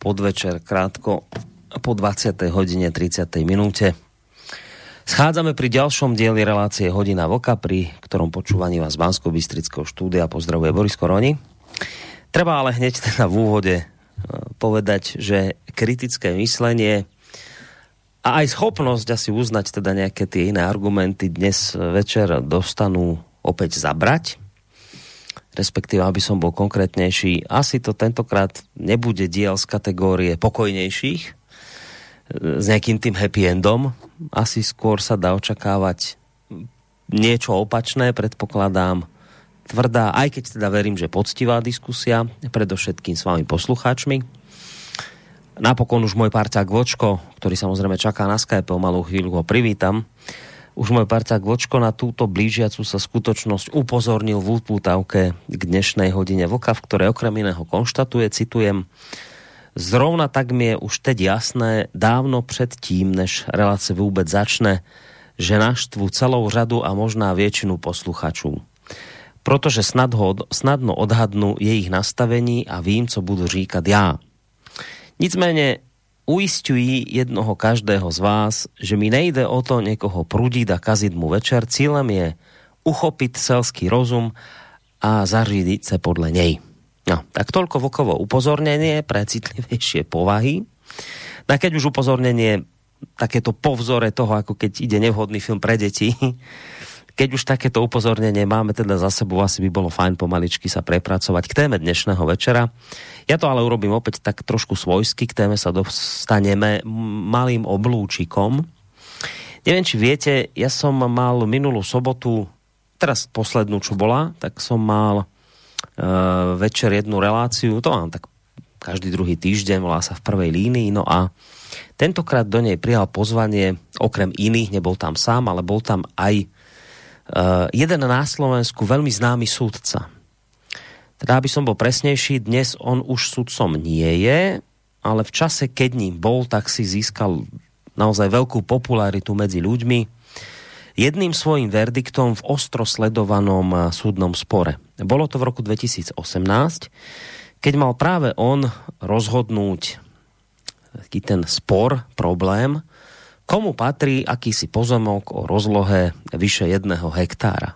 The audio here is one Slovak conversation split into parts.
podvečer krátko po 20. hodine 30. minúte Schádzame pri ďalšom dieli relácie Hodina Voka, pri ktorom počúvaní vás z bansko bystrického štúdia pozdravuje Boris Koroni. Treba ale hneď teda v úvode e, povedať, že kritické myslenie a aj schopnosť asi uznať teda nejaké tie iné argumenty dnes večer dostanú opäť zabrať, respektíve, aby som bol konkrétnejší, asi to tentokrát nebude diel z kategórie pokojnejších, e, s nejakým tým happy endom. Asi skôr sa dá očakávať niečo opačné, predpokladám, tvrdá, aj keď teda verím, že poctivá diskusia, predovšetkým s vami poslucháčmi. Napokon už môj parťák Vočko, ktorý samozrejme čaká na Skype, o malú chvíľu ho privítam už môj parťák Vočko na túto blížiacu sa skutočnosť upozornil v úputavke k dnešnej hodine Voka, v ktorej okrem iného konštatuje, citujem, Zrovna tak mi je už teď jasné, dávno před tím, než relácie vôbec začne, že naštvu celou řadu a možná většinu posluchačů. Protože snad ho, snadno odhadnu jejich nastavení a vím, co budu říkat já. Nicméně uistují jednoho každého z vás, že mi nejde o to někoho prudit a kazit mu večer. Cílem je uchopit selský rozum a zařídiť sa podle nej. No, tak toľko vokovo upozornenie pre citlivejšie povahy. No keď už upozornenie takéto povzore toho, ako keď ide nevhodný film pre deti, keď už takéto upozornenie máme teda za sebou, asi by bolo fajn pomaličky sa prepracovať k téme dnešného večera. Ja to ale urobím opäť tak trošku svojsky, k téme sa dostaneme malým oblúčikom. Neviem, či viete, ja som mal minulú sobotu, teraz poslednú, čo bola, tak som mal uh, večer jednu reláciu, to mám tak každý druhý týždeň, volá sa v prvej línii, no a tentokrát do nej prijal pozvanie, okrem iných, nebol tam sám, ale bol tam aj jeden na Slovensku veľmi známy súdca. Teda, aby som bol presnejší, dnes on už súdcom nie je, ale v čase, keď ním bol, tak si získal naozaj veľkú popularitu medzi ľuďmi. Jedným svojim verdiktom v ostro sledovanom eh, súdnom spore. Bolo to v roku 2018, keď mal práve on rozhodnúť taký ten spor, problém, komu patrí akýsi pozemok o rozlohe vyše jedného hektára.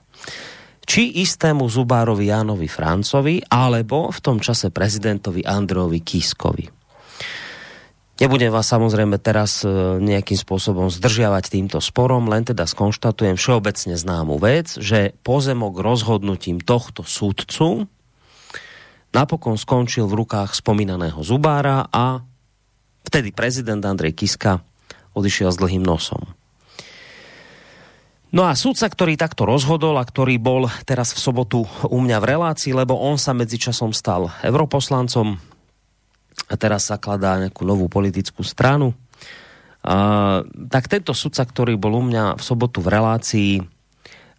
Či istému zubárovi Jánovi Francovi, alebo v tom čase prezidentovi Androvi Kiskovi. Nebudem vás samozrejme teraz e, nejakým spôsobom zdržiavať týmto sporom, len teda skonštatujem všeobecne známu vec, že pozemok rozhodnutím tohto súdcu napokon skončil v rukách spomínaného zubára a vtedy prezident Andrej Kiska odišiel s dlhým nosom. No a súdca, ktorý takto rozhodol a ktorý bol teraz v sobotu u mňa v relácii, lebo on sa medzičasom stal europoslancom a teraz zakladá nejakú novú politickú stranu, a, tak tento sudca, ktorý bol u mňa v sobotu v relácii,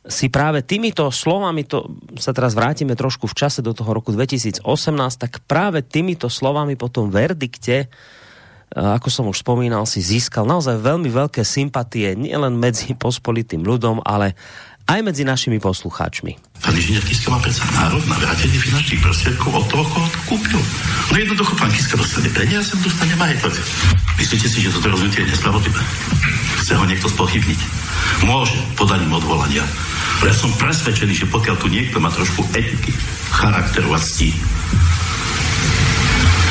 si práve týmito slovami, to sa teraz vrátime trošku v čase do toho roku 2018, tak práve týmito slovami po tom verdikte ako som už spomínal, si získal naozaj veľmi veľké sympatie nielen medzi pospolitým ľudom, ale aj medzi našimi poslucháčmi. Pán inžinier Kiska má predsa národ na vrátenie finančných prostriedkov od toho, koho to kúpil. No jednoducho pán Kiska dostane peniaze, dostane majetok. Myslíte si, že toto rozhodnutie je nespravodlivé? Chce ho niekto spochybniť? Môže podaním odvolania. Ja som presvedčený, že pokiaľ tu niekto má trošku etiky, charakteru a ctí,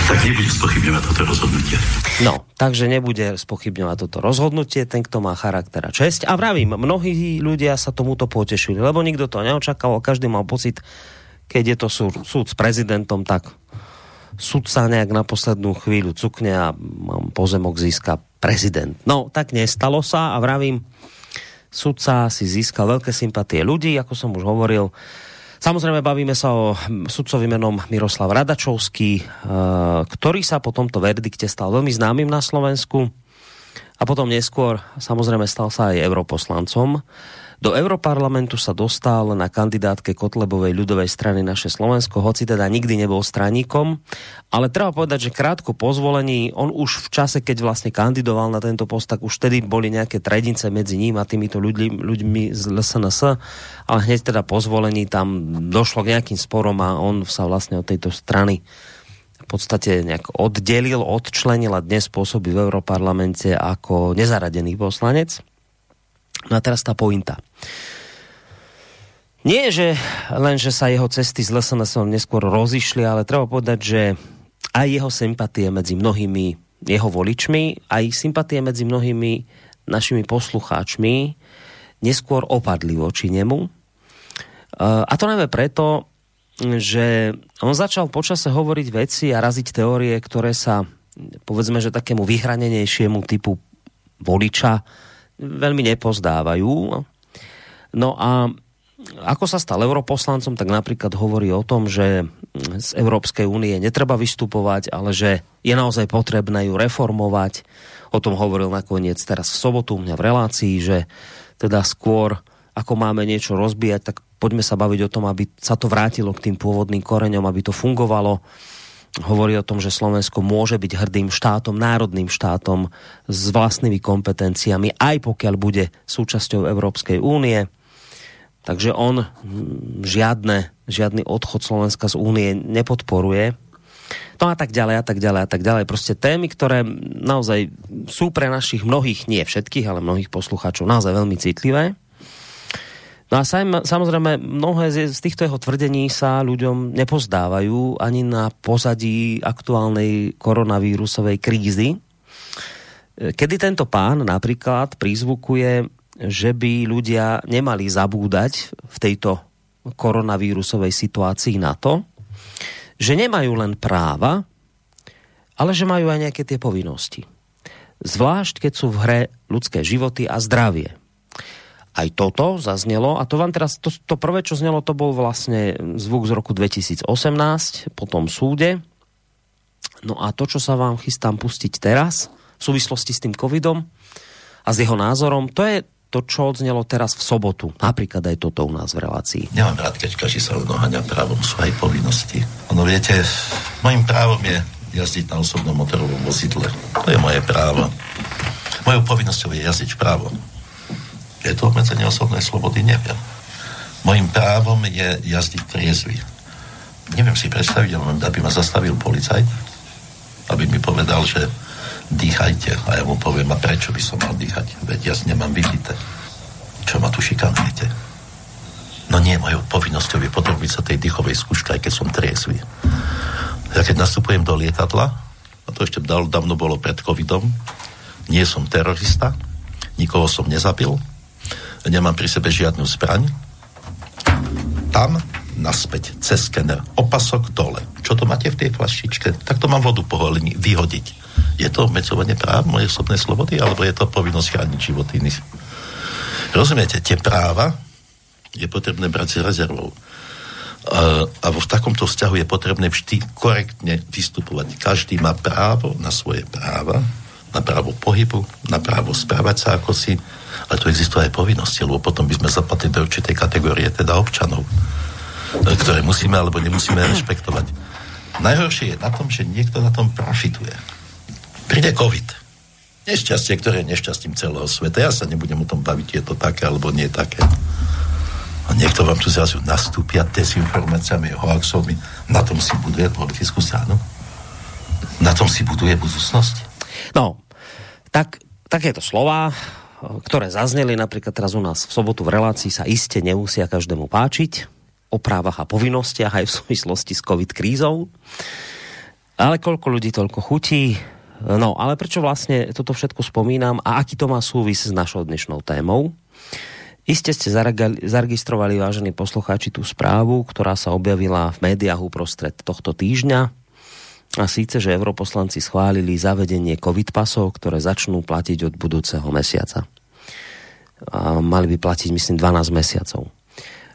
tak nebude spochybňovať toto rozhodnutie. No, takže nebude spochybňovať toto rozhodnutie, ten, kto má charakter a česť. A vravím, mnohí ľudia sa tomuto potešili, lebo nikto to neočakával, každý mal pocit, keď je to súd, súd s prezidentom, tak súd sa nejak na poslednú chvíľu cukne a pozemok získa prezident. No, tak nestalo sa a vravím, sudca si získal veľké sympatie ľudí, ako som už hovoril, Samozrejme bavíme sa o sudcovi menom Miroslav Radačovský, ktorý sa po tomto verdikte stal veľmi známym na Slovensku a potom neskôr samozrejme stal sa aj europoslancom. Do Europarlamentu sa dostal na kandidátke Kotlebovej ľudovej strany naše Slovensko, hoci teda nikdy nebol straníkom, ale treba povedať, že krátko po zvolení, on už v čase, keď vlastne kandidoval na tento post, tak už tedy boli nejaké tredince medzi ním a týmito ľuďmi, ľuďmi z LSNS, ale hneď teda po zvolení tam došlo k nejakým sporom a on sa vlastne od tejto strany v podstate nejak oddelil, odčlenil a dnes pôsobí v Europarlamente ako nezaradený poslanec. No a teraz tá pointa. Nie, že len, že sa jeho cesty z SNS neskôr rozišli, ale treba povedať, že aj jeho sympatie medzi mnohými jeho voličmi, aj sympatie medzi mnohými našimi poslucháčmi neskôr opadli voči nemu. A to najmä preto, že on začal počase hovoriť veci a raziť teórie, ktoré sa povedzme, že takému vyhranenejšiemu typu voliča veľmi nepozdávajú. No a ako sa stal europoslancom, tak napríklad hovorí o tom, že z Európskej únie netreba vystupovať, ale že je naozaj potrebné ju reformovať. O tom hovoril nakoniec teraz v sobotu mňa v relácii, že teda skôr ako máme niečo rozbíjať, tak poďme sa baviť o tom, aby sa to vrátilo k tým pôvodným koreňom, aby to fungovalo hovorí o tom, že Slovensko môže byť hrdým štátom, národným štátom s vlastnými kompetenciami, aj pokiaľ bude súčasťou Európskej únie. Takže on žiadne, žiadny odchod Slovenska z únie nepodporuje. No a tak ďalej, a tak ďalej, a tak ďalej. Proste témy, ktoré naozaj sú pre našich mnohých, nie všetkých, ale mnohých poslucháčov naozaj veľmi citlivé. No a samozrejme, mnohé z týchto jeho tvrdení sa ľuďom nepozdávajú ani na pozadí aktuálnej koronavírusovej krízy, kedy tento pán napríklad prizvukuje, že by ľudia nemali zabúdať v tejto koronavírusovej situácii na to, že nemajú len práva, ale že majú aj nejaké tie povinnosti. Zvlášť, keď sú v hre ľudské životy a zdravie aj toto zaznelo a to vám teraz, to, to prvé, čo znelo, to bol vlastne zvuk z roku 2018 po tom súde. No a to, čo sa vám chystám pustiť teraz v súvislosti s tým covidom a s jeho názorom, to je to, čo odznelo teraz v sobotu. Napríklad aj toto u nás v relácii. Nemám rád, keď každý sa odoháňa právom, sú aj povinnosti. Ono viete, mojim právom je jazdiť na osobnom motorovom vozidle. To je moje právo. Mojou povinnosťou je jazdiť právo je to obmedzenie osobnej slobody? Neviem. Mojím právom je jazdiť triezvy. Neviem si predstaviť, aby ma zastavil policajt, aby mi povedal, že dýchajte. A ja mu poviem, a prečo by som mal dýchať? Veď ja nemám vypité. Čo ma tu šikanujete? No nie, mojou povinnosťou je podrobiť sa tej dýchovej skúške, aj keď som triezvy. Ja keď nastupujem do lietadla, a to ešte dávno bolo pred covidom, nie som terorista, nikoho som nezabil, nemám pri sebe žiadnu zbraň, tam naspäť, cez skener, opasok dole. Čo to máte v tej flaštičke? Tak to mám vodu poholení, vyhodiť. Je to obmedzovanie práv mojej osobnej slobody, alebo je to povinnosť chrániť život iných? Rozumiete, tie práva je potrebné brať s rezervou. A v takomto vzťahu je potrebné vždy korektne vystupovať. Každý má právo na svoje práva, na právo pohybu, na právo správať sa ako si, ale tu existuje aj povinnosti, lebo potom by sme zapadli do určitej kategórie teda občanov, ktoré musíme alebo nemusíme rešpektovať. Najhoršie je na tom, že niekto na tom profituje. Príde COVID. Nešťastie, ktoré je nešťastím celého sveta. Ja sa nebudem o tom baviť, je to také alebo nie také. A niekto vám tu zrazu nastúpia dezinformáciami, hoaxovmi. Na tom si buduje politickú stranu. Na tom si buduje budúcnosť. No, tak, takéto slova, ktoré zazneli napríklad teraz u nás v sobotu v relácii, sa iste nemusia každému páčiť o právach a povinnostiach aj v súvislosti s COVID krízou. Ale koľko ľudí, toľko chutí. No, ale prečo vlastne toto všetko spomínam a aký to má súvis s našou dnešnou témou? Iste ste zaregistrovali, vážení poslucháči, tú správu, ktorá sa objavila v médiách uprostred tohto týždňa a síce, že europoslanci schválili zavedenie COVID pasov, ktoré začnú platiť od budúceho mesiaca. A mali by platiť, myslím, 12 mesiacov.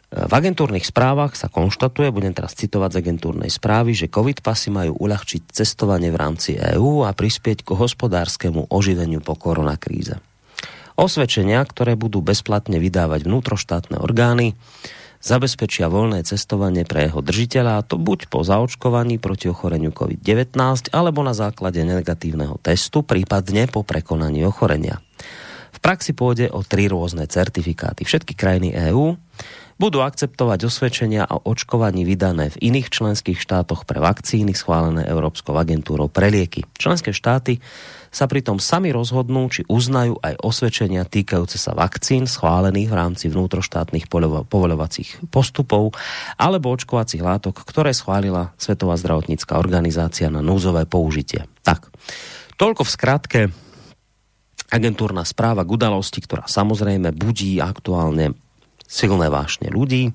V agentúrnych správach sa konštatuje, budem teraz citovať z agentúrnej správy, že COVID pasy majú uľahčiť cestovanie v rámci EÚ a prispieť k hospodárskému oživeniu po koronakríze. Osvedčenia, ktoré budú bezplatne vydávať vnútroštátne orgány, zabezpečia voľné cestovanie pre jeho držiteľa, a to buď po zaočkovaní proti ochoreniu COVID-19, alebo na základe negatívneho testu, prípadne po prekonaní ochorenia. V praxi pôjde o tri rôzne certifikáty. Všetky krajiny EÚ budú akceptovať osvedčenia o očkovaní vydané v iných členských štátoch pre vakcíny schválené Európskou agentúrou pre lieky. Členské štáty sa pritom sami rozhodnú, či uznajú aj osvedčenia týkajúce sa vakcín schválených v rámci vnútroštátnych povoľovacích postupov alebo očkovacích látok, ktoré schválila Svetová zdravotnícká organizácia na núzové použitie. Tak, toľko v skratke agentúrna správa k udalosti, ktorá samozrejme budí aktuálne silné vášne ľudí.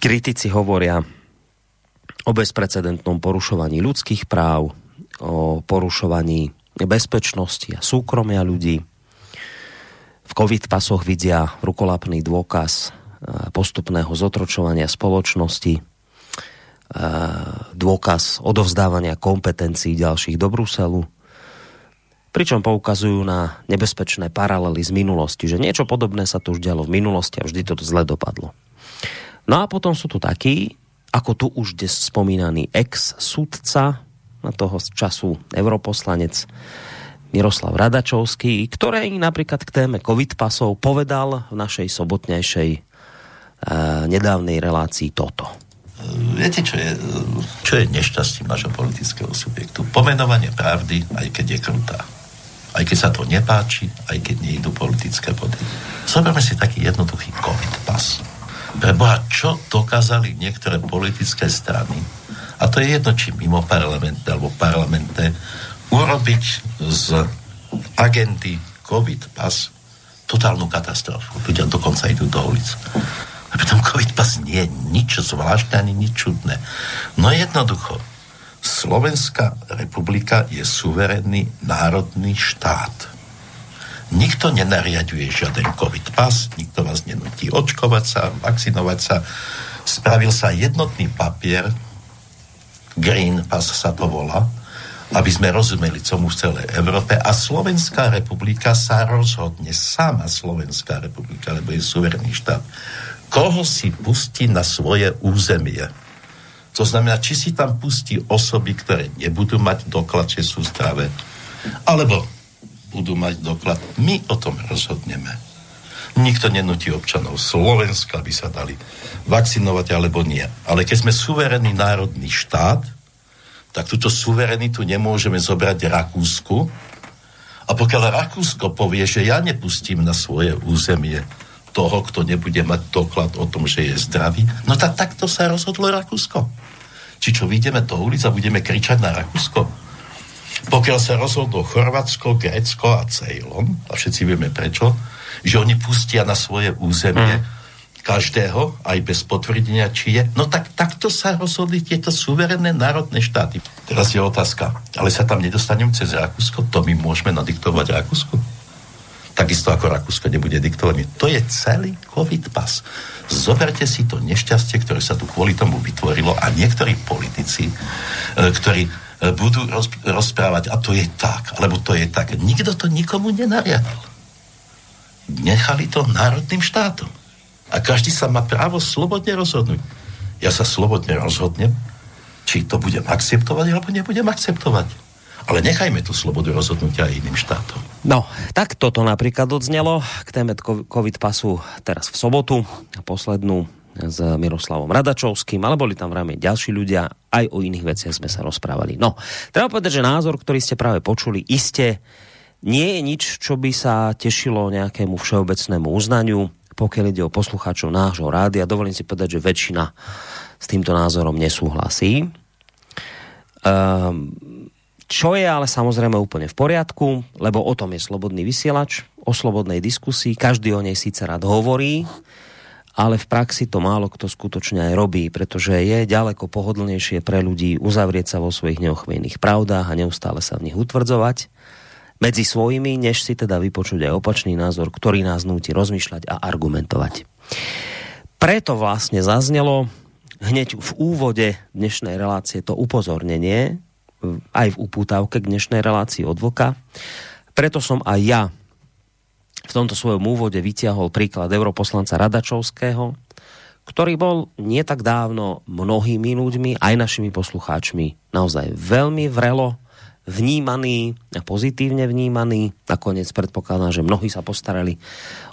Kritici hovoria o bezprecedentnom porušovaní ľudských práv, o porušovaní bezpečnosti a súkromia ľudí. V COVID pasoch vidia rukolapný dôkaz e, postupného zotročovania spoločnosti, e, dôkaz odovzdávania kompetencií ďalších do Bruselu, pričom poukazujú na nebezpečné paralely z minulosti, že niečo podobné sa tu už dialo v minulosti a vždy to zle dopadlo. No a potom sú tu takí, ako tu už dnes spomínaný ex-sudca, na toho z času europoslanec Miroslav Radačovský, ktorý napríklad k téme COVID pasov povedal v našej sobotnejšej e, nedávnej relácii toto. Viete, čo je, čo je nešťastím našho politického subjektu? Pomenovanie pravdy, aj keď je krutá aj keď sa to nepáči, aj keď nejdu politické body. Zoberme si taký jednoduchý COVID pas. Preboha, čo dokázali niektoré politické strany, a to je jedno, či mimo parlamente alebo parlamente, urobiť z agendy COVID pas totálnu katastrofu. Ľudia dokonca idú do ulic. A pritom COVID pas nie je nič zvláštne ani nič čudné. No jednoducho, Slovenská republika je suverénny národný štát. Nikto nenariaduje žiaden COVID pas, nikto vás nenutí očkovať sa, vakcinovať sa. Spravil sa jednotný papier, Green pas sa to volá, aby sme rozumeli, mu v celej Európe. A Slovenská republika sa rozhodne, sama Slovenská republika, lebo je suverénny štát, koho si pustí na svoje územie to znamená, či si tam pustí osoby, ktoré nebudú mať doklad, že sú zdravé, alebo budú mať doklad. My o tom rozhodneme. Nikto nenutí občanov Slovenska, aby sa dali vakcinovať alebo nie. Ale keď sme suverénny národný štát, tak túto suverenitu nemôžeme zobrať Rakúsku. A pokiaľ Rakúsko povie, že ja nepustím na svoje územie toho, kto nebude mať doklad o tom, že je zdravý, no tak takto sa rozhodlo Rakúsko. Či čo, vyjdeme do ulic a budeme kričať na Rakúsko? Pokiaľ sa rozhodlo Chorvátsko, Grécko a Ceylon, a všetci vieme prečo, že oni pustia na svoje územie mm každého, aj bez potvrdenia, či je. No tak takto sa rozhodli tieto suverénne národné štáty. Teraz je otázka, ale sa tam nedostaneme cez Rakúsko? To my môžeme nadiktovať Rakúsku? takisto ako Rakúsko nebude diktovaný. To je celý COVID pas. Zoberte si to nešťastie, ktoré sa tu kvôli tomu vytvorilo a niektorí politici, e, ktorí e, budú rozprávať, a to je tak, alebo to je tak. Nikto to nikomu nenariadil. Nechali to národným štátom. A každý sa má právo slobodne rozhodnúť. Ja sa slobodne rozhodnem, či to budem akceptovať, alebo nebudem akceptovať. Ale nechajme tú slobodu rozhodnutia aj iným štátom. No, tak toto napríklad odznelo k téme COVID pasu teraz v sobotu, poslednú s Miroslavom Radačovským, ale boli tam vrajme ďalší ľudia, aj o iných veciach sme sa rozprávali. No, treba povedať, že názor, ktorý ste práve počuli, iste nie je nič, čo by sa tešilo nejakému všeobecnému uznaniu, pokiaľ ide o poslucháčov nášho rádia. Dovolím si povedať, že väčšina s týmto názorom nesúhlasí. Um, čo je ale samozrejme úplne v poriadku, lebo o tom je slobodný vysielač, o slobodnej diskusii, každý o nej síce rád hovorí, ale v praxi to málo kto skutočne aj robí, pretože je ďaleko pohodlnejšie pre ľudí uzavrieť sa vo svojich neochvejných pravdách a neustále sa v nich utvrdzovať medzi svojimi, než si teda vypočuť aj opačný názor, ktorý nás núti rozmýšľať a argumentovať. Preto vlastne zaznelo hneď v úvode dnešnej relácie to upozornenie, aj v upútavke k dnešnej relácii od Vlka. Preto som aj ja v tomto svojom úvode vytiahol príklad europoslanca Radačovského, ktorý bol nie tak dávno mnohými ľuďmi, aj našimi poslucháčmi, naozaj veľmi vrelo vnímaný pozitívne vnímaný. Nakoniec predpokladám, že mnohí sa postarali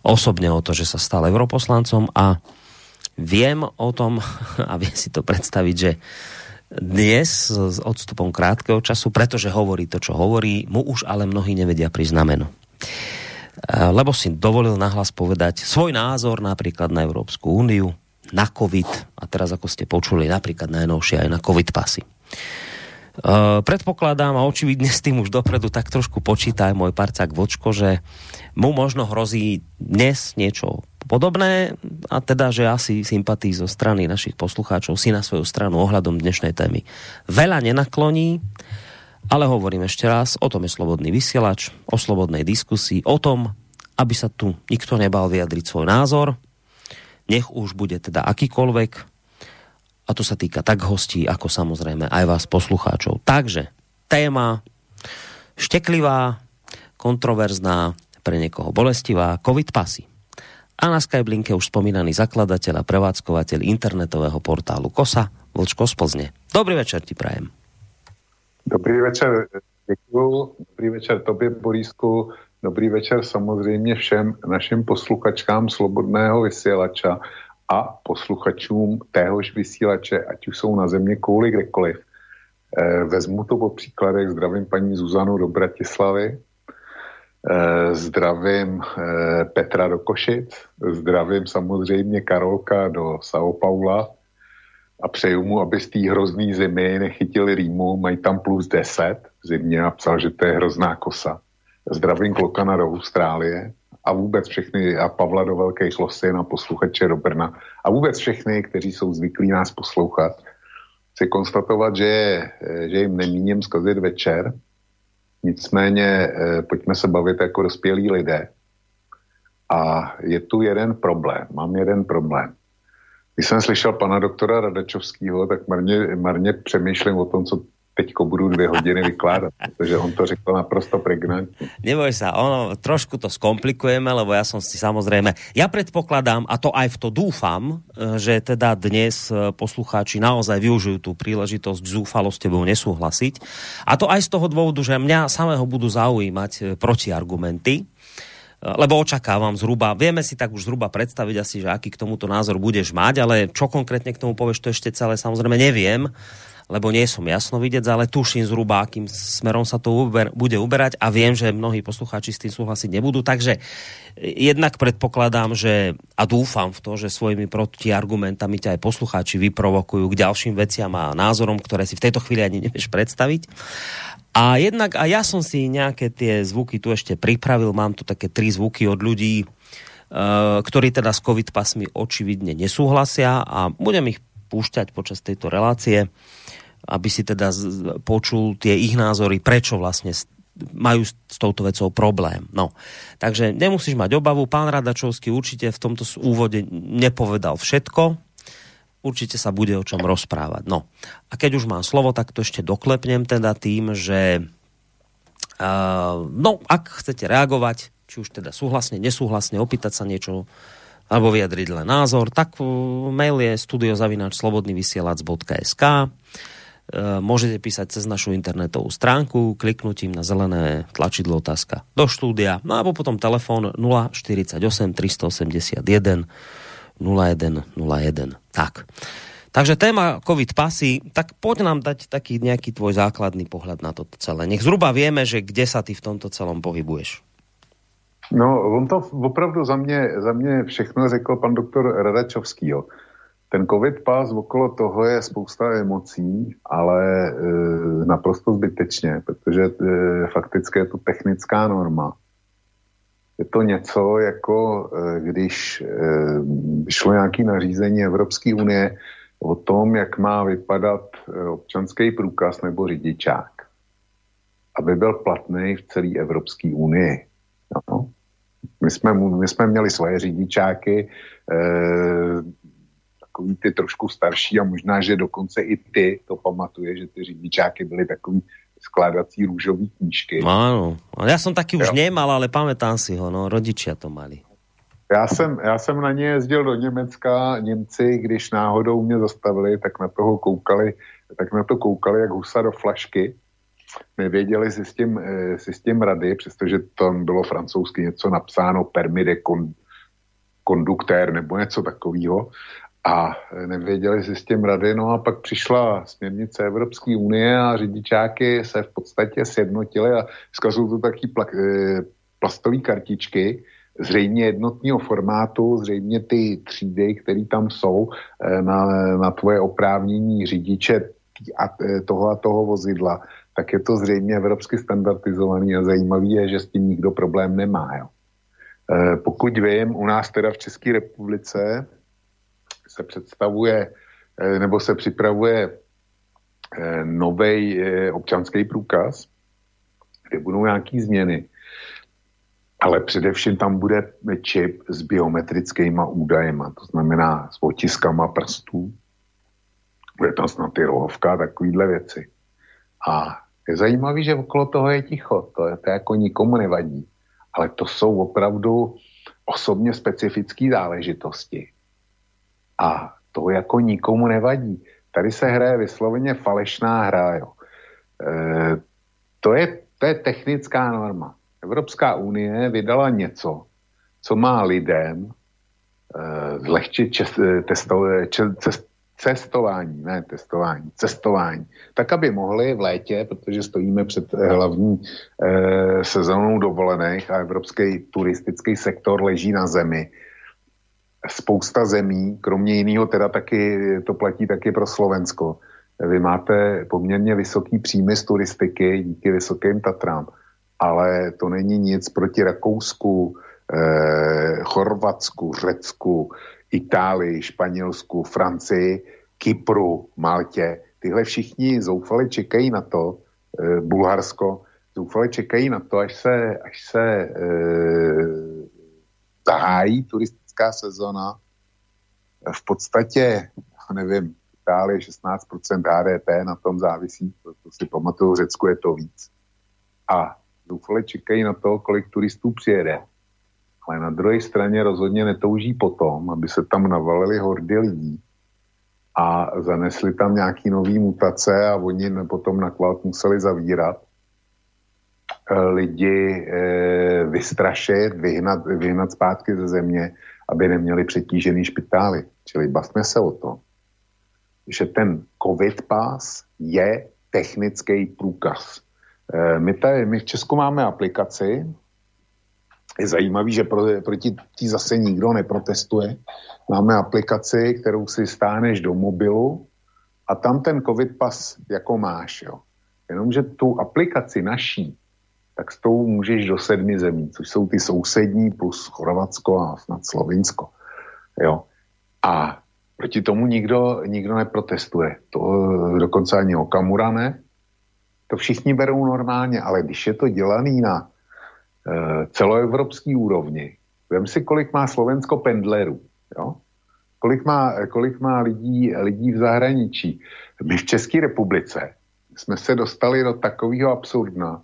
osobne o to, že sa stal europoslancom a viem o tom a viem si to predstaviť, že dnes s odstupom krátkeho času, pretože hovorí to, čo hovorí, mu už ale mnohí nevedia pri znamenu. Lebo si dovolil nahlas povedať svoj názor napríklad na Európsku úniu, na COVID a teraz ako ste počuli napríklad najnovšie aj na COVID pasy. Uh, predpokladám a očividne s tým už dopredu tak trošku počíta aj môj parcák Vočko, že mu možno hrozí dnes niečo podobné a teda, že asi sympatí zo strany našich poslucháčov si na svoju stranu ohľadom dnešnej témy veľa nenakloní, ale hovorím ešte raz, o tom je slobodný vysielač, o slobodnej diskusii, o tom, aby sa tu nikto nebal vyjadriť svoj názor, nech už bude teda akýkoľvek, a to sa týka tak hostí, ako samozrejme aj vás poslucháčov. Takže téma šteklivá, kontroverzná, pre niekoho bolestivá, COVID pasy. A na Skyblinke už spomínaný zakladateľ a prevádzkovateľ internetového portálu KOSA, Vlčko z. Dobrý večer ti prajem. Dobrý večer, děkuju. Dobrý večer tobě, Borisku. Dobrý večer samozřejmě všem našim posluchačkám Slobodného vysielača a posluchačům téhož vysílače, ať už jsou na země kouli kdekoliv. E, vezmu to po příkladech, zdravím paní Zuzanu do Bratislavy, e, zdravím e, Petra do Košic, zdravím samozřejmě Karolka do São Paula. A přeju mu, aby z té hrozný zimy nechytili rýmu, mají tam plus 10 v zimě a psal, že to je hrozná kosa. Zdravím Klokana do Austrálie a vůbec všechny, a Pavla do Velké Šlosy na posluchače do Brna a vůbec všechny, kteří jsou zvyklí nás poslouchat, chci konstatovat, že, že jim nemíním zkazit večer, nicméně eh, pojďme se bavit jako dospělí lidé. A je tu jeden problém, mám jeden problém. Když jsem slyšel pana doktora Radačovského, tak marně, marně přemýšlím o tom, co teďko budu dvě hodiny vykládat, protože on to řekl naprosto pregnantne. Neboj sa, ono, trošku to skomplikujeme, lebo ja som si samozrejme, ja predpokladám, a to aj v to dúfam, e, že teda dnes e, poslucháči naozaj využijú tú príležitosť zúfalo s tebou nesúhlasiť. A to aj z toho dôvodu, že mňa samého budú zaujímať e, protiargumenty, lebo očakávam zhruba, vieme si tak už zhruba predstaviť asi, že aký k tomuto názor budeš mať, ale čo konkrétne k tomu povieš, to ešte celé samozrejme neviem lebo nie som jasno vidieť, ale tuším zhruba, akým smerom sa to uber, bude uberať a viem, že mnohí poslucháči s tým súhlasiť nebudú. Takže jednak predpokladám, že a dúfam v to, že svojimi protiargumentami ťa aj poslucháči vyprovokujú k ďalším veciam a názorom, ktoré si v tejto chvíli ani nevieš predstaviť. A jednak a ja som si nejaké tie zvuky tu ešte pripravil, mám tu také tri zvuky od ľudí, Uh, ktorí teda s COVID pasmi očividne nesúhlasia a budem ich púšťať počas tejto relácie aby si teda počul tie ich názory, prečo vlastne majú s touto vecou problém. No. Takže nemusíš mať obavu, pán Radačovský určite v tomto úvode nepovedal všetko, určite sa bude o čom rozprávať. No. A keď už mám slovo, tak to ešte doklepnem teda tým, že uh, no, ak chcete reagovať, či už teda súhlasne, nesúhlasne, opýtať sa niečo, alebo vyjadriť len názor, tak mail je studiozavinač.slobodnyvysielac.sk E, môžete písať cez našu internetovú stránku kliknutím na zelené tlačidlo otázka do štúdia, no a potom telefón 048 381 0101. Tak. Takže téma COVID pasy, tak poď nám dať taký nejaký tvoj základný pohľad na toto celé. Nech zhruba vieme, že kde sa ty v tomto celom pohybuješ. No, on to opravdu za mě, za všechno řekl pan doktor Radačovský. Jo. Ten covid pás okolo toho je spousta emocí, ale e, naprosto zbytečně, protože e, fakticky je to technická norma. Je to něco jako, e, když e, šlo nějaké nařízení Evropské unie o tom, jak má vypadat e, občanský průkaz nebo řidičák, aby byl platný v celé Evropské unii. No. My jsme, my jsme měli svoje řidičáky, eh, takový ty trošku starší a možná, že dokonce i ty to pamatuje, že ty řidičáky byly takový skladací růžový knížky. No, áno, ja som taký už nemal, ale pamätám si ho, no, rodičia to mali. Já jsem, já jsem na ně jezdil do Německa, Němci, když náhodou mě zastavili, tak na toho koukali, tak na to koukali jak husa do flašky. Nevěděli si s tím, eh, si s tím rady, přestože tam bylo francouzsky něco napsáno permis de con, konduktér nebo něco takového a nevěděli si s tím rady. No a pak přišla směrnice Evropské unie a řidičáky se v podstatě sjednotily a zkazují to taky pla, eh, plastové kartičky, zřejmě jednotného formátu, zřejmě ty třídy, které tam jsou eh, na, na tvoje oprávnění řidiče a eh, toho a toho vozidla, tak je to zřejmě evropsky standardizovaný a zajímavý je, že s tím nikdo problém nemá. Jo. Pokud vím, u nás teda v České republice se představuje eh, nebo se připravuje eh, nový eh, občanský průkaz, kde budou nějaké změny, ale především tam bude čip s biometrickými údajema, to znamená s otiskama prstů, bude tam snad ty rohovka, takovýhle věci. A je zajímavé, že okolo toho je ticho, to, je, to jako nikomu nevadí, ale to jsou opravdu osobně specifické záležitosti. A to jako nikomu nevadí. Tady se hraje vysloveně falešná hra. Jo. E, to, je, to je technická norma. Evropská unie vydala něco, co má lidem e, zlehčit čes, testo, čes, cestování, ne testování, cestování, tak aby mohli v létě, protože stojíme před hlavní e, sezónou dovolených a evropský turistický sektor leží na zemi, spousta zemí, kromě jiného teda taky, to platí taky pro Slovensko. Vy máte poměrně vysoký příjmy z turistiky díky vysokým Tatrám, ale to není nic proti Rakousku, eh, Chorvatsku, Řecku, Itálii, Španělsku, Francii, Kypru, Maltě. Tyhle všichni zoufali čekají na to, eh, Bulharsko, zoufali čekají na to, až se, až se eh, zahájí turist, turistická sezona v podstatě, nevím, Itálie 16% HDP na tom závisí, to, to si pamatuju, v Řecku je to víc. A doufali čekají na to, kolik turistů přijede. Ale na druhé straně rozhodně netouží potom, aby se tam navalili hordy lidí a zanesli tam nějaký nový mutace a oni potom na kvalt museli zavírat eh, lidi e, vystrašit, vyhnat, vyhnat zpátky ze země aby neměli přetížený špitály. Čili bavme se o tom, že ten covid pas je technický průkaz. E, my, tady, my v Česku máme aplikaci, je zajímavý, že pro, proti tí zase nikdo neprotestuje. Máme aplikaci, kterou si stáneš do mobilu a tam ten covid pas jako máš. Jo. Jenomže tu aplikaci naší tak s tou můžeš do sedmi zemí, což jsou ty sousední plus Chorvatsko a snad Slovinsko. Jo. A proti tomu nikdo, nikdo neprotestuje. To dokonce ani Okamura ne. To všichni berou normálně, ale když je to dělaný na e, celoevropský úrovni, vem si, kolik má Slovensko pendlerů, jo? Kolik má, kolik má lidí, lidí v zahraničí. My v České republice jsme se dostali do takového absurdna,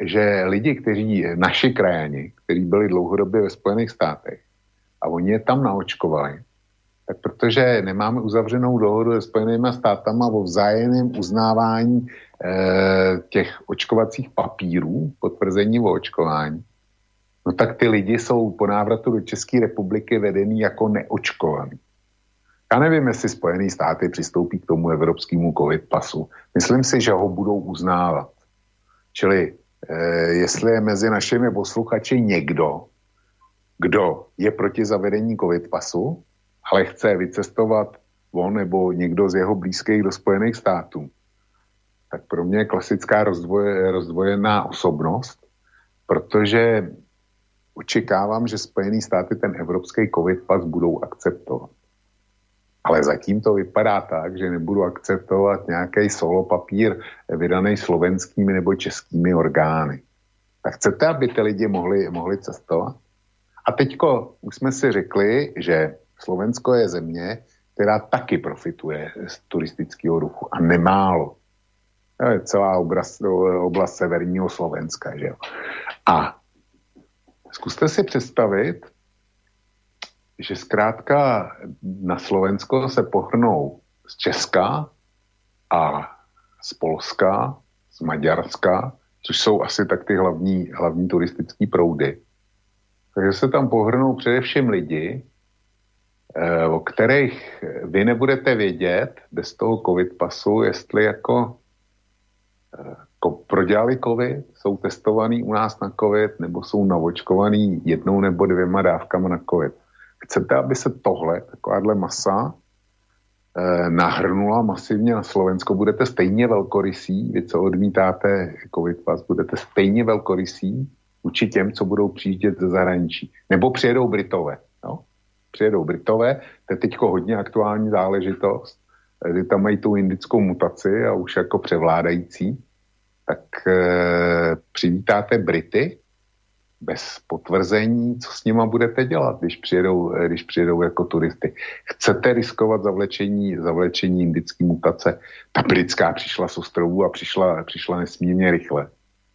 že lidi, kteří, naši krajani, kteří byli dlouhodobě ve Spojených státech a oni je tam naočkovali, tak protože nemáme uzavřenou dohodu se Spojenými státama o vzájemném uznávání e, těch očkovacích papírů, potvrzení o očkování, no tak ty lidi jsou po návratu do České republiky vedený jako neočkovaný. Já nevím, jestli Spojené státy přistoupí k tomu evropskému covid pasu. Myslím si, že ho budou uznávat. Čili jestli je mezi našimi posluchači někdo, kdo je proti zavedení covid pasu, ale chce vycestovat on nebo někdo z jeho blízkých do Spojených států, tak pro mě je klasická rozdvoje, rozdvojená osobnost, protože očekávám, že Spojené státy ten evropský covid pas budou akceptovat. Ale zatím to vypadá tak, že nebudu akceptovat nějaký solo papír vydaný slovenskými nebo českými orgány. Tak chcete, aby ty lidi mohli, mohli cestovat? A teďko už jsme si řekli, že Slovensko je země, která taky profituje z turistického ruchu a nemálo. To je celá oblast, oblast severního Slovenska. Že jo? A zkuste si představit, že zkrátka na Slovensko se pohrnou z Česka a z Polska, z Maďarska, což jsou asi tak ty hlavní, hlavní turistické proudy. Takže se tam pohrnou především lidi, eh, o kterých vy nebudete vědět bez toho covid pasu, jestli jako eh, prodělali covid, jsou testovaní u nás na covid, nebo jsou navočkovaní jednou nebo dvěma dávkama na covid. Chcete, aby se tohle, takováhle masa, eh, nahrnula masivně na Slovensko, budete stejně velkorysí, vy co odmítáte covid pas, budete stejně velkorysí vůči těm, co budou přijíždět ze zahraničí. Nebo přijedou Britové. No? Přijedou Britové, to je teď hodně aktuální záležitost, kdy tam mají tu indickou mutaci a už jako převládající, tak e, přivítáte Brity, bez potvrzení, co s nima budete dělat, když přijedou, když přijedou jako turisty. Chcete riskovat zavlečení, zavlečení indické mutace? Ta britská přišla z ostrovů a přišla, přišla nesmírně rychle.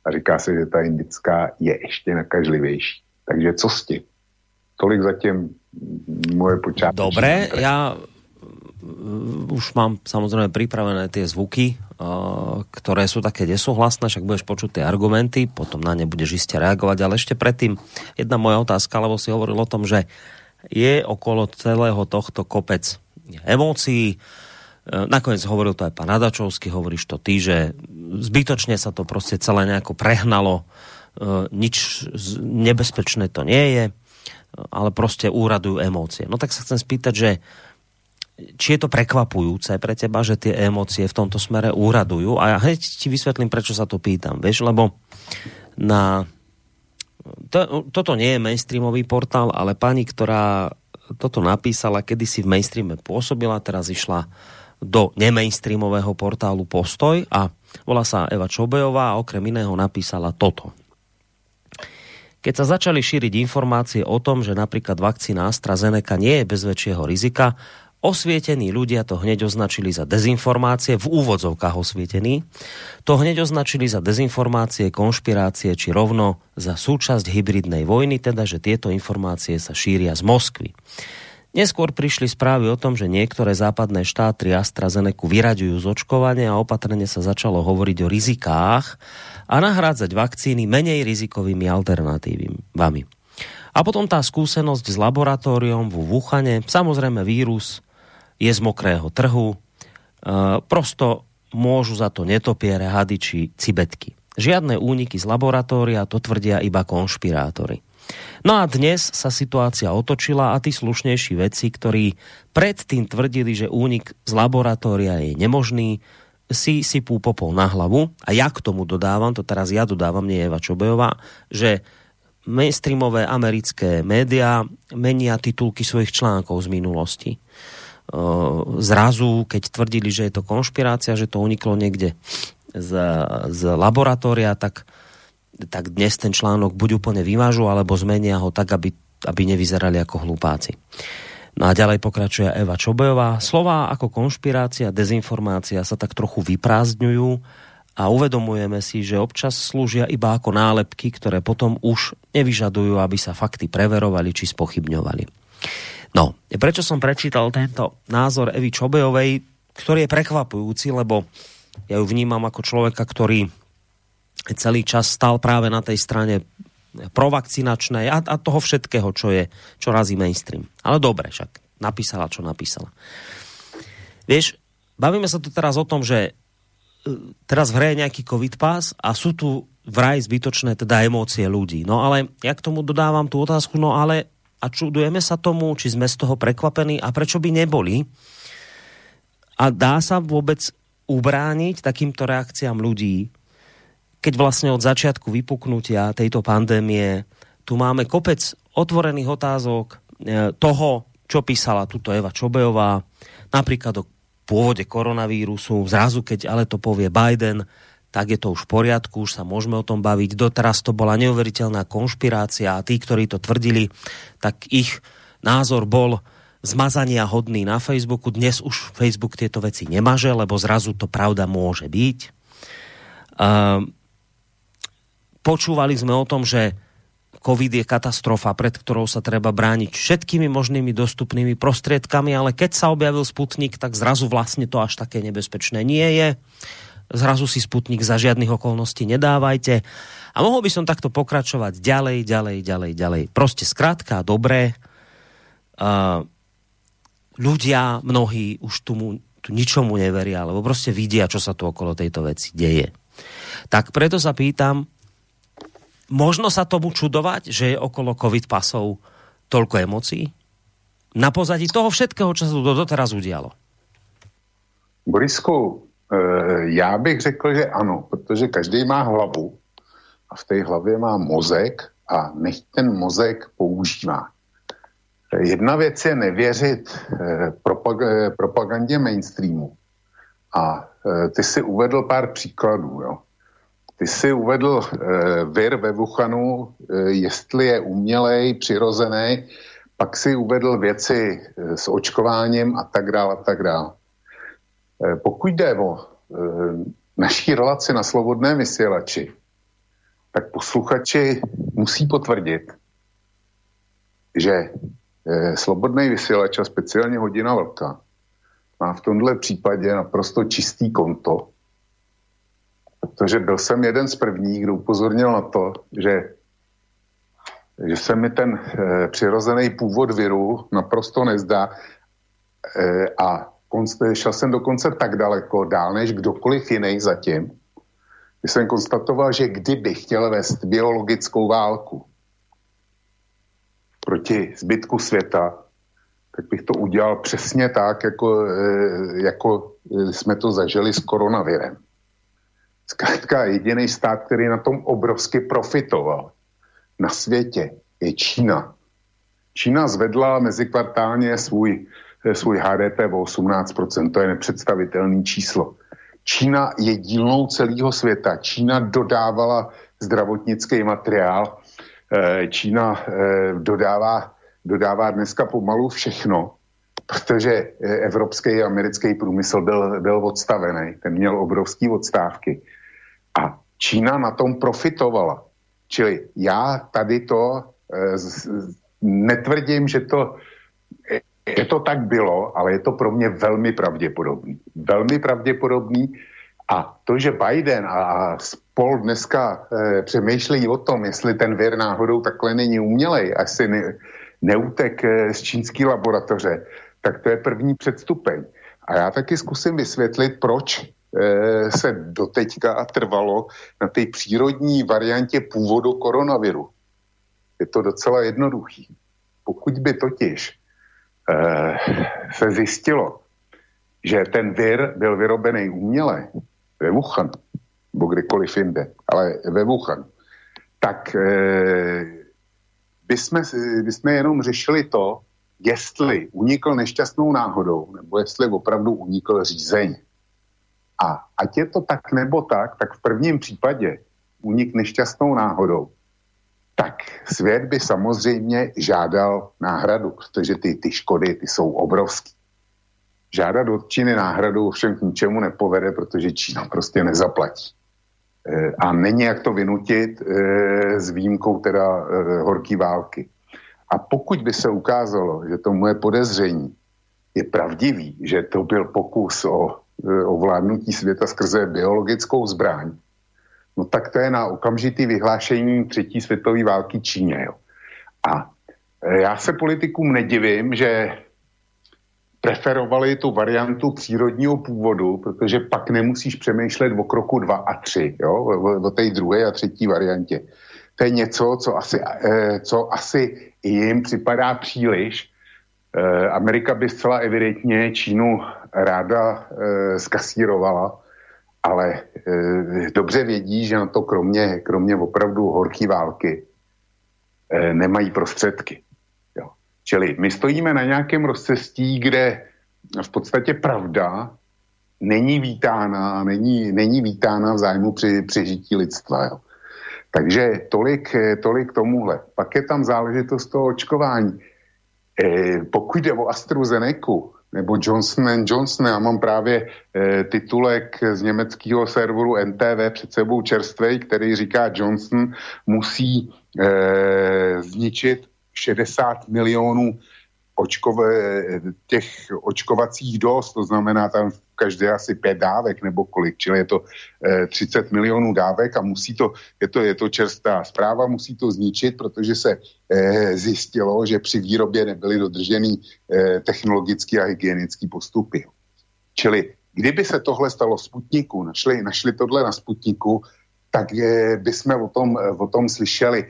A říká se, že ta indická je ještě nakažlivější. Takže co s tím? Tolik zatím moje počátky. Dobré, já už mám samozrejme pripravené tie zvuky, ktoré sú také nesúhlasné, však budeš počuť tie argumenty, potom na ne budeš iste reagovať, ale ešte predtým jedna moja otázka, lebo si hovoril o tom, že je okolo celého tohto kopec emócií, e, nakoniec hovoril to aj pán Adačovský, hovoríš to ty, že zbytočne sa to proste celé nejako prehnalo, e, nič nebezpečné to nie je, ale proste úradujú emócie. No tak sa chcem spýtať, že či je to prekvapujúce pre teba, že tie emócie v tomto smere úradujú. A ja hneď ti vysvetlím, prečo sa to pýtam. Vieš, lebo na... To, toto nie je mainstreamový portál, ale pani, ktorá toto napísala, kedysi v mainstreame pôsobila, teraz išla do nemainstreamového portálu Postoj a volá sa Eva Čobejová a okrem iného napísala toto. Keď sa začali šíriť informácie o tom, že napríklad vakcína AstraZeneca nie je bez väčšieho rizika, Osvietení ľudia to hneď označili za dezinformácie, v úvodzovkách osvietení, to hneď označili za dezinformácie, konšpirácie či rovno za súčasť hybridnej vojny, teda že tieto informácie sa šíria z Moskvy. Neskôr prišli správy o tom, že niektoré západné štáty AstraZeneca vyraďujú z očkovania a opatrne sa začalo hovoriť o rizikách a nahrádzať vakcíny menej rizikovými alternatívami. A potom tá skúsenosť s laboratóriom v Wuhane, samozrejme vírus je z mokrého trhu, e, prosto môžu za to netopiere, hady či cibetky. Žiadne úniky z laboratória, to tvrdia iba konšpirátori. No a dnes sa situácia otočila a tí slušnejší veci, ktorí predtým tvrdili, že únik z laboratória je nemožný, si sypú popol na hlavu a ja k tomu dodávam, to teraz ja dodávam, nie Eva Čobejová, že mainstreamové americké médiá menia titulky svojich článkov z minulosti zrazu, keď tvrdili, že je to konšpirácia, že to uniklo niekde z, z laboratória, tak, tak dnes ten článok buď úplne vyvážu, alebo zmenia ho tak, aby, aby nevyzerali ako hlupáci. No a ďalej pokračuje Eva Čobejová. Slová ako konšpirácia, dezinformácia sa tak trochu vyprázdňujú a uvedomujeme si, že občas slúžia iba ako nálepky, ktoré potom už nevyžadujú, aby sa fakty preverovali či spochybňovali. No, prečo som prečítal tento názor Evy Čobejovej, ktorý je prekvapujúci, lebo ja ju vnímam ako človeka, ktorý celý čas stal práve na tej strane provakcinačnej a, a toho všetkého, čo je, čo razí mainstream. Ale dobre, však napísala, čo napísala. Vieš, bavíme sa tu teraz o tom, že e, teraz v hre je nejaký covid pás a sú tu vraj zbytočné teda emócie ľudí. No ale ja k tomu dodávam tú otázku, no ale a čudujeme sa tomu, či sme z toho prekvapení a prečo by neboli. A dá sa vôbec ubrániť takýmto reakciám ľudí, keď vlastne od začiatku vypuknutia tejto pandémie tu máme kopec otvorených otázok e, toho, čo písala tuto Eva Čobejová, napríklad o pôvode koronavírusu, zrazu keď ale to povie Biden, tak je to už v poriadku, už sa môžeme o tom baviť. Doteraz to bola neuveriteľná konšpirácia a tí, ktorí to tvrdili, tak ich názor bol zmazania hodný na Facebooku. Dnes už Facebook tieto veci nemaže, lebo zrazu to pravda môže byť. Uh, počúvali sme o tom, že COVID je katastrofa, pred ktorou sa treba brániť všetkými možnými dostupnými prostriedkami, ale keď sa objavil Sputnik, tak zrazu vlastne to až také nebezpečné nie je. Zrazu si Sputnik za žiadnych okolností nedávajte. A mohol by som takto pokračovať ďalej, ďalej, ďalej, ďalej. Proste skrátka, dobré. Uh, ľudia, mnohí už tomu, tu ničomu neveria, lebo proste vidia, čo sa tu okolo tejto veci deje. Tak preto sa pýtam, možno sa tomu čudovať, že je okolo COVID pasov toľko emócií? Na pozadí toho všetkého, čo sa tu doteraz udialo. Borisku, já bych řekl, že ano, protože každý má hlavu a v té hlavě má mozek a nech ten mozek používá. Jedna věc je nevěřit eh, propag- propagandě mainstreamu. A ty si uvedl pár příkladů. Jo. Ty jsi uvedl e, vir ve Wuhanu, e, jestli je umělej, přirozený, pak si uvedl věci e, s očkováním a tak dále a tak dále. E, pokud jde o e, naší relaci na slobodné vysílači, tak posluchači musí potvrdit, že e, slobodný vysílač a speciálně hodina velká má v tomhle případě naprosto čistý konto. Protože byl jsem jeden z prvních, kdo upozornil na to, že, že se mi ten e, přirozený původ viru naprosto nezdá e, a šel jsem dokonce tak daleko, dál než kdokoliv jiný zatím, kdy jsem konstatoval, že kdyby chtěl vést biologickou válku proti zbytku světa, tak bych to udělal přesně tak, jako, e, jako jsme to zažili s koronavirem. Zkrátka jediný stát, který na tom obrovsky profitoval na světě, je Čína. Čína zvedla mezikvartálně svůj, svůj HDP o 18%, to je nepředstavitelný číslo. Čína je dílnou celého světa. Čína dodávala zdravotnický materiál, eh, Čína eh, dodává, dodává dneska pomalu všechno, protože eh, evropský a americký průmysl byl, byl odstavený, ten měl obrovský odstávky. A Čína na tom profitovala. Čili já tady to netvrdím, že to je to tak bylo, ale je to pro mě velmi pravděpodobný. Velmi pravděpodobný a to, že Biden a, spol dneska e, přemýšlejí o tom, jestli ten věr náhodou takhle není umělej, asi ne, neutek e, z čínské laboratoře, tak to je první předstupeň. A já taky zkusím vysvětlit, proč Eh, se doteďka trvalo na té přírodní variantě původu koronaviru. Je to docela jednoduchý. Pokud by totiž eh, se zjistilo, že ten vir byl vyrobený uměle ve Wuhan, nebo kdekoliv jinde, ale ve Wuhan, tak eh, bychom, bychom jenom řešili to, jestli unikl nešťastnou náhodou, nebo jestli opravdu unikl řízení. A ať je to tak nebo tak, tak v prvním případě unik nešťastnou náhodou, tak svět by samozřejmě žádal náhradu, protože ty, ty škody ty jsou obrovské. Žádat od Číny náhradu ovšem k ničemu nepovede, protože Čína prostě nezaplatí. E, a není jak to vynutit e, s výjimkou teda e, horký války. A pokud by se ukázalo, že to moje podezření je pravdivý, že to byl pokus o E, ovládnutí světa skrze biologickou zbraň, no tak to je na okamžitý vyhlášení třetí světové války Číně. Jo. A e, já se politikům nedivím, že preferovali tu variantu přírodního původu, protože pak nemusíš přemýšlet o kroku dva a tři, jo, o, o té druhé a třetí variantě. To je něco, co asi, e, co asi jim připadá příliš. Amerika by zcela evidentně Čínu ráda e, skasírovala, ale e, dobře vědí, že na to kromě, kromě opravdu horké války e, nemají prostředky. Jo. Čili my stojíme na nějakém rozcestí, kde v podstatě pravda není vítána není, není vítána v zájmu při, přežití lidstva. Jo. Takže tolik, tolik tomuhle. Pak je tam záležitost toho očkování. E, pokud jde o AstraZeneca, nebo Johnson Johnson, já mám právě e, titulek z německého serveru NTV před sebou čerstvej, který říká Johnson musí e, zničit 60 milionů očkové, těch očkovacích dost, to znamená tam každé asi pět dávek nebo kolik, čili je to e, 30 milionů dávek a musí to, je to, je to čerstvá zpráva, musí to zničit, protože se e, zjistilo, že při výrobě nebyly dodrženy e, technologické a hygienické postupy. Čili kdyby se tohle stalo Sputniku, našli, našli tohle na Sputniku, tak bychom o tom, o tom slyšeli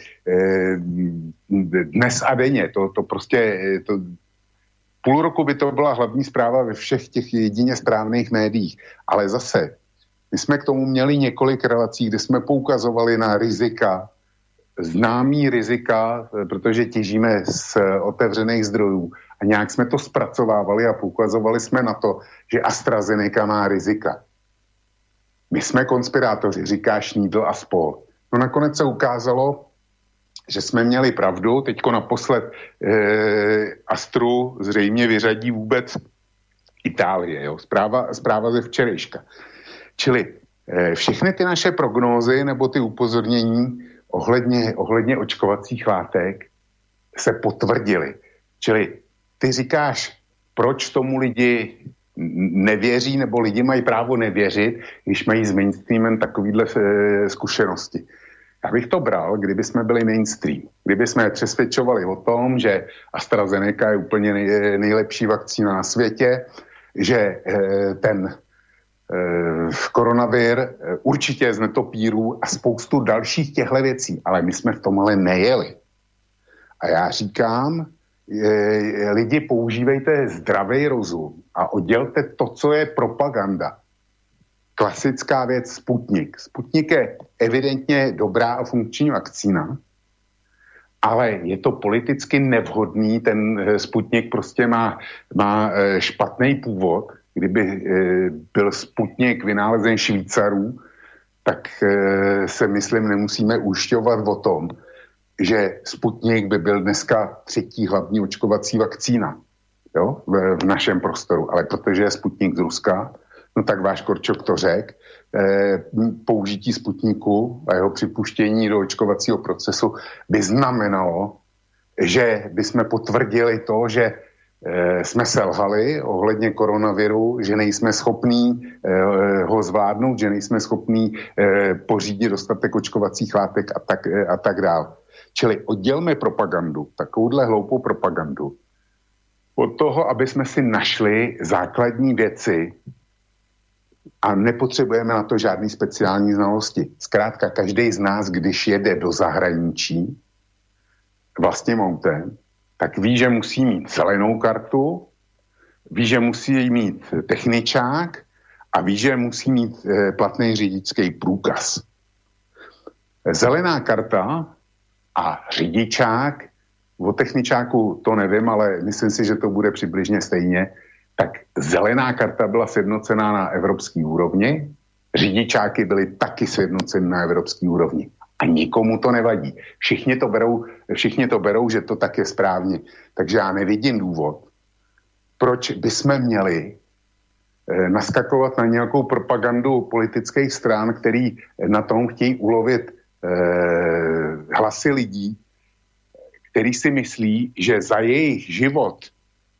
dnes a denně. To, to prostě, to, půl roku by to byla hlavní zpráva ve všech těch jedině správných médiích. Ale zase, my jsme k tomu měli několik relací, kde jsme poukazovali na rizika, známý rizika, protože těžíme z otevřených zdrojů a nějak jsme to zpracovávali a poukazovali jsme na to, že AstraZeneca má rizika. My jsme konspirátoři, říká Šnídl a spol. No nakonec se ukázalo, že jsme měli pravdu. Teďko naposled e, Astru zřejmě vyřadí vůbec Itálie. Jo? Zpráva, zpráva ze včerejška. Čili e, všechny ty naše prognózy nebo ty upozornění ohledně, ohledně očkovacích látek se potvrdily. Čili ty říkáš, proč tomu lidi nevěří, nebo lidi mají právo nevěřit, když mají s mainstreamem takovýhle e, zkušenosti. Já bych to bral, kdyby jsme byli mainstream. Kdyby jsme přesvědčovali o tom, že AstraZeneca je úplně nej, nejlepší vakcína na světě, že e, ten e, koronavir e, určitě z netopíru a spoustu dalších těchto věcí, ale my jsme v tom ale nejeli. A já říkám, e, lidi používejte zdravý rozum a oddělte to, co je propaganda klasická věc Sputnik. Sputnik je evidentně dobrá a funkční vakcína, ale je to politicky nevhodný, ten eh, Sputnik prostě má, má eh, špatný původ. Kdyby eh, byl Sputnik vynalezen Švýcarů, tak se myslím nemusíme ušťovat o tom, že Sputnik by byl dneska třetí hlavní očkovací vakcína jo, v, v našem prostoru. Ale protože je Sputnik z Ruska, no tak váš Korčok to řekl, eh, použití Sputniku a jeho připuštění do očkovacího procesu by znamenalo, že bychom potvrdili to, že eh, jsme selhali ohledně koronaviru, že nejsme schopní eh, ho zvládnout, že nejsme schopní eh, pořídit dostatek očkovacích látek a tak, eh, a tak dále. Čili oddělme propagandu, takovouhle hloupou propagandu, od toho, aby jsme si našli základní věci, a nepotřebujeme na to žádný speciální znalosti. Zkrátka, každý z nás, když jede do zahraničí vlastním autem, tak ví, že musí mít zelenou kartu, ví, že musí mít techničák a ví, že musí mít e, platný řidičský průkaz. Zelená karta a řidičák, o techničáku to nevím, ale myslím si, že to bude přibližně stejně, tak zelená karta byla sjednocená na evropské úrovni, řidičáky byly taky sjednoceny na evropské úrovni. A nikomu to nevadí. Všichni to, berou, všichni to berou, že to tak je správně. Takže já nevidím důvod, proč bychom měli eh, naskakovat na nějakou propagandu politických stran, který na tom chtějí ulovit eh, hlasy lidí, který si myslí, že za jejich život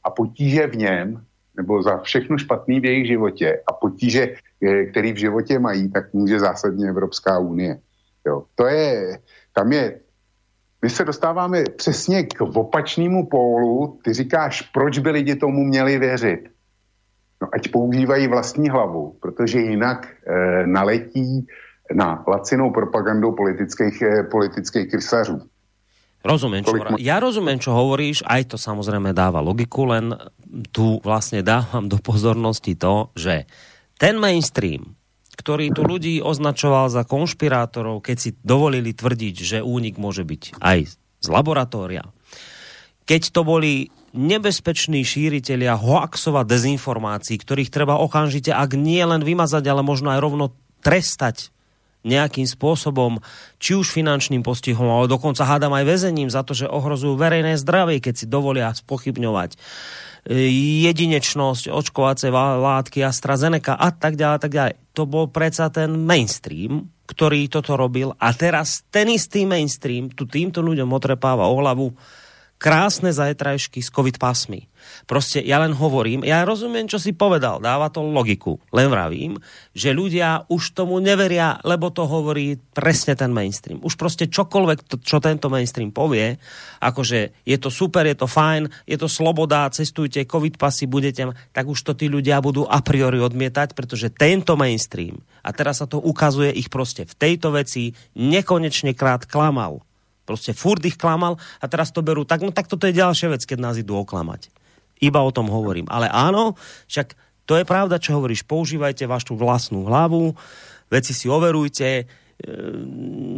a potíže v něm nebo za všechno špatný v jejich životě a potíže, eh, který v životě mají, tak může zásadně Evropská unie. Jo. To je, tam je, my se dostáváme přesně k opačnému pólu. Ty říkáš, proč by lidi tomu měli věřit? No ať používají vlastní hlavu, protože jinak e, naletí na lacinou propagandu politických, e, politických krysařů. Rozumiem, čo, ja rozumiem, čo hovoríš, aj to samozrejme dáva logiku, len tu vlastne dávam do pozornosti to, že ten mainstream, ktorý tu ľudí označoval za konšpirátorov, keď si dovolili tvrdiť, že únik môže byť aj z laboratória, keď to boli nebezpeční šíriteľia hoaxov a dezinformácií, ktorých treba okamžite, ak nie len vymazať, ale možno aj rovno trestať nejakým spôsobom, či už finančným postihom, ale dokonca hádam aj väzením za to, že ohrozujú verejné zdravie, keď si dovolia spochybňovať e, jedinečnosť očkovacej látky AstraZeneca a tak ďalej, tak ďalej. To bol predsa ten mainstream, ktorý toto robil a teraz ten istý mainstream tu týmto ľuďom otrepáva o hlavu krásne zajtrajšky s covid pasmi. Proste ja len hovorím, ja rozumiem, čo si povedal, dáva to logiku. Len vravím, že ľudia už tomu neveria, lebo to hovorí presne ten mainstream. Už proste čokoľvek, to, čo tento mainstream povie, akože je to super, je to fajn, je to sloboda, cestujte, covid pasy budete, tak už to tí ľudia budú a priori odmietať, pretože tento mainstream, a teraz sa to ukazuje, ich proste v tejto veci nekonečne krát klamal Proste furt ich klamal a teraz to berú tak, no tak toto je ďalšia vec, keď nás idú oklamať. Iba o tom hovorím. Ale áno, však to je pravda, čo hovoríš. Používajte vašu vlastnú hlavu, veci si overujte, e,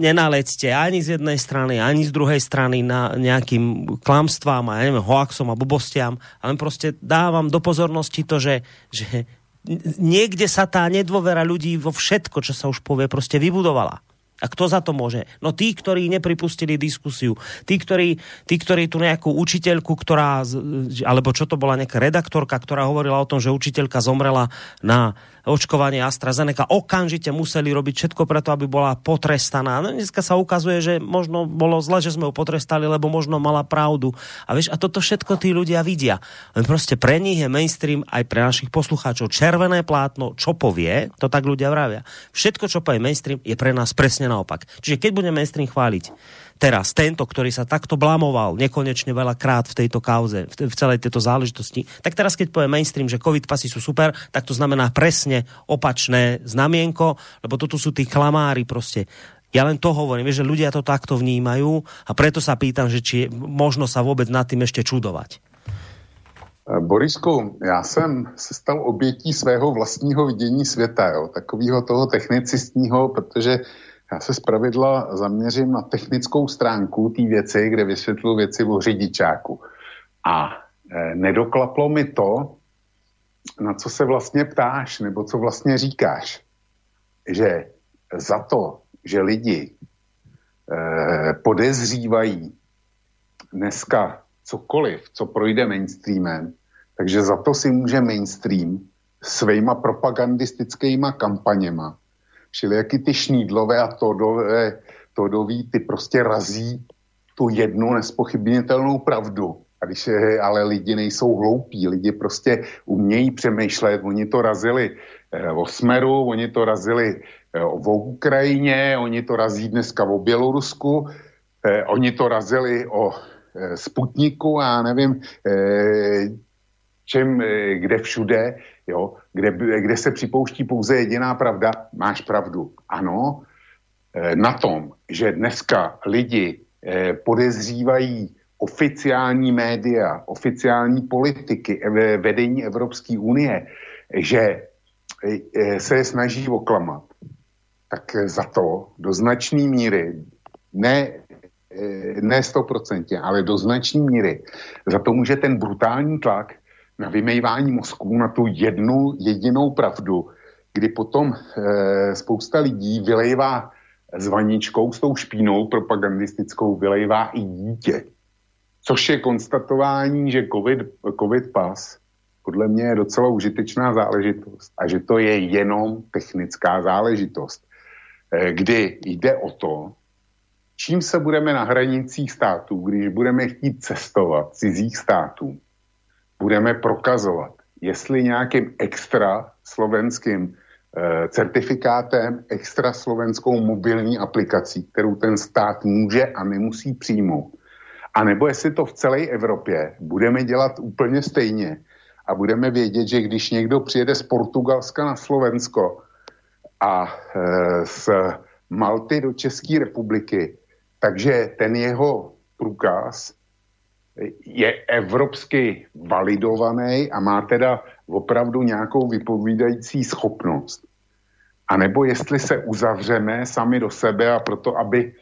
nenalecte ani z jednej strany, ani z druhej strany na nejakým klamstvám a ja neviem, hoaxom a blbostiam, ale proste dávam do pozornosti to, že, že niekde sa tá nedôvera ľudí vo všetko, čo sa už povie, proste vybudovala. A kto za to môže? No tí, ktorí nepripustili diskusiu. Tí, ktorí, tí, ktorí tu nejakú učiteľku, ktorá, alebo čo to bola nejaká redaktorka, ktorá hovorila o tom, že učiteľka zomrela na očkovanie AstraZeneca, okamžite museli robiť všetko preto, aby bola potrestaná. No dneska sa ukazuje, že možno bolo zle, že sme ju potrestali, lebo možno mala pravdu. A vieš, a toto všetko tí ľudia vidia. Len proste pre nich je mainstream aj pre našich poslucháčov červené plátno, čo povie, to tak ľudia vravia. Všetko, čo povie mainstream, je pre nás presne naopak. Čiže keď budeme mainstream chváliť, teraz tento, ktorý sa takto blamoval nekonečne veľa krát v tejto kauze, v, v celej tejto záležitosti, tak teraz keď povie mainstream, že covid pasy sú super, tak to znamená presne opačné znamienko, lebo toto sú tí klamári proste. Ja len to hovorím, že ľudia to takto vnímajú a preto sa pýtam, že či možno sa vôbec nad tým ešte čudovať. Borisku, já jsem se stal obětí svého vlastního vidění světa, jo, takového toho technicistního, protože já se zpravidla zaměřím na technickou stránku té věci, kde vysvětlu věci o řidičáku. A e, nedoklaplo mi to, na co se vlastně ptáš, nebo co vlastně říkáš. Že za to, že lidi e, podezřívají dneska cokoliv, co projde mainstreamem, takže za to si může mainstream svýma propagandistickýma kampaněma jaký ty šnídlové a todové, todoví, ty prostě razí tu jednu nespochybnitelnou pravdu. A když je, ale lidi nejsou hloupí, lidi prostě umějí přemýšlet, oni to razili eh, o Smeru, oni to razili eh, o Ukrajině, oni to razí dneska o Bělorusku, eh, oni to razili o eh, Sputniku a nevím, eh, čem, eh, kde všude jo, kde, kde se připouští pouze jediná pravda, máš pravdu. Ano, eh, na tom, že dneska lidi eh, podezřívají oficiální média, oficiální politiky, vedení Evropské unie, že eh, se snaží oklamat, tak za to do značné míry, ne, ne stoprocentně, ale do značné míry, za to může ten brutální tlak, na vymejvání mozků na tu jednu jedinou pravdu, kdy potom e, spousta lidí vylejvá s vaničkou, s tou špínou propagandistickou, vylejvá i dítě. Což je konstatování, že COVID, COVID pas podle mě je docela užitečná záležitost a že to je jenom technická záležitost, e, kdy jde o to, čím se budeme na hranicích států, když budeme chtít cestovat cizích států, budeme prokazovat, jestli nějakým extra slovenským e, certifikátem, extra slovenskou mobilní aplikací, kterou ten stát může a nemusí přijmout, a nebo jestli to v celé Evropě budeme dělat úplně stejně a budeme vědět, že když někdo přijede z Portugalska na Slovensko a e, z Malty do České republiky, takže ten jeho průkaz je evropsky validovaný a má teda opravdu nějakou vypovídající schopnost. A nebo jestli se uzavřeme sami do sebe a proto, aby,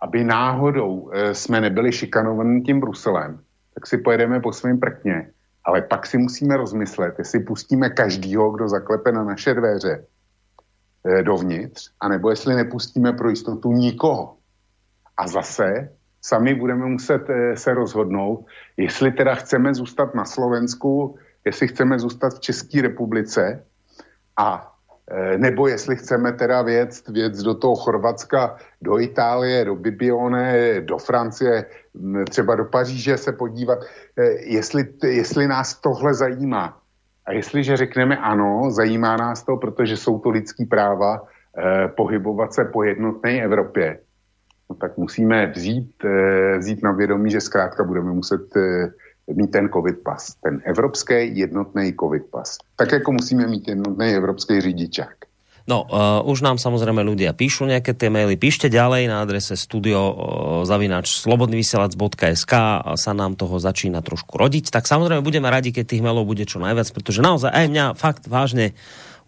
aby náhodou e, jsme nebyli šikanovaní tím Bruselem, tak si pojedeme po svém prkně. Ale pak si musíme rozmyslet, jestli pustíme každýho, kdo zaklepe na naše dveře e, dovnitř, anebo jestli nepustíme pro jistotu nikoho. A zase sami budeme muset e, se rozhodnout, jestli teda chceme zůstat na Slovensku, jestli chceme zůstat v České republice a Eh, nebo jestli chceme teda věc, věc do toho Chorvatska, do Itálie, do Bibione, do Francie, třeba do Paříže se podívat, eh, jestli, jestli nás tohle zajímá. A jestliže řekneme ano, zajímá nás to, protože jsou to lidský práva, eh, pohybovat se po jednotné Evropě, no tak musíme vzít, vzít na vědomí, že zkrátka budeme muset mít ten covid pas, ten evropský jednotný covid pas. Tak jako musíme mít jednotný evropský řidičák. No, uh, už nám samozrejme ľudia píšu nejaké tie maily. Píšte ďalej na adrese studio uh, zavinač slobodnyvysielac.sk a sa nám toho začína trošku rodiť. Tak samozrejme budeme radi, keď tých mailov bude čo najviac, pretože naozaj aj mňa fakt vážne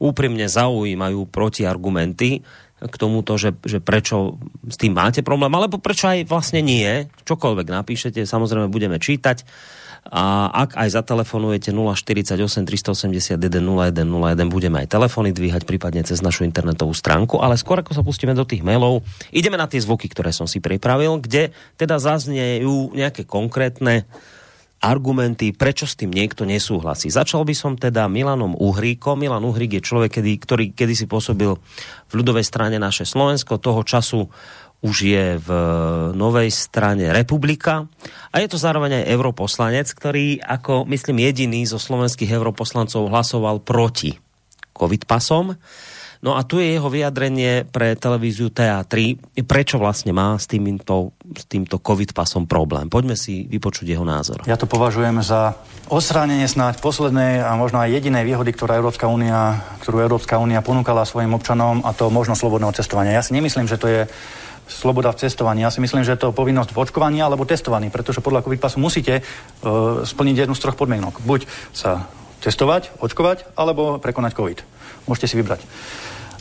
úprimne zaujímajú protiargumenty k tomuto, že, že prečo s tým máte problém, alebo prečo aj vlastne nie. Čokoľvek napíšete, samozrejme budeme čítať a ak aj zatelefonujete 048 381 0101, budeme aj telefony dvíhať, prípadne cez našu internetovú stránku. Ale skôr ako sa pustíme do tých mailov, ideme na tie zvuky, ktoré som si pripravil, kde teda zazniejú nejaké konkrétne argumenty, prečo s tým niekto nesúhlasí. Začal by som teda Milanom Uhríkom. Milan Uhrík je človek, kedy, ktorý kedysi pôsobil v ľudovej strane naše Slovensko. Toho času už je v novej strane Republika a je to zároveň aj europoslanec, ktorý ako myslím jediný zo slovenských europoslancov hlasoval proti covid pasom. No a tu je jeho vyjadrenie pre televíziu TA3, prečo vlastne má s týmto, s týmto covid pasom problém. Poďme si vypočuť jeho názor. Ja to považujem za osránenie snáď poslednej a možno aj jedinej výhody, ktorá Európska únia, ktorú Európska únia ponúkala svojim občanom a to možno slobodného cestovania. Ja si nemyslím, že to je sloboda v cestovaní. Ja si myslím, že je to povinnosť v očkovaní alebo testovaní, pretože podľa COVID pasu musíte uh, splniť jednu z troch podmienok. Buď sa testovať, očkovať, alebo prekonať COVID. Môžete si vybrať.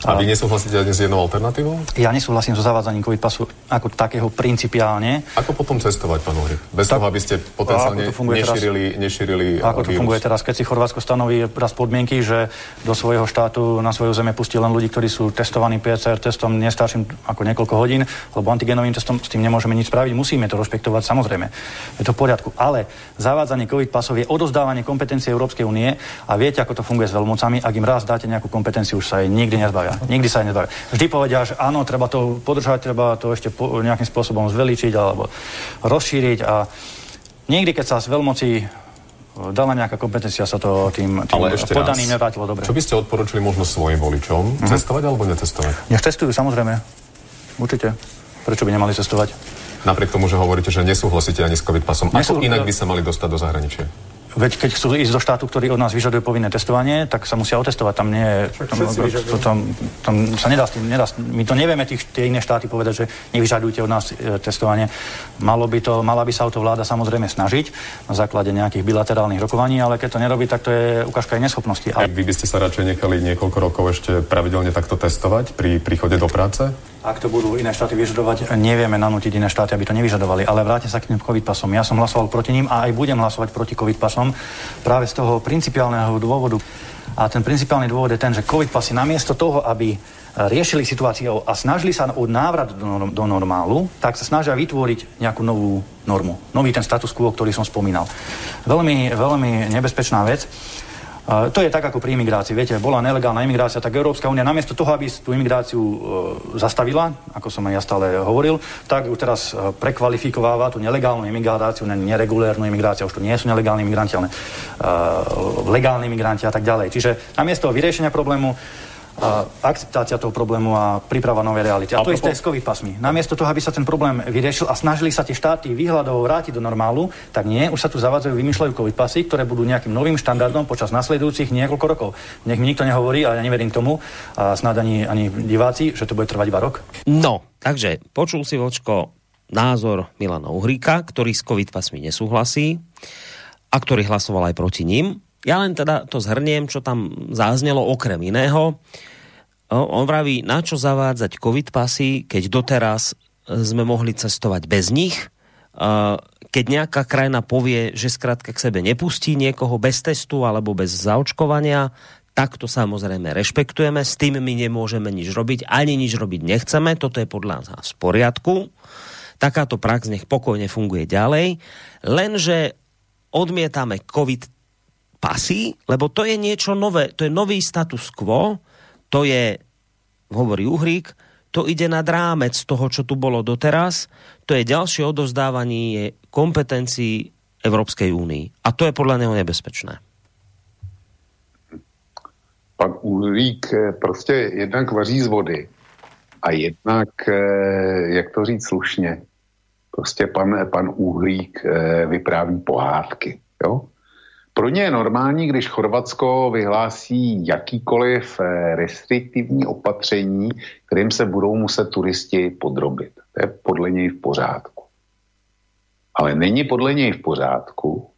A vy nesúhlasíte ani s jednou alternatívou? Ja nesúhlasím so zavádzaním COVID pasu ako takého principiálne. Ako potom cestovať, pán Uhrik? Bez tak, toho, aby ste potenciálne nešírili, teraz, nešírili Ako to vírus? funguje teraz, keď si Chorvátsko stanoví raz podmienky, že do svojho štátu na svoju zeme pustí len ľudí, ktorí sú testovaní PCR testom nestarším ako niekoľko hodín, lebo antigenovým testom s tým nemôžeme nič spraviť, musíme to rešpektovať, samozrejme. Je to v poriadku. Ale zavádzanie COVID pasov je odozdávanie kompetencie Európskej únie a viete, ako to funguje s veľmocami. Ak im raz dáte nejakú kompetenciu, už sa jej nikdy nezbavia nebavia. Nikdy sa nebavia. Vždy povedia, že áno, treba to podržať, treba to ešte po, nejakým spôsobom zveličiť alebo rozšíriť a niekdy, keď sa z veľmoci e, dala nejaká kompetencia, sa to tým, tým Ale ešte podaným nevrátilo dobre. Čo by ste odporúčili možno svojim voličom? Uh-huh. Cestovať alebo necestovať? Nech cestujú, samozrejme. Určite. Prečo by nemali cestovať? Napriek tomu, že hovoríte, že nesúhlasíte ani s COVID pasom. Nesú... Ako inak by sa mali dostať do zahraničia? Veď keď chcú ísť do štátu, ktorý od nás vyžaduje povinné testovanie, tak sa musia otestovať. Tam nie tam, to, tam, tam sa nedá, nedá, my to nevieme tých, tie iné štáty povedať, že nevyžadujte od nás e, testovanie. Malo by to, mala by sa o to vláda samozrejme snažiť na základe nejakých bilaterálnych rokovaní, ale keď to nerobí, tak to je ukážka aj neschopnosti. A vy by ste sa radšej nechali niekoľko rokov ešte pravidelne takto testovať pri príchode do práce? Ak to budú iné štáty vyžadovať, nevieme nanútiť iné štáty, aby to nevyžadovali. Ale vráte sa k tým COVID pasom. Ja som hlasoval proti ním a aj budem hlasovať proti COVID pasom práve z toho principiálneho dôvodu. A ten principiálny dôvod je ten, že COVID pasy namiesto toho, aby riešili situáciu a snažili sa o návrat do normálu, tak sa snažia vytvoriť nejakú novú normu. Nový ten status quo, ktorý som spomínal. Veľmi, veľmi nebezpečná vec. To je tak ako pri imigrácii. Viete, bola nelegálna imigrácia, tak Európska únia namiesto toho, aby tú imigráciu e, zastavila, ako som aj ja stále hovoril, tak ju teraz e, prekvalifikováva tú nelegálnu imigráciu na neregulérnu imigráciu. Už to nie sú nelegálni imigranti, ale e, legálni imigranti a tak ďalej. Čiže namiesto vyriešenia problému akceptácia toho problému a príprava novej reality. A, a to isté s COVID pasmi. Namiesto toho, aby sa ten problém vyriešil a snažili sa tie štáty výhľadovo vrátiť do normálu, tak nie, už sa tu zavádzajú, vymýšľajú COVID pasy, ktoré budú nejakým novým štandardom počas nasledujúcich niekoľko rokov. Nech mi nikto nehovorí, ale ja neverím tomu, a snad ani, ani diváci, že to bude trvať iba rok. No, takže počul si vočko názor Milana Uhríka, ktorý s COVID pasmi nesúhlasí a ktorý hlasoval aj proti ním. Ja len teda to zhrniem, čo tam záznelo okrem iného. On vraví, na čo zavádzať covid pasy, keď doteraz sme mohli cestovať bez nich keď nejaká krajina povie, že skrátka k sebe nepustí niekoho bez testu alebo bez zaočkovania, tak to samozrejme rešpektujeme, s tým my nemôžeme nič robiť, ani nič robiť nechceme, toto je podľa nás v poriadku. Takáto prax nech pokojne funguje ďalej, lenže odmietame COVID pasy, lebo to je niečo nové, to je nový status quo, to je, hovorí Uhrík, to ide nad rámec toho, čo tu bolo doteraz, to je ďalšie odozdávanie kompetencií Európskej únii. A to je podľa neho nebezpečné pan Ulrík eh, prostě jednak vaří z vody a jednak, eh, jak to říct slušně, prostě pan, pan Uhlík eh, vypráví pohádky. Jo? Pro ně je normální, když Chorvatsko vyhlásí jakýkoliv restriktivní opatření, kterým se budou muset turisti podrobit. To je podle něj v pořádku. Ale není podle něj v pořádku,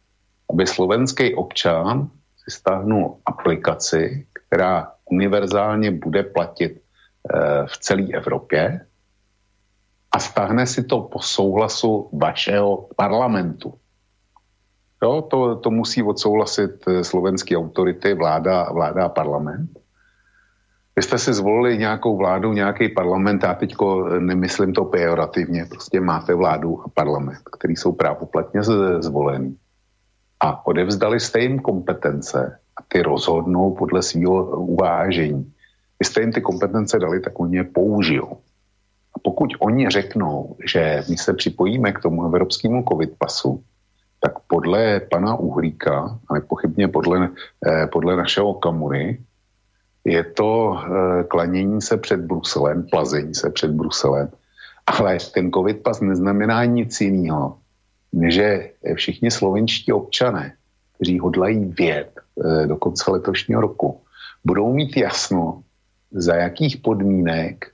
aby slovenský občan si stáhnul aplikaci, která univerzálně bude platit eh, v celé Evropě a stáhne si to po souhlasu vašeho parlamentu. Jo, to, to musí odsouhlasit eh, slovenské autority, vláda, vláda a parlament. Vy jste si zvolili nějakou vládu, nějaký parlament, já teď nemyslím to pejorativně, prostě máte vládu a parlament, který jsou právoplatně zvolený. A odevzdali jste jim kompetence, a ty rozhodnou podle svého uvážení. Vy jste jim ty kompetence dali, tak oni je použijou. A pokud oni řeknou, že my se připojíme k tomu evropskému covid pasu, tak podle pana Uhlíka, a nepochybně podle, eh, podle našeho kamury, je to eh, klanění se před Bruselem, plazení se před Bruselem. Ale ten covid pas neznamená nic jiného, že všichni slovenští občané, kteří hodlají vět Eh, do konce letošního roku, budou mít jasno, za jakých podmínek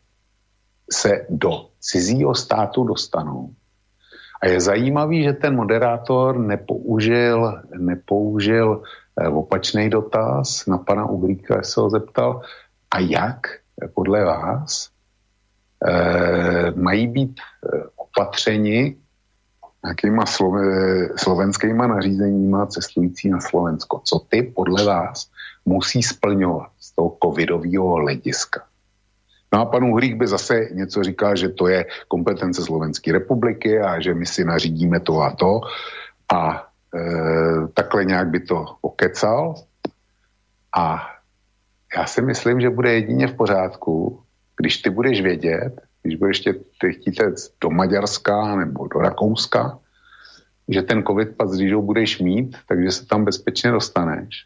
se do cizího státu dostanou. A je zajímavý, že ten moderátor nepoužil, nepoužil eh, opačný dotaz na pana Uhlíka, se ho zeptal, a jak podle vás eh, mají být eh, opatřeni nějakýma slove, slovenskýma nařízeníma cestující na Slovensko. Co ty podle vás musí splňovat z toho covidového hlediska? No a pan Uhrík by zase něco říkal, že to je kompetence Slovenské republiky a že my si nařídíme to a to a e, takhle nějak by to okecal a já si myslím, že bude jedině v pořádku, když ty budeš vědět, když budeš chtít do Maďarska nebo do Rakouska, že ten covid pas, ho budeš mít, takže se tam bezpečně dostaneš.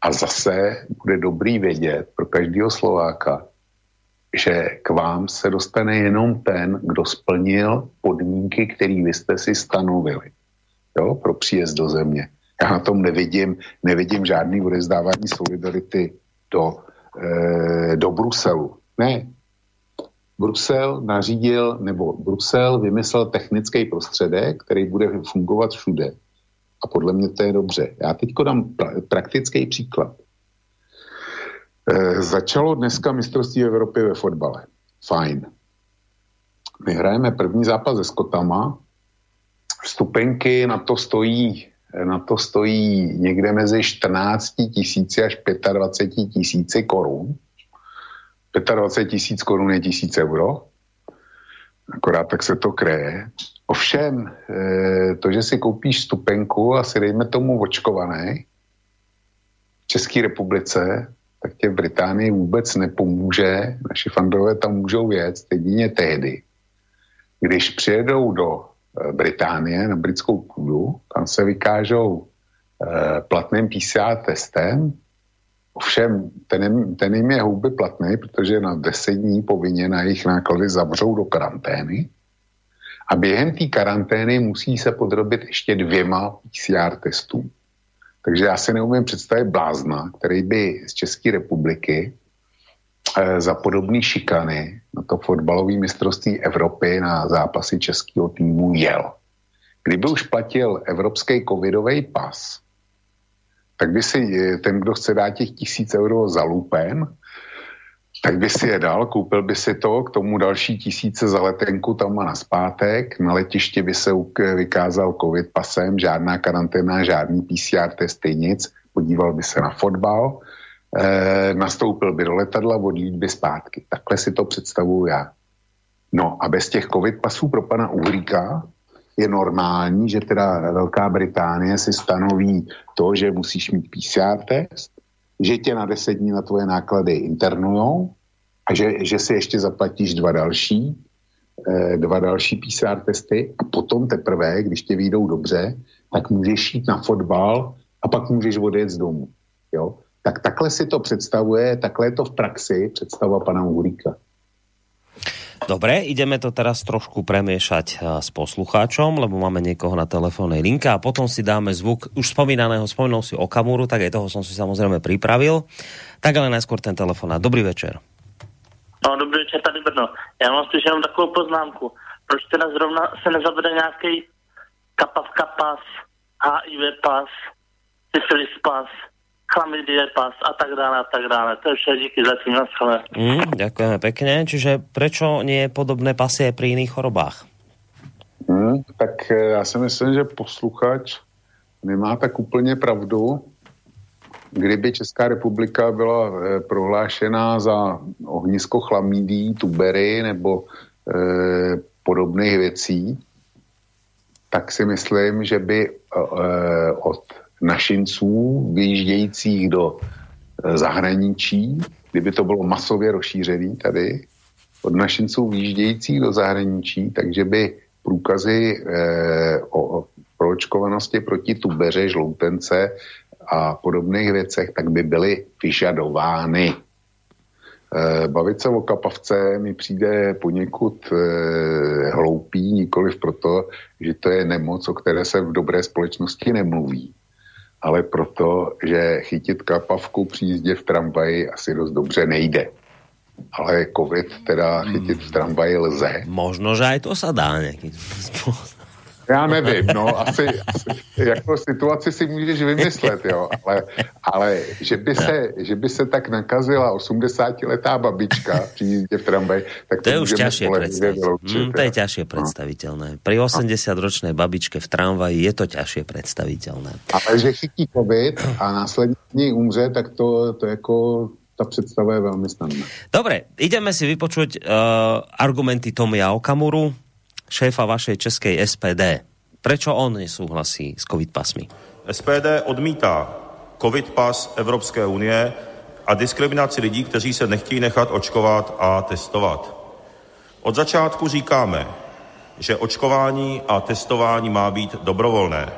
A zase bude dobrý vědět pro každého Slováka, že k vám se dostane jenom ten, kdo splnil podmínky, které vy jste si stanovili jo, pro příjezd do země. Já na tom nevidím, nevidím žádný odezdávání solidarity do, e, do Bruselu. Ne, Brusel nařídil, nebo Brusel vymyslel technický prostředek, který bude fungovat všude. A podle mě to je dobře. Já teď dám pra- praktický příklad. E, začalo dneska mistrovství Evropy ve fotbale. Fajn. My hrajeme první zápas se Skotama. Vstupenky na to stojí na to stojí někde mezi 14 tisíci až 25 tisíci korun. 25 tisíc korun je tisíc euro, akorát tak se to kreje. Ovšem, eh, to, že si koupíš stupenku a si dejme tomu očkovaný v České republice, tak tě v Británii vůbec nepomůže. Naši fandové tam můžou jet jedině tehdy, když přijedou do eh, Británie na britskou půdu, tam se vykážou eh, platným PCR testem, Ovšem, ten, ten jim je houby platný, protože na 10 dní povinně na jejich náklady zavřou do karantény a během té karantény musí se podrobit ještě dvěma PCR testům. Takže já si neumím představit blázna, který by z České republiky eh, za podobné šikany na to fotbalové mistrovství Evropy na zápasy českého týmu jel. Kdyby už platil evropský covidový pas, tak by si eh, ten, kdo chce dát těch tisíc euro za lupem, tak by si je dal, koupil by si to, k tomu další tisíce za letenku tam a na zpátek, na letišti by se vykázal covid pasem, žádná karanténa, žádný PCR testy, nic, podíval by se na fotbal, e, nastoupil by do letadla, odlít by zpátky. Takhle si to představuju já. No a bez těch covid pasů pro pana Uhríka je normální, že teda Velká Británie si stanoví to, že musíš mít PCR test, že tě na deset dní na tvoje náklady internujou a že, že si ještě zaplatíš dva další, eh, dva další PCR testy a potom teprve, když tě výjdou dobře, tak můžeš jít na fotbal a pak můžeš odjet z domu. Jo? Tak takhle si to představuje, takhle je to v praxi představa pana Uhríka. Dobre, ideme to teraz trošku premiešať eh, s poslucháčom, lebo máme niekoho na telefónnej linke a potom si dáme zvuk už spomínaného, spomínal si Okamuru, tak aj toho som si samozrejme pripravil. Tak ale najskôr ten telefon. Dobrý večer. No, dobrý večer, tady Brno. Já mám spíš jenom takovou poznámku. Proč teda zrovna se nezavede nějaký kapavka pas, HIV pas, syfilis pas, chlamydie pas a tak dále a tak dále. To je vše, díky za tým mm, Ďakujeme pekne. Čiže prečo nie je podobné pasy aj pri iných chorobách? Hmm, tak eh, já si myslím, že posluchač nemá tak úplně pravdu. Kdyby Česká republika byla e, prohlášená za ohnisko chlamídí, tubery nebo e, podobných věcí, tak si myslím, že by e, od našinců vyjíždějících do e, zahraničí, kdyby to bylo masově rozšířené tady, od našinců vyjíždějících do zahraničí, takže by průkazy e, o proočkovanosti proti tubeře, žloutence a podobných věcech, tak by byly vyžadovány. E, bavit se o kapavce mi přijde poněkud e, hloupý, nikoliv proto, že to je nemoc, o které se v dobré společnosti nemluví ale proto, že chytit kapavku při jízdě v tramvaji asi dost dobře nejde. Ale covid teda chytit v tramvaji lze. Možno, že aj to sa dá nejakým Já nevím, no, asi, asi jako situaci si můžeš vymyslet, jo, ale, ale že, by se, že by se tak nakazila 80-letá babička při jízdě v tramvaji, tak to, to je už ťažšie predstaviť. Mm, to je ťažšie predstaviteľné. Pri 80-ročnej babičke v tramvaji je to ťažšie predstaviteľné. Ale že chytí covid a následně umře, tak to, to jako ta představa je velmi snadná. Dobre, ideme si vypočuť uh, argumenty Tomia Okamuru, šéfa vašej českej SPD. Prečo on nesúhlasí s covid pasmi? SPD odmítá covid pas Evropské unie a diskriminaci lidí, kteří se nechtějí nechat očkovat a testovat. Od začátku říkáme, že očkování a testování má být dobrovolné.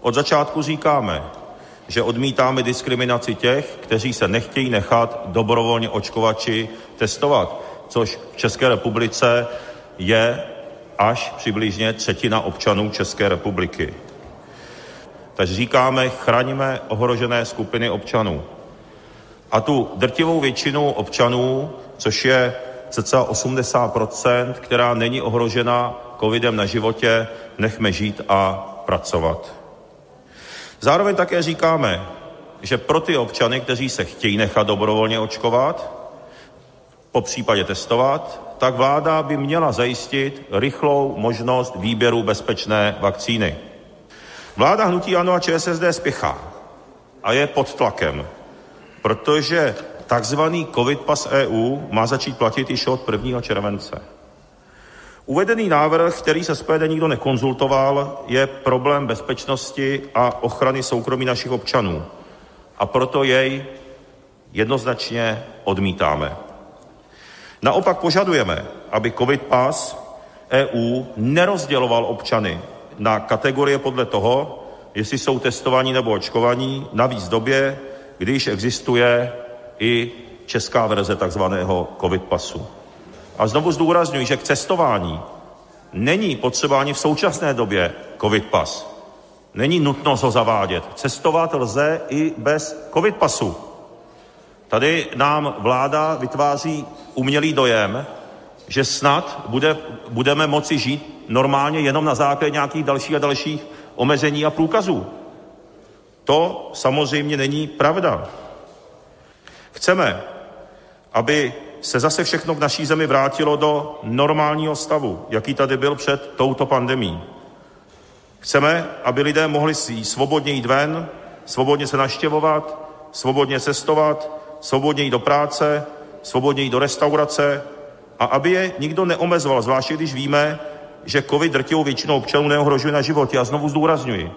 Od začátku říkáme, že odmítáme diskriminaci těch, kteří se nechtějí nechat dobrovolně očkovat či testovat, což v České republice je až přibližně třetina občanů České republiky. Takže říkáme, chraňme ohrožené skupiny občanů. A tu drtivou většinu občanů, což je cca 80%, která není ohrožena covidem na životě, nechme žít a pracovat. Zároveň také říkáme, že pro ty občany, kteří se chtějí nechat dobrovolně očkovat, po případě testovat, tak vláda by měla zajistit rychlou možnost výběru bezpečné vakcíny. Vláda hnutí ANO a ČSSD spěchá a je pod tlakem, protože takzvaný covid pas EU má začít platit již od 1. července. Uvedený návrh, který se SPD nikdo nekonzultoval, je problém bezpečnosti a ochrany soukromí našich občanů. A proto jej jednoznačně odmítáme. Naopak požadujeme, aby covid pas EU nerozděloval občany na kategorie podle toho, jestli jsou testovaní nebo očkovaní, navíc v době, když existuje i česká verze takzvaného covid pasu. A znovu zdůrazňuji, že k cestování není potřeba ani v současné době covid pas. Není nutnost ho zavádět. Cestovat lze i bez covid pasu. Tady nám vláda vytváří umělý dojem, že snad bude, budeme moci žít normálně jenom na základě nějakých dalších a dalších omezení a průkazů. To samozřejmě není pravda. Chceme, aby se zase všechno v naší zemi vrátilo do normálního stavu, jaký tady byl před touto pandemí. Chceme, aby lidé mohli si svobodně jít ven, svobodně se naštěvovat, svobodně cestovat, svobodně jít do práce, svobodně jít do restaurace a aby je nikdo neomezoval, zvláště když víme, že covid drtivou většinou občanů neohrožuje na život. Já znovu zdůrazňuji,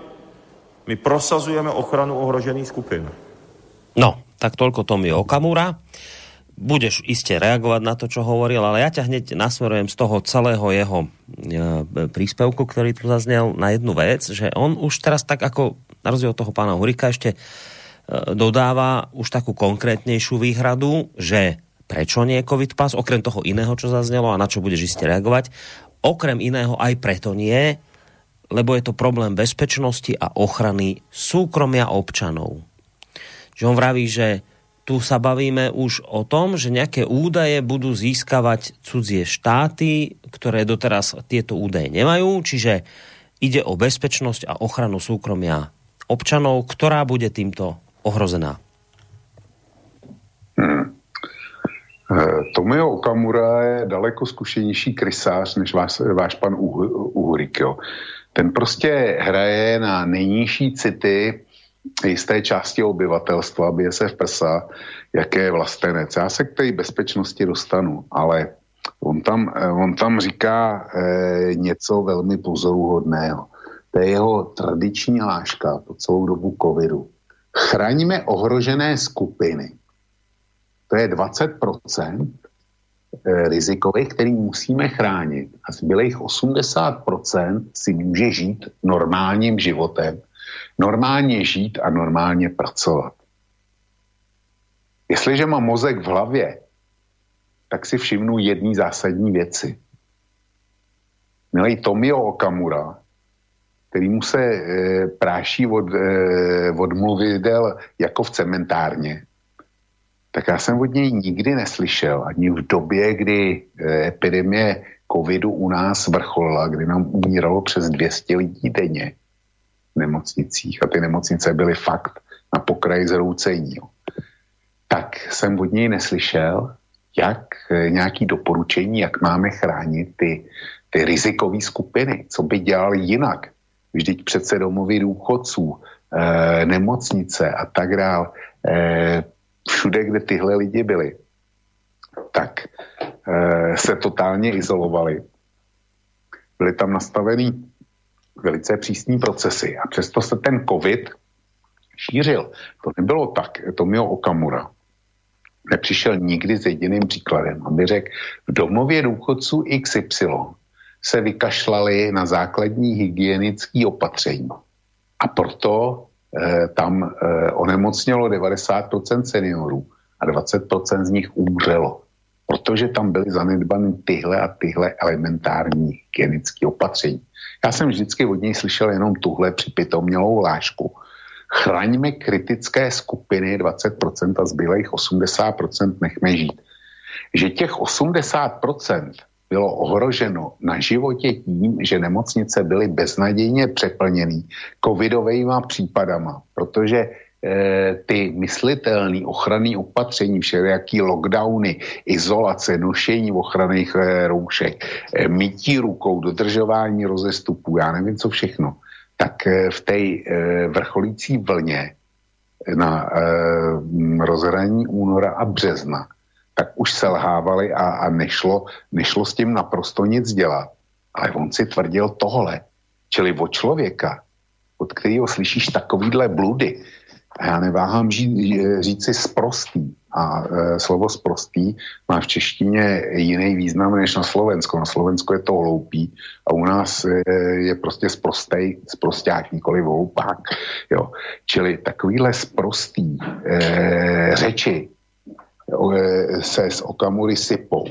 my prosazujeme ochranu ohrožených skupin. No, tak toľko Tomi Okamura. Budeš iste reagovať na to, čo hovoril, ale ja ťa hneď nasmerujem z toho celého jeho e, príspevku, ktorý tu zaznel na jednu vec, že on už teraz tak ako, na rozdiel od toho pána Hurika, ešte dodáva už takú konkrétnejšiu výhradu, že prečo nie je COVID pas, okrem toho iného, čo zaznelo a na čo budeš iste reagovať, okrem iného aj preto nie, lebo je to problém bezpečnosti a ochrany súkromia občanov. Že on vraví, že tu sa bavíme už o tom, že nejaké údaje budú získavať cudzie štáty, ktoré doteraz tieto údaje nemajú, čiže ide o bezpečnosť a ochranu súkromia občanov, ktorá bude týmto ohrozená. Hmm. Tomio Okamura je daleko zkušenější krysář než váš, váš pan Uhurik. Jo. Ten prostě hraje na nejnižší city jisté části obyvatelstva, bije se v prsa, jaké je vlastenec. Já se k té bezpečnosti dostanu, ale on tam, on tam říká eh, něco velmi pozoruhodného. To je jeho tradiční láška po celou dobu covidu. Chraňme ohrožené skupiny. To je 20% eh, rizikových, který musíme chránit. A zbylých 80% si může žít normálním životem normálně žít a normálně pracovat. Jestliže mám mozek v hlavě, tak si všimnu jedné zásadní věci. Milej Tomio Okamura, který mu se e, práší od, e, od mluvidel jako v cementárně, tak já jsem od něj nikdy neslyšel, ani v době, kdy e, epidemie covidu u nás vrcholila, kdy nám umíralo přes 200 lidí denně, nemocnicích a ty nemocnice byly fakt na pokraji zroucení. Tak jsem od něj neslyšel, jak eh, nějaký doporučení, jak máme chránit ty, ty rizikové skupiny, co by dělal jinak. Vždyť přece domovy důchodců, e, nemocnice a tak dál, e, všude, kde tyhle lidi byli, tak e, se totálně izolovali. Byly tam nastavený velice přísní procesy a přesto se ten covid šířil. To nebylo tak, to měl Okamura. Nepřišel nikdy s jediným příkladem, aby řekl, v domově důchodců XY se vykašlali na základní hygienické opatření. A proto eh, tam eh, onemocnělo 90% seniorů a 20% z nich umřelo. Protože tam byly zanedbané tyhle a tyhle elementární hygienické opatření. Já jsem vždycky od něj slyšel jenom tuhle připitomělou lášku. Chraňme kritické skupiny 20% a zbylých 80% nechme žít. Že těch 80% bylo ohroženo na životě tím, že nemocnice byly beznadějně přeplněný covidovými případama, protože Eh, ty myslitelné ochranné opatření, všelijaký lockdowny, izolace, nošení ochranných e, roušek, e, mytí rukou, dodržování rozestupů, já nevím co všechno, tak v té vrcholící vlně na rozhraní února a března, tak už selhávali a, a nešlo, nešlo s tím naprosto nic dělat. Ale on si tvrdil tohle, čili od člověka, od kterého slyšíš takovýhle bludy, a já neváhám ří, říci sprostý. A e, slovo sprostý má v češtině jiný význam než na Slovensku. Na Slovensku je to hloupý a u nás e, je prostě sprostej, sprosták, nikoli hloupák. Jo. Čili takovýhle sprostý e, řeči se z Okamury sypou.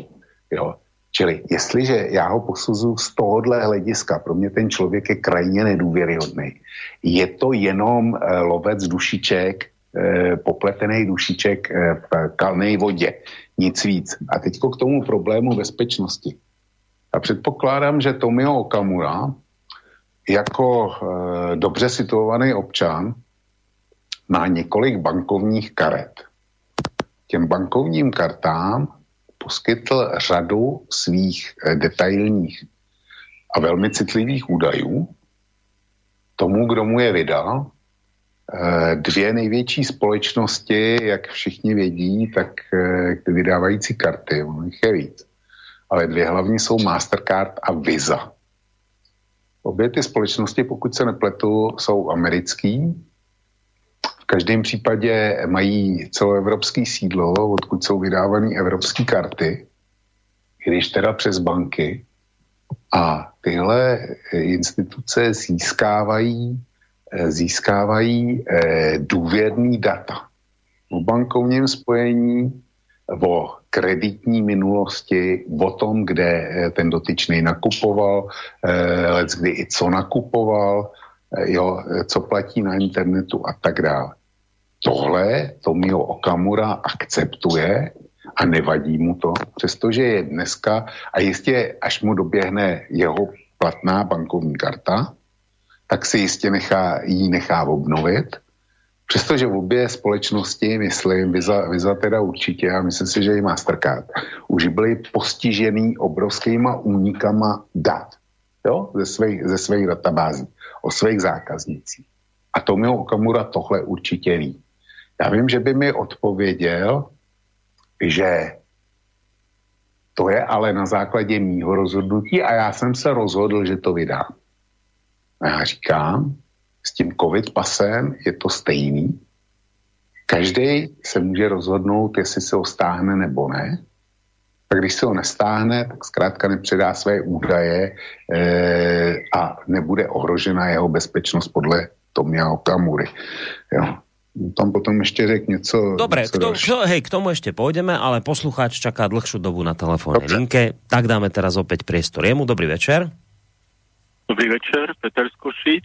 Jo. Čili jestliže já ho posuzuji z tohohle hlediska, pro mě ten člověk je krajně nedůvěryhodný. Je to jenom e, lovec dušiček, e, popletený dušiček e, v kalné vodě. Nic víc. A teď k tomu problému bezpečnosti. A předpokládám, že Tomio Okamura jako e, dobře situovaný občan má několik bankovních karet. Těm bankovním kartám poskytl řadu svých eh, detailních a velmi citlivých údajů tomu, kdo mu je vydal. Eh, dvě největší společnosti, jak všichni vědí, tak eh, vydávající karty, ono jich je víc. Ale dvě hlavní jsou Mastercard a Visa. Obě ty společnosti, pokud se nepletu, jsou americký. Každém případě mají celoevropský sídlo, odkud jsou vydávané evropské karty, když teda přes banky. A tyhle instituce získávají, získávají eh, důvěrný data o bankovním spojení, o kreditní minulosti, o tom, kde eh, ten dotyčný nakupoval, eh, let kdy i co nakupoval, jo, co platí na internetu a tak dále. Tohle Tomio Okamura akceptuje a nevadí mu to, přestože je dneska a jistě, až mu doběhne jeho platná bankovní karta, tak si jistě nechá, ji nechá obnovit Přestože v obě společnosti, myslím, Visa, Visa teda určitě, a myslím si, že i Mastercard, už byly postižený obrovskýma únikama dat jo, ze svých, ze svých databází o svých zákaznicích. A Tomio Okamura tohle určitě ví. Já vím, že by mi odpověděl, že to je ale na základě mýho rozhodnutí a já jsem se rozhodl, že to vydám. A já říkám, s tím covid pasem je to stejný. Každý se může rozhodnout, jestli se ho stáhne nebo ne. A když se ho nestáhne, tak zkrátka nepředá své údaje e, a nebude ohrožena jeho bezpečnost podle Tomia Okamury. Jo. Tam potom ještě řek něco... Dobre, k, to, k, hej, k tomu ešte pôjdeme, ale poslucháč čaká dlhšiu dobu na telefónnej linke. Tak dáme teraz opäť priestor jemu. Dobrý večer. Dobrý večer, Peter Skošic.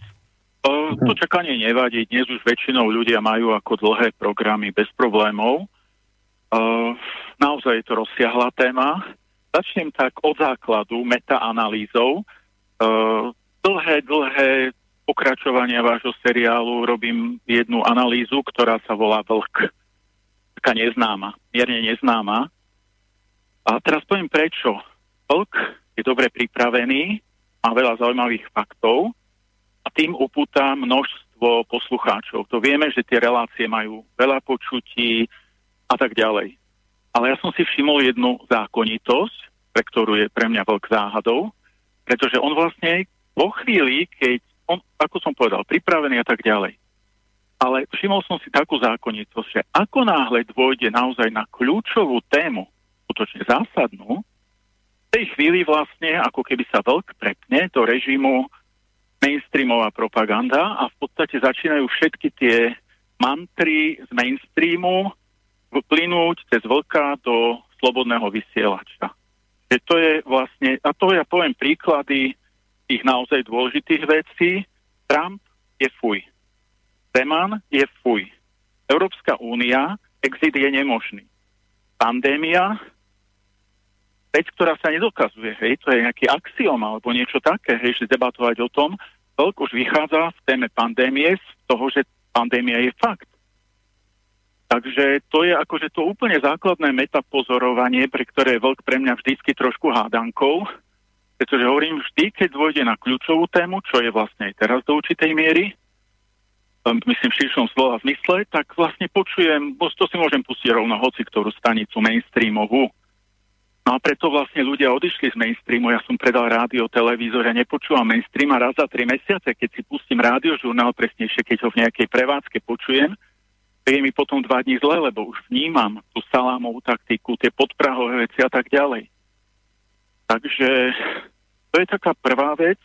To čakanie nevadí. Dnes už väčšinou ľudia majú ako dlhé programy bez problémov. Naozaj je to rozsiahla téma. Začnem tak od základu, metaanalýzou. Dlhé, dlhé pokračovania vášho seriálu robím jednu analýzu, ktorá sa volá Vlk. Taká neznáma, mierne neznáma. A teraz poviem prečo. Vlk je dobre pripravený, má veľa zaujímavých faktov, a tým upúta množstvo poslucháčov. To vieme, že tie relácie majú veľa počutí a tak ďalej. Ale ja som si všimol jednu zákonitosť, pre ktorú je pre mňa veľk záhadou, pretože on vlastne vo chvíli, keď on, ako som povedal, pripravený a tak ďalej. Ale všimol som si takú zákonitosť, že ako náhle dôjde naozaj na kľúčovú tému, skutočne zásadnú, v tej chvíli vlastne, ako keby sa veľk prepne do režimu mainstreamová propaganda a v podstate začínajú všetky tie mantry z mainstreamu plynúť cez vlka do slobodného vysielača. Že to je vlastne, a to ja poviem príklady tých naozaj dôležitých vecí. Trump je fuj. Zeman je fuj. Európska únia, exit je nemožný. Pandémia, vec, ktorá sa nedokazuje, hej, to je nejaký axiom alebo niečo také, hej, že debatovať o tom, Vlk už vychádza v téme pandémie z toho, že pandémia je fakt. Takže to je akože to úplne základné metapozorovanie, pre ktoré je vlk pre mňa vždycky trošku hádankou, pretože hovorím vždy, keď dôjde na kľúčovú tému, čo je vlastne aj teraz do určitej miery, um, myslím v širšom slova zmysle, tak vlastne počujem, to si môžem pustiť rovno hoci ktorú stanicu mainstreamovú, No a preto vlastne ľudia odišli z mainstreamu. Ja som predal rádio, televízor, ja nepočúvam mainstream a raz za tri mesiace, keď si pustím rádiožurnál, presnejšie, keď ho v nejakej prevádzke počujem, tak je mi potom dva dní zle, lebo už vnímam tú salámovú taktiku, tie podprahové veci a tak ďalej. Takže to je taká prvá vec.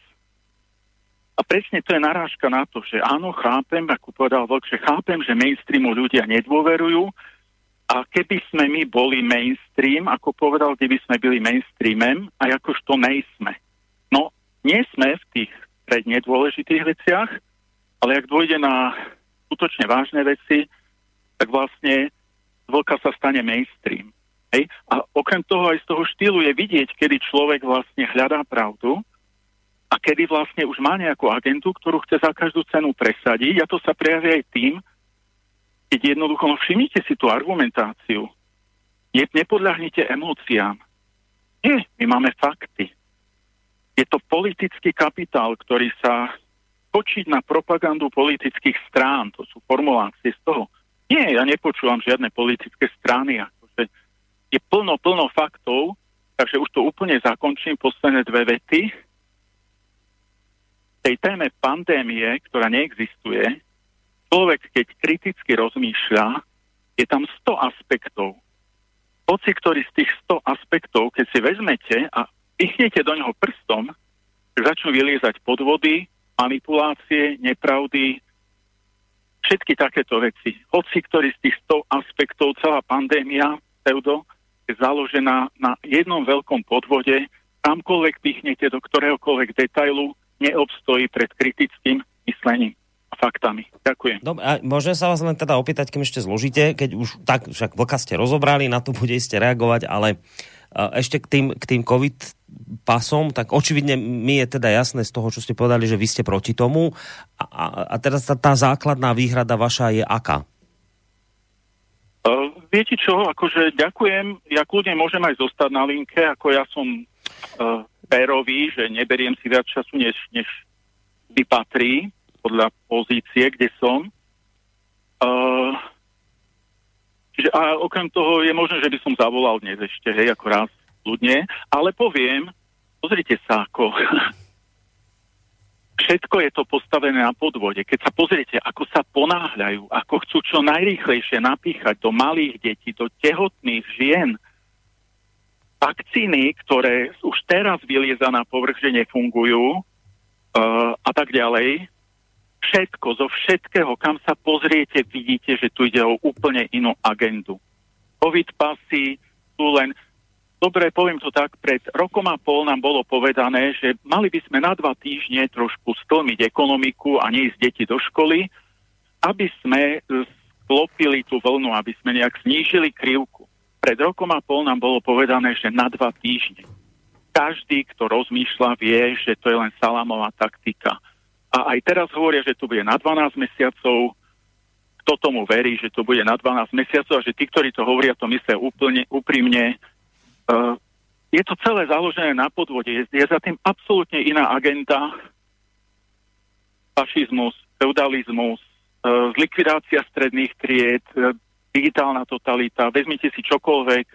A presne to je narážka na to, že áno, chápem, ako povedal Vlk, že chápem, že mainstreamu ľudia nedôverujú, a keby sme my boli mainstream, ako povedal, keby sme byli mainstreamem, a akož to nejsme. No, nie sme v tých predne dôležitých veciach, ale ak dôjde na skutočne vážne veci, tak vlastne vlka sa stane mainstream. Hej? A okrem toho aj z toho štýlu je vidieť, kedy človek vlastne hľadá pravdu a kedy vlastne už má nejakú agentu, ktorú chce za každú cenu presadiť a to sa prejaví aj tým, keď jednoducho, no všimnite si tú argumentáciu. Ne, nepodľahnite emóciám. Nie, my máme fakty. Je to politický kapitál, ktorý sa točiť na propagandu politických strán. To sú formulácie z toho. Nie, ja nepočúvam žiadne politické strany. Akože je plno, plno faktov, takže už to úplne zakončím, posledné dve vety. Tej téme pandémie, ktorá neexistuje, človek, keď kriticky rozmýšľa, je tam 100 aspektov. Hoci ktorý z tých 100 aspektov, keď si vezmete a pichnete do neho prstom, začnú vyliezať podvody, manipulácie, nepravdy, všetky takéto veci. Hoci ktorý z tých 100 aspektov, celá pandémia, pseudo, založená na jednom veľkom podvode, kamkoľvek pichnete do ktoréhokoľvek detailu, neobstojí pred kritickým myslením faktami. Ďakujem. Dobre, a môžem sa vás len teda opýtať, kým ešte zložite, keď už tak, však vlka ste rozobrali, na to bude ste reagovať, ale ešte k tým, k tým COVID pasom, tak očividne mi je teda jasné z toho, čo ste povedali, že vy ste proti tomu. A, a, a teraz tá, tá základná výhrada vaša je aká? Uh, viete čo, akože ďakujem, ja kľudne môžem aj zostať na linke, ako ja som uh, pérový, že neberiem si viac času, než, než vypatrí podľa pozície, kde som. Uh, čiže a okrem toho je možné, že by som zavolal dnes ešte, hej, ako raz ľudne, ale poviem, pozrite sa, ako všetko je to postavené na podvode. Keď sa pozriete, ako sa ponáhľajú, ako chcú čo najrýchlejšie napíchať do malých detí, do tehotných žien, vakcíny, ktoré už teraz vylieza na povrch, že nefungujú uh, a tak ďalej, všetko, zo všetkého, kam sa pozriete, vidíte, že tu ide o úplne inú agendu. Covid pasy sú len, dobre, poviem to tak, pred rokom a pol nám bolo povedané, že mali by sme na dva týždne trošku stlmiť ekonomiku a neísť deti do školy, aby sme sklopili tú vlnu, aby sme nejak znížili krivku. Pred rokom a pol nám bolo povedané, že na dva týždne. Každý, kto rozmýšľa, vie, že to je len salamová taktika a aj teraz hovoria, že to bude na 12 mesiacov. Kto tomu verí, že to bude na 12 mesiacov a že tí, ktorí to hovoria, to myslia úplne úprimne. Uh, je to celé založené na podvode. Je, je za tým absolútne iná agenda. Fašizmus, feudalizmus, uh, zlikvidácia stredných tried, uh, digitálna totalita, vezmite si čokoľvek.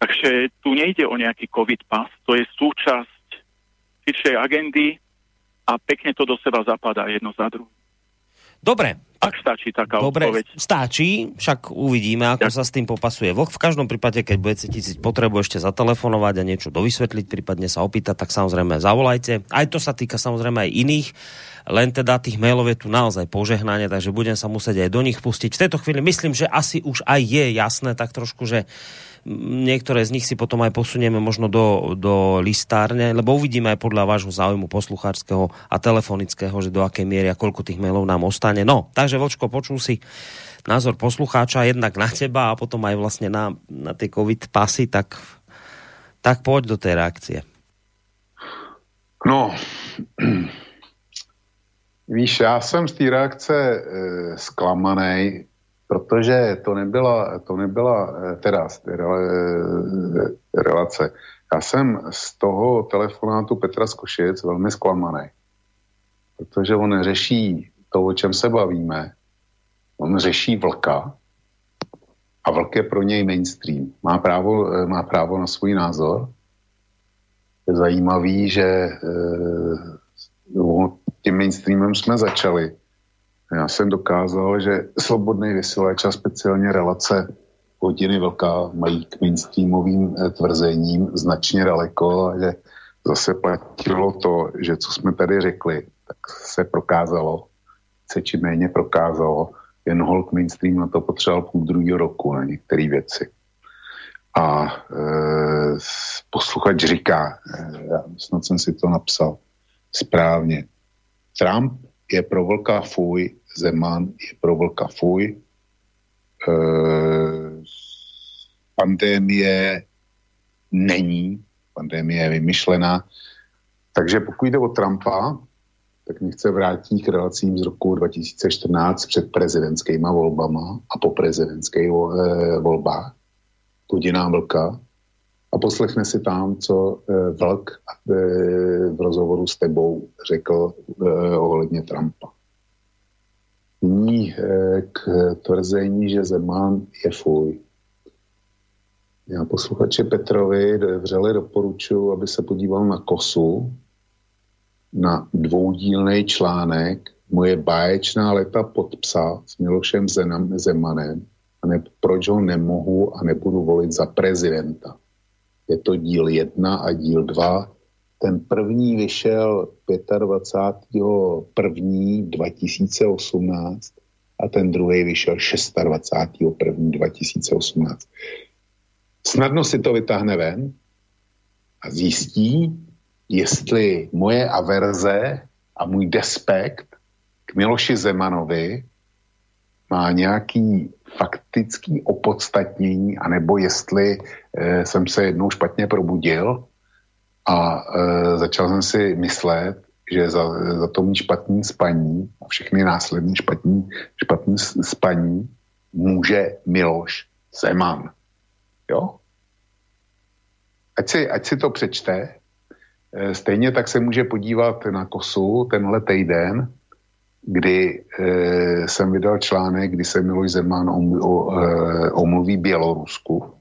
Takže tu nejde o nejaký COVID pas, to je súčasť širšej agendy, a pekne to do seba zapadá jedno za druhé. Dobre. Ak stačí taká Dobre, odpoveď. stačí, však uvidíme, ako ja. sa s tým popasuje vlk. V každom prípade, keď budete cítiť potrebu ešte zatelefonovať a niečo dovysvetliť, prípadne sa opýtať, tak samozrejme zavolajte. Aj to sa týka samozrejme aj iných, len teda tých mailov je tu naozaj požehnanie, takže budem sa musieť aj do nich pustiť. V tejto chvíli myslím, že asi už aj je jasné tak trošku, že Niektoré z nich si potom aj posunieme možno do, do listárne, lebo uvidíme aj podľa vášho záujmu posluchárskeho a telefonického, že do akej miery a koľko tých mailov nám ostane. No, takže Vočko, počul si názor poslucháča jednak na teba a potom aj vlastne na, na tie covid pasy, tak, tak poď do tej reakcie. No, víš, já jsem z té reakce e, zklamaný, protože to nebyla, to nebyla eh, teda eh, relace. Já jsem z toho telefonátu Petra Skošic velmi zklamaný, protože on řeší to, o čem se bavíme. On řeší vlka a vlk je pro něj mainstream. Má právo, eh, má právo na svůj názor. Je zajímavý, že tím mainstreamem jsme začali já jsem dokázal, že slobodný vysílač a speciálně relace hodiny velká mají k mainstreamovým eh, tvrzením značně daleko a že zase platilo to, že co jsme tady řekli, tak se prokázalo, se či méně prokázalo, jen hold mainstream na to potřeboval půl druhého roku na některé věci. A e, posluchač říká, e, snad jsem si to napsal správně, Trump je pro vlka fuj, Zeman je pro vlka fuj. E, pandémie není, pandémie je vymyšlená. Takže pokud jde o Trumpa, tak nechce vrátit k relacím z roku 2014 před prezidentskýma volbama a po prezidentských e, volbách. Kudina vlka a poslechne si tam, co eh, vlk v rozhovoru s tebou řekl ohledně Trumpa. Nyní k tvrzení, že Zeman je fuj. Já posluchači Petrovi vřele doporučuji, aby se podíval na kosu, na dvoudílný článek Moje báječná leta pod psa s Milošem Zemanem a ne, proč ho nemohu a nebudu volit za prezidenta. Je to díl 1 a díl 2. Ten první vyšel 25.1.2018 a ten druhý vyšel 26.1.2018. Snadno si to vytáhne ven a zjistí, jestli moje averze a můj despekt k Miloši Zemanovi má nějaký faktický opodstatnění, anebo jestli e, jsem se jednou špatně probudil a e, začal jsem si myslet, že za, za to mý špatný spaní a všechny následní špatný, špatný spaní může Miloš Zeman. Jo? Ať si, ať si to přečte. E, stejně tak se může podívat na kosu tenhle týden, kdy e, jsem vydal článek, kdy se Miloš Zeman e, omluví Bělorusku.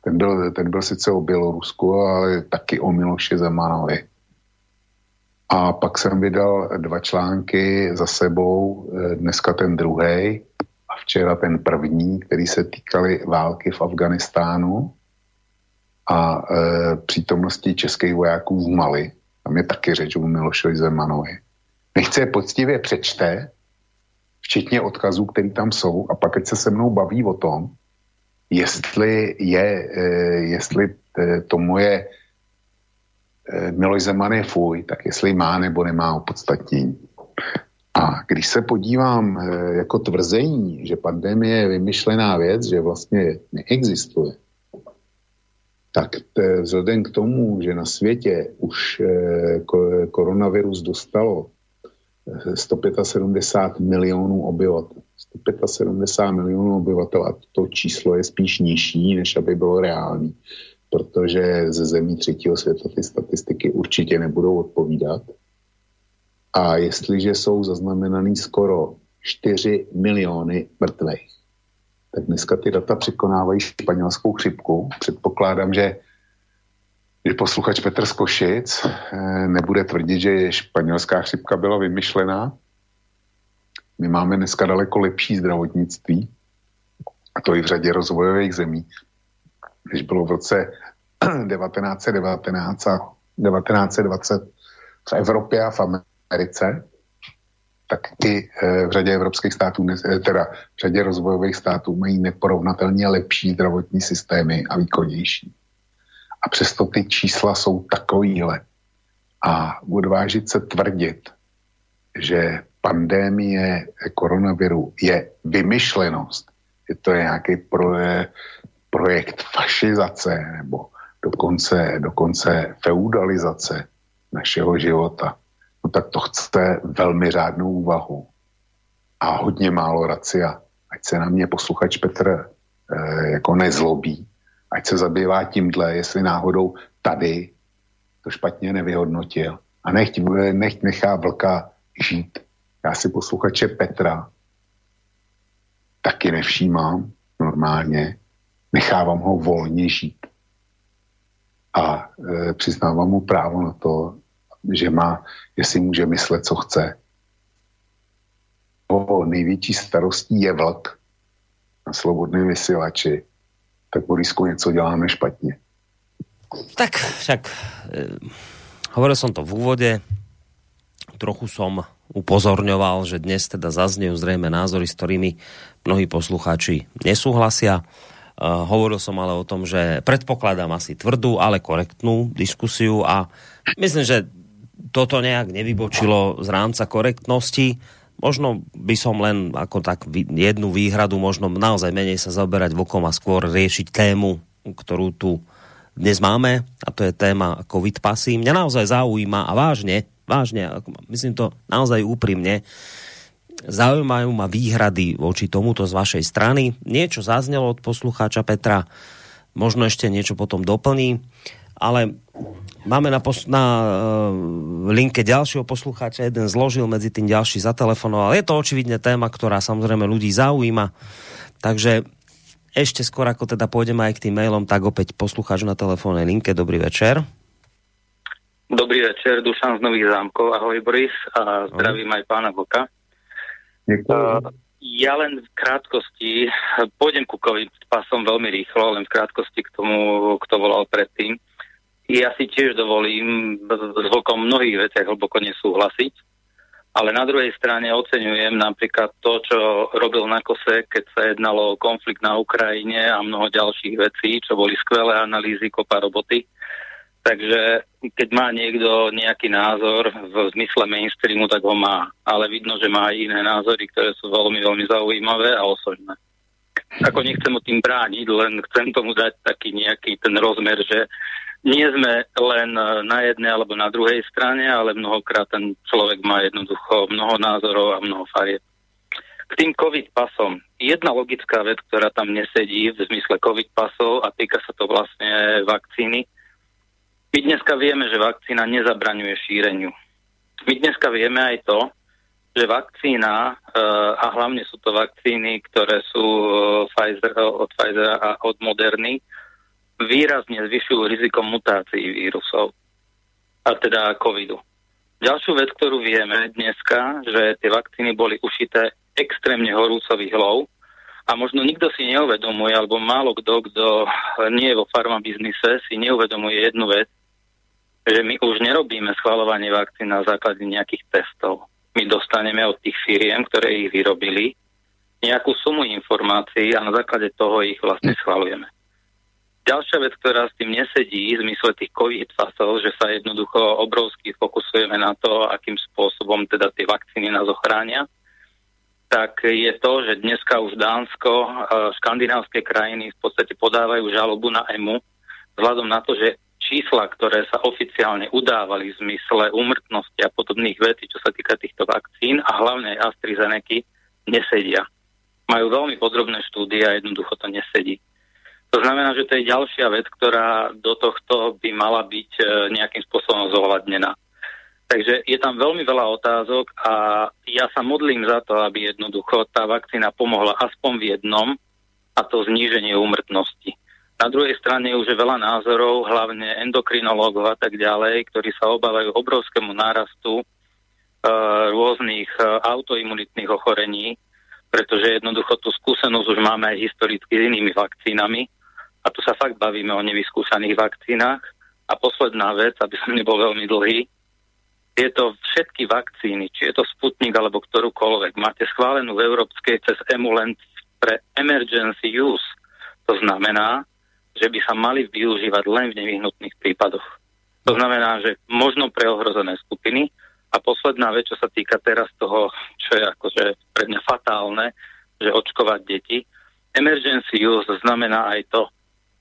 Ten byl, ten byl sice o Bělorusku, ale taky o Miloši Zemanovi. A pak jsem vydal dva články za sebou, e, dneska ten druhý a včera ten první, který se týkali války v Afganistánu a e, přítomnosti českých vojáků v Mali. Tam je taky řeč o Milošovi Zemanovi. Nechce je poctivě přečte, včetně odkazů, které tam jsou, a pak ať se se mnou baví o tom, jestli je, e, jestli e, to moje e, Miloš Zeman je fuj, tak jestli má nebo nemá opodstatnění. A když se podívám jako tvrzení, že pandemie je vymyšlená věc, že vlastně neexistuje, tak vzhledem k tomu, že na světě už koronavirus dostalo 175 milionů obyvatel. 175 milionů obyvatel a to číslo je spíš nižší, než aby bylo reálný, protože ze zemí třetího světa ty statistiky určitě nebudou odpovídat. A jestliže jsou zaznamenaný skoro 4 miliony mrtvých, tak dneska ty data překonávají španělskou chřipku. Předpokládám, že když posluchač Petr Skošic eh, nebude tvrdit, že španělská chřipka byla vymyšlená. My máme dneska daleko lepší zdravotnictví, a to i v řadě rozvojových zemí, když bylo v roce 1919 a 1920 v Evropě a v Americe, tak i eh, v řadě evropských států, eh, teda v řadě rozvojových států mají neporovnatelně lepší zdravotní systémy a výkonnější. A přesto ty čísla jsou takovýhle. A odvážit se tvrdit, že pandémie koronaviru je vymyšlenost, že to je nějaký proje, projekt fašizace nebo dokonce, dokonce feudalizace našeho života, no tak to chce velmi řádnou úvahu a hodně málo racia. Ať se na mě posluchač Petr e, jako nezlobí, ať se zabývá tímhle, jestli náhodou tady to špatně nevyhodnotil a nechť, nechť nechá vlka žít. Já si posluchače Petra taky nevšímám normálně, nechávám ho volně žít. A e, přiznávám mu právo na to, že má, jestli může myslet, co chce. O největší starostí je vlk na slobodném vysílači tak Borisku něco děláme špatně. Tak však e, hovoril som to v úvode, trochu som upozorňoval, že dnes teda zaznejú zrejme názory, s ktorými mnohí poslucháči nesúhlasia. E, hovoril som ale o tom, že predpokladám asi tvrdú, ale korektnú diskusiu a myslím, že toto nejak nevybočilo z rámca korektnosti Možno by som len ako tak jednu výhradu, možno naozaj menej sa zaoberať vokom a skôr riešiť tému, ktorú tu dnes máme, a to je téma COVID pasy. Mňa naozaj zaujíma a vážne, vážne, myslím to naozaj úprimne, zaujímajú ma výhrady voči tomuto z vašej strany. Niečo zaznelo od poslucháča Petra, možno ešte niečo potom doplní, ale máme na, pos- na uh, linke ďalšieho poslucháča, jeden zložil, medzi tým ďalší zatelefonoval. Je to očividne téma, ktorá samozrejme ľudí zaujíma, takže ešte skôr ako teda pôjdeme aj k tým mailom, tak opäť poslucháč na telefónnej linke. Dobrý večer. Dobrý večer, Dušan z Nových zámkov. Ahoj Boris a zdravím aj pána Voka. Uh, ja len v krátkosti, pôjdem ku COVID pasom veľmi rýchlo, len v krátkosti k tomu, kto volal predtým. Ja si tiež dovolím s mnohých veciach hlboko nesúhlasiť, ale na druhej strane oceňujem napríklad to, čo robil na kose, keď sa jednalo o konflikt na Ukrajine a mnoho ďalších vecí, čo boli skvelé analýzy, kopa roboty Takže keď má niekto nejaký názor v zmysle mainstreamu, tak ho má. Ale vidno, že má aj iné názory, ktoré sú veľmi, veľmi zaujímavé a osobné. Ako nechcem mu tým brániť, len chcem tomu dať taký nejaký ten rozmer, že nie sme len na jednej alebo na druhej strane, ale mnohokrát ten človek má jednoducho mnoho názorov a mnoho farieb. K tým COVID pasom. Jedna logická vec, ktorá tam nesedí v zmysle COVID pasov a týka sa to vlastne vakcíny, my dneska vieme, že vakcína nezabraňuje šíreniu. My dneska vieme aj to, že vakcína, uh, a hlavne sú to vakcíny, ktoré sú uh, Pfizer, od Pfizera a od Moderny, výrazne zvyšujú riziko mutácií vírusov, a teda covidu. Ďalšiu vec, ktorú vieme dneska, že tie vakcíny boli ušité extrémne horúcových hlov a možno nikto si neuvedomuje, alebo málo kto, kto nie je vo farmabiznise, si neuvedomuje jednu vec, že my už nerobíme schvalovanie vakcín na základe nejakých testov. My dostaneme od tých firiem, ktoré ich vyrobili, nejakú sumu informácií a na základe toho ich vlastne schvalujeme. Ďalšia vec, ktorá s tým nesedí, v zmysle tých COVID pasov, že sa jednoducho obrovsky fokusujeme na to, akým spôsobom teda tie vakcíny nás ochránia, tak je to, že dneska už Dánsko, škandinávské krajiny v podstate podávajú žalobu na EMU vzhľadom na to, že čísla, ktoré sa oficiálne udávali v zmysle úmrtnosti a podobných vecí, čo sa týka týchto vakcín a hlavne aj AstraZeneca, nesedia. Majú veľmi podrobné štúdie a jednoducho to nesedí. To znamená, že to je ďalšia vec, ktorá do tohto by mala byť e, nejakým spôsobom zohľadnená. Takže je tam veľmi veľa otázok a ja sa modlím za to, aby jednoducho tá vakcína pomohla aspoň v jednom, a to zníženie úmrtnosti. Na druhej strane už je veľa názorov, hlavne endokrinológov a tak ďalej, ktorí sa obávajú obrovskému nárastu e, rôznych e, autoimunitných ochorení, pretože jednoducho tú skúsenosť už máme aj historicky s inými vakcínami a tu sa fakt bavíme o nevyskúšaných vakcínach. A posledná vec, aby som nebol veľmi dlhý, tieto všetky vakcíny, či je to Sputnik alebo ktorúkoľvek, máte schválenú v Európskej cez emulant pre emergency use. To znamená, že by sa mali využívať len v nevyhnutných prípadoch. To znamená, že možno pre ohrozené skupiny. A posledná vec, čo sa týka teraz toho, čo je akože pre mňa fatálne, že očkovať deti. Emergency use znamená aj to,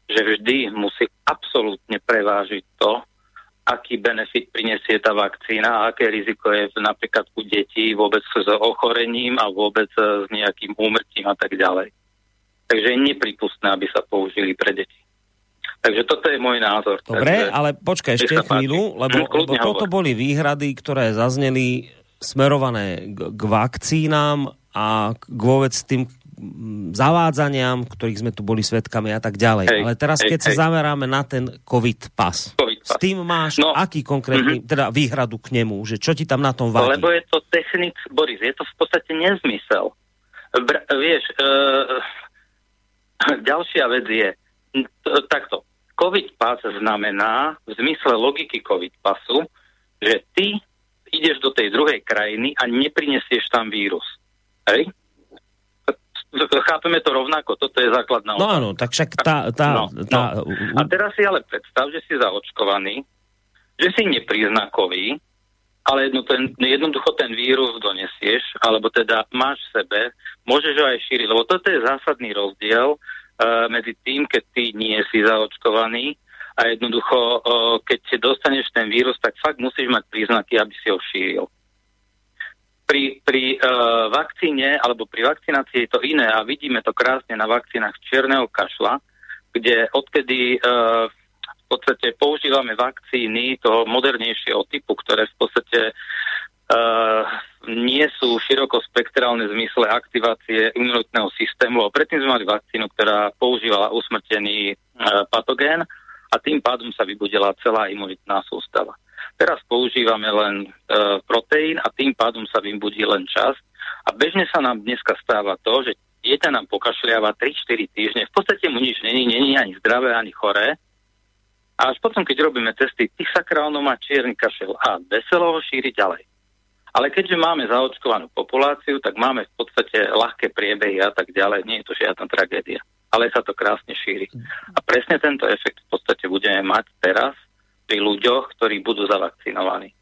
že vždy musí absolútne prevážiť to, aký benefit prinesie tá vakcína a aké riziko je napríklad u detí vôbec s ochorením a vôbec s nejakým úmrtím a tak ďalej. Takže je nepripustné, aby sa použili pre deti. Takže toto je môj názor. Dobre, Takže, ale počkaj ešte chvíľu, lebo, hm, lebo toto boli výhrady, ktoré zazneli smerované k, k vakcínám a k vôbec tým zavádzaniam, ktorých sme tu boli svetkami a tak ďalej. Hej, Ale teraz, hej, keď hej. sa zameráme na ten COVID pas, COVID pas. s tým máš no, aký konkrétny, mm-hmm. teda výhradu k nemu, že čo ti tam na tom vadí? Lebo je to technic, Boris, je to v podstate nezmysel. Br- vieš, uh, ďalšia vec je, t- takto, COVID pas znamená v zmysle logiky COVID pasu, že ty ideš do tej druhej krajiny a neprinesieš tam vírus. Hej? Chápeme to rovnako, toto je základná No áno, tak však tá... tá, no, tá... No. A teraz si ale predstav, že si zaočkovaný, že si nepríznakový, ale jedno, ten, jednoducho ten vírus donesieš, alebo teda máš v sebe, môžeš ho aj šíriť, lebo toto je zásadný rozdiel Eh, medzi tým, keď ty nie si zaočkovaný a jednoducho, uh, keď dostaneš ten vírus, tak fakt musíš mať príznaky, aby si ho šíril. Pri, pri uh, vakcíne alebo pri vakcinácii je to iné a vidíme to krásne na vakcínach čierneho kašla, kde odkedy uh, v podstate používame vakcíny toho modernejšieho typu, ktoré v podstate uh, nie sú širokospektrálne v zmysle aktivácie imunitného systému. A predtým sme mali vakcínu, ktorá používala usmrtený uh, patogén a tým pádom sa vybudila celá imunitná sústava. Teraz používame len e, proteín a tým pádom sa vybudí len čas. A bežne sa nám dneska stáva to, že dieťa nám pokašliava 3-4 týždne, v podstate mu nič není, není ani zdravé, ani choré. A až potom, keď robíme testy, tých sakrálno má čierny kašel a veselo ho šíri ďalej. Ale keďže máme zaočkovanú populáciu, tak máme v podstate ľahké priebehy a tak ďalej. Nie je to žiadna tragédia. Ale sa to krásne šíri. A presne tento efekt v podstate budeme mať teraz pri ľuďoch, ktorí budú zavakcinovaní.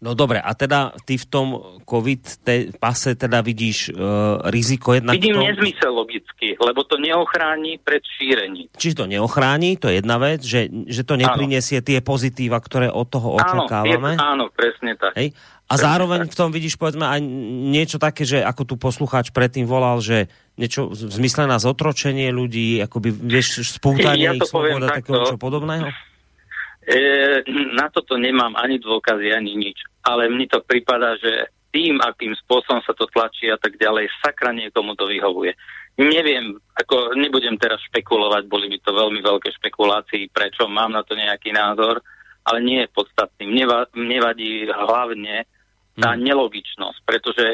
No dobre, a teda ty v tom COVID te, pase teda vidíš e, riziko jednak... Vidím tom... nezmysel logicky, lebo to neochráni pred šírením. Či to neochráni, to je jedna vec, že, že to neprinesie áno. tie pozitíva, ktoré od toho očakávame. Áno, je, áno presne tak. Hej? A presne zároveň tak. v tom vidíš povedzme aj niečo také, že ako tu poslucháč predtým volal, že niečo v zmysle na zotročenie ľudí, akoby vieš, spútanie ja ich sloboda, takého čo podobného? E, na toto nemám ani dôkazy, ani nič. Ale mne to prípada, že tým, akým spôsobom sa to tlačí a tak ďalej, sakra niekomu to vyhovuje. Neviem, ako nebudem teraz špekulovať, boli by to veľmi veľké špekulácie, prečo mám na to nejaký názor, ale nie je podstatný. Mne, mne vadí hlavne tá hmm. nelogičnosť, pretože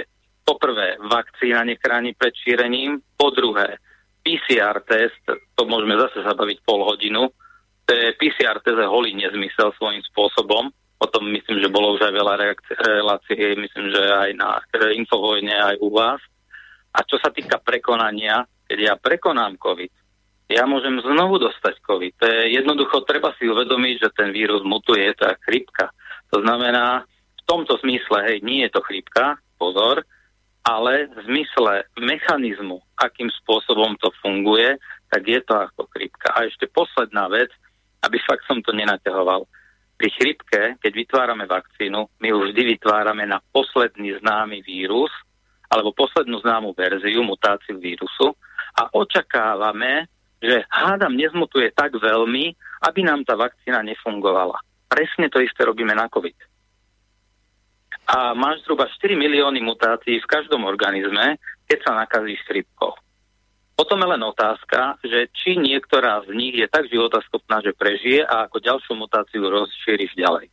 poprvé vakcína nechráni pred šírením, po druhé PCR test, to môžeme zase zabaviť pol hodinu, PCR teze holý nezmysel svojím spôsobom. O tom myslím, že bolo už aj veľa relácií, myslím, že aj na Infovojne, aj u vás. A čo sa týka prekonania, keď ja prekonám COVID, ja môžem znovu dostať COVID. To je jednoducho, treba si uvedomiť, že ten vírus mutuje, to je chrypka. To znamená, v tomto zmysle, hej, nie je to chrypka, pozor, ale v zmysle mechanizmu, akým spôsobom to funguje, tak je to ako chrypka. A ešte posledná vec, aby fakt som to nenaťahoval. Pri chrypke, keď vytvárame vakcínu, my už vždy vytvárame na posledný známy vírus alebo poslednú známu verziu, mutáciu vírusu a očakávame, že hádam nezmutuje tak veľmi, aby nám tá vakcína nefungovala. Presne to isté robíme na COVID. A máš zhruba 4 milióny mutácií v každom organizme, keď sa nakazíš chrypkou. Potom je len otázka, že či niektorá z nich je tak životaschopná, že prežije a ako ďalšiu mutáciu rozšíriš ďalej.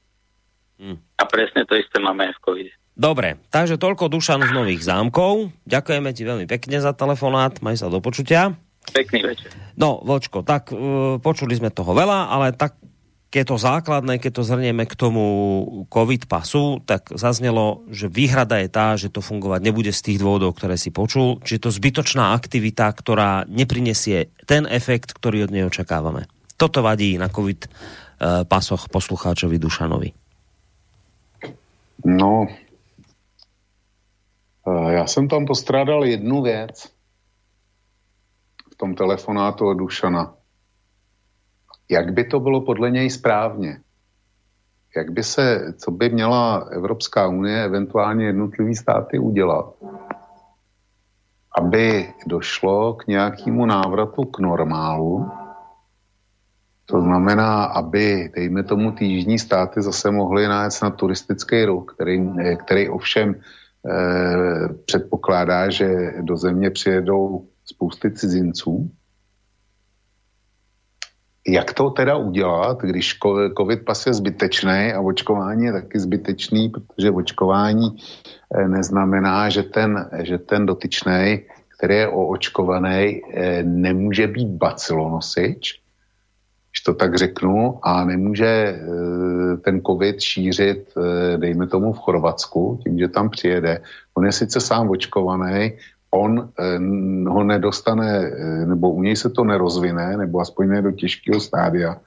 Hmm. A presne to isté máme aj v covid Dobre, takže toľko Dušan z Nových zámkov. Ďakujeme ti veľmi pekne za telefonát, maj sa do počutia. Pekný večer. No, Vočko, tak uh, počuli sme toho veľa, ale tak keď to základné, keď to zhrnieme k tomu COVID pasu, tak zaznelo, že výhrada je tá, že to fungovať nebude z tých dôvodov, ktoré si počul. Čiže to zbytočná aktivita, ktorá neprinesie ten efekt, ktorý od nej očakávame. Toto vadí na COVID e, pasoch poslucháčovi Dušanovi. No, e, já jsem tam postrádal jednu věc v tom telefonátu od Dušana jak by to bylo podle něj správně? Jak by se, co by měla Evropská unie, eventuálně jednotlivý státy udělat, aby došlo k nějakému návratu k normálu, to znamená, aby, dejme tomu, ty státy zase mohly nájít na turistický ruch, který, který ovšem eh, předpokládá, že do země přijedou spousty cizinců, jak to teda udělat, když covid pas je zbytečný a očkování je taky zbytečný, protože očkování eh, neznamená, že ten, že ten dotyčný, který je oočkovaný, eh, nemůže být bacilonosič, když to tak řeknu, a nemůže eh, ten covid šířit, dejme tomu v Chorvatsku, tím, že tam přijede. On je sice sám očkovaný, on eh, ho nedostane, eh, nebo u něj se to nerozvine, nebo aspoň ne do těžkého stádia,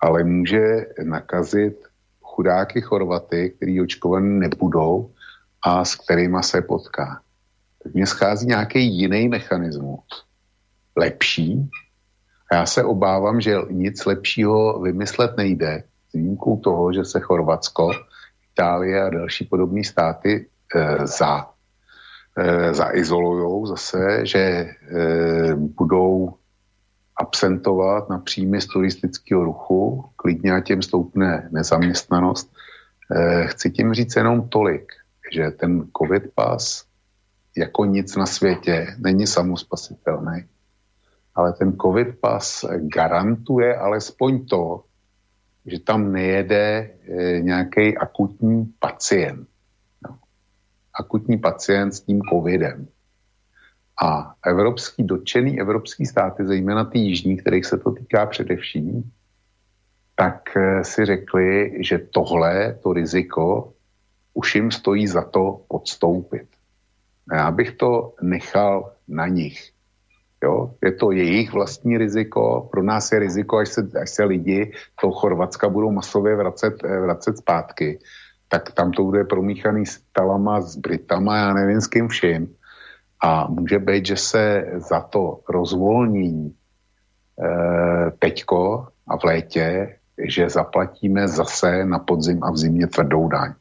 ale může nakazit chudáky Chorvaty, který očkovaný nebudou a s kterýma se potká. Tak mně schází nějaký jiný mechanismus, lepší, a já se obávám, že nic lepšího vymyslet nejde, s výjimkou toho, že se Chorvatsko, Itálie a další podobné státy e, za e, zaizolujou zase, že e, budou absentovat na příjmy z turistického ruchu, klidně a těm stoupne nezaměstnanost. E, chci tím říct jenom tolik, že ten covid pas jako nic na světě není samospasitelný, ale ten covid pas garantuje alespoň to, že tam nejede nějaký akutní pacient. Akutní pacient s tím covidem. A evropský, dotčený evropský státy, zejména ty jižní, kterých se to týká především, tak e, si řekli, že tohle, to riziko, už jim stojí za to podstoupit. A já bych to nechal na nich. Jo? Je to jejich vlastní riziko, pro nás je riziko, až se, až se lidi do Chorvatska budou masově vracet, eh, vracet zpátky, tak tam to bude promíchaný s Talama, s Britama, já nevím s kým vším. A může být, že se za to rozvolnění e, teďko a v létě, že zaplatíme zase na podzim a v zimě tvrdou daň.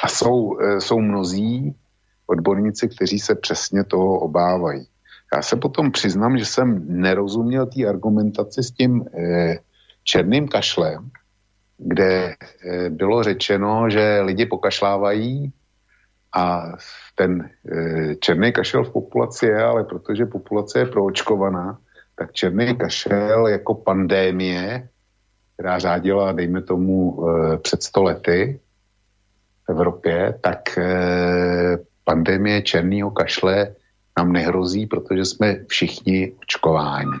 A jsou, e, jsou mnozí odborníci, kteří se přesně toho obávají. Já se potom přiznám, že jsem nerozuměl té argumentaci s tím e, černým kašlem, kde e, bylo řečeno, že lidi pokašlávají a ten e, černý kašel v populaci je, ale protože populace je proočkovaná, tak černý kašel jako pandémie, která řádila, dejme tomu, e, před stolety v Evropě, tak e, pandemie černého kašle nám nehrozí, protože jsme všichni očkováni.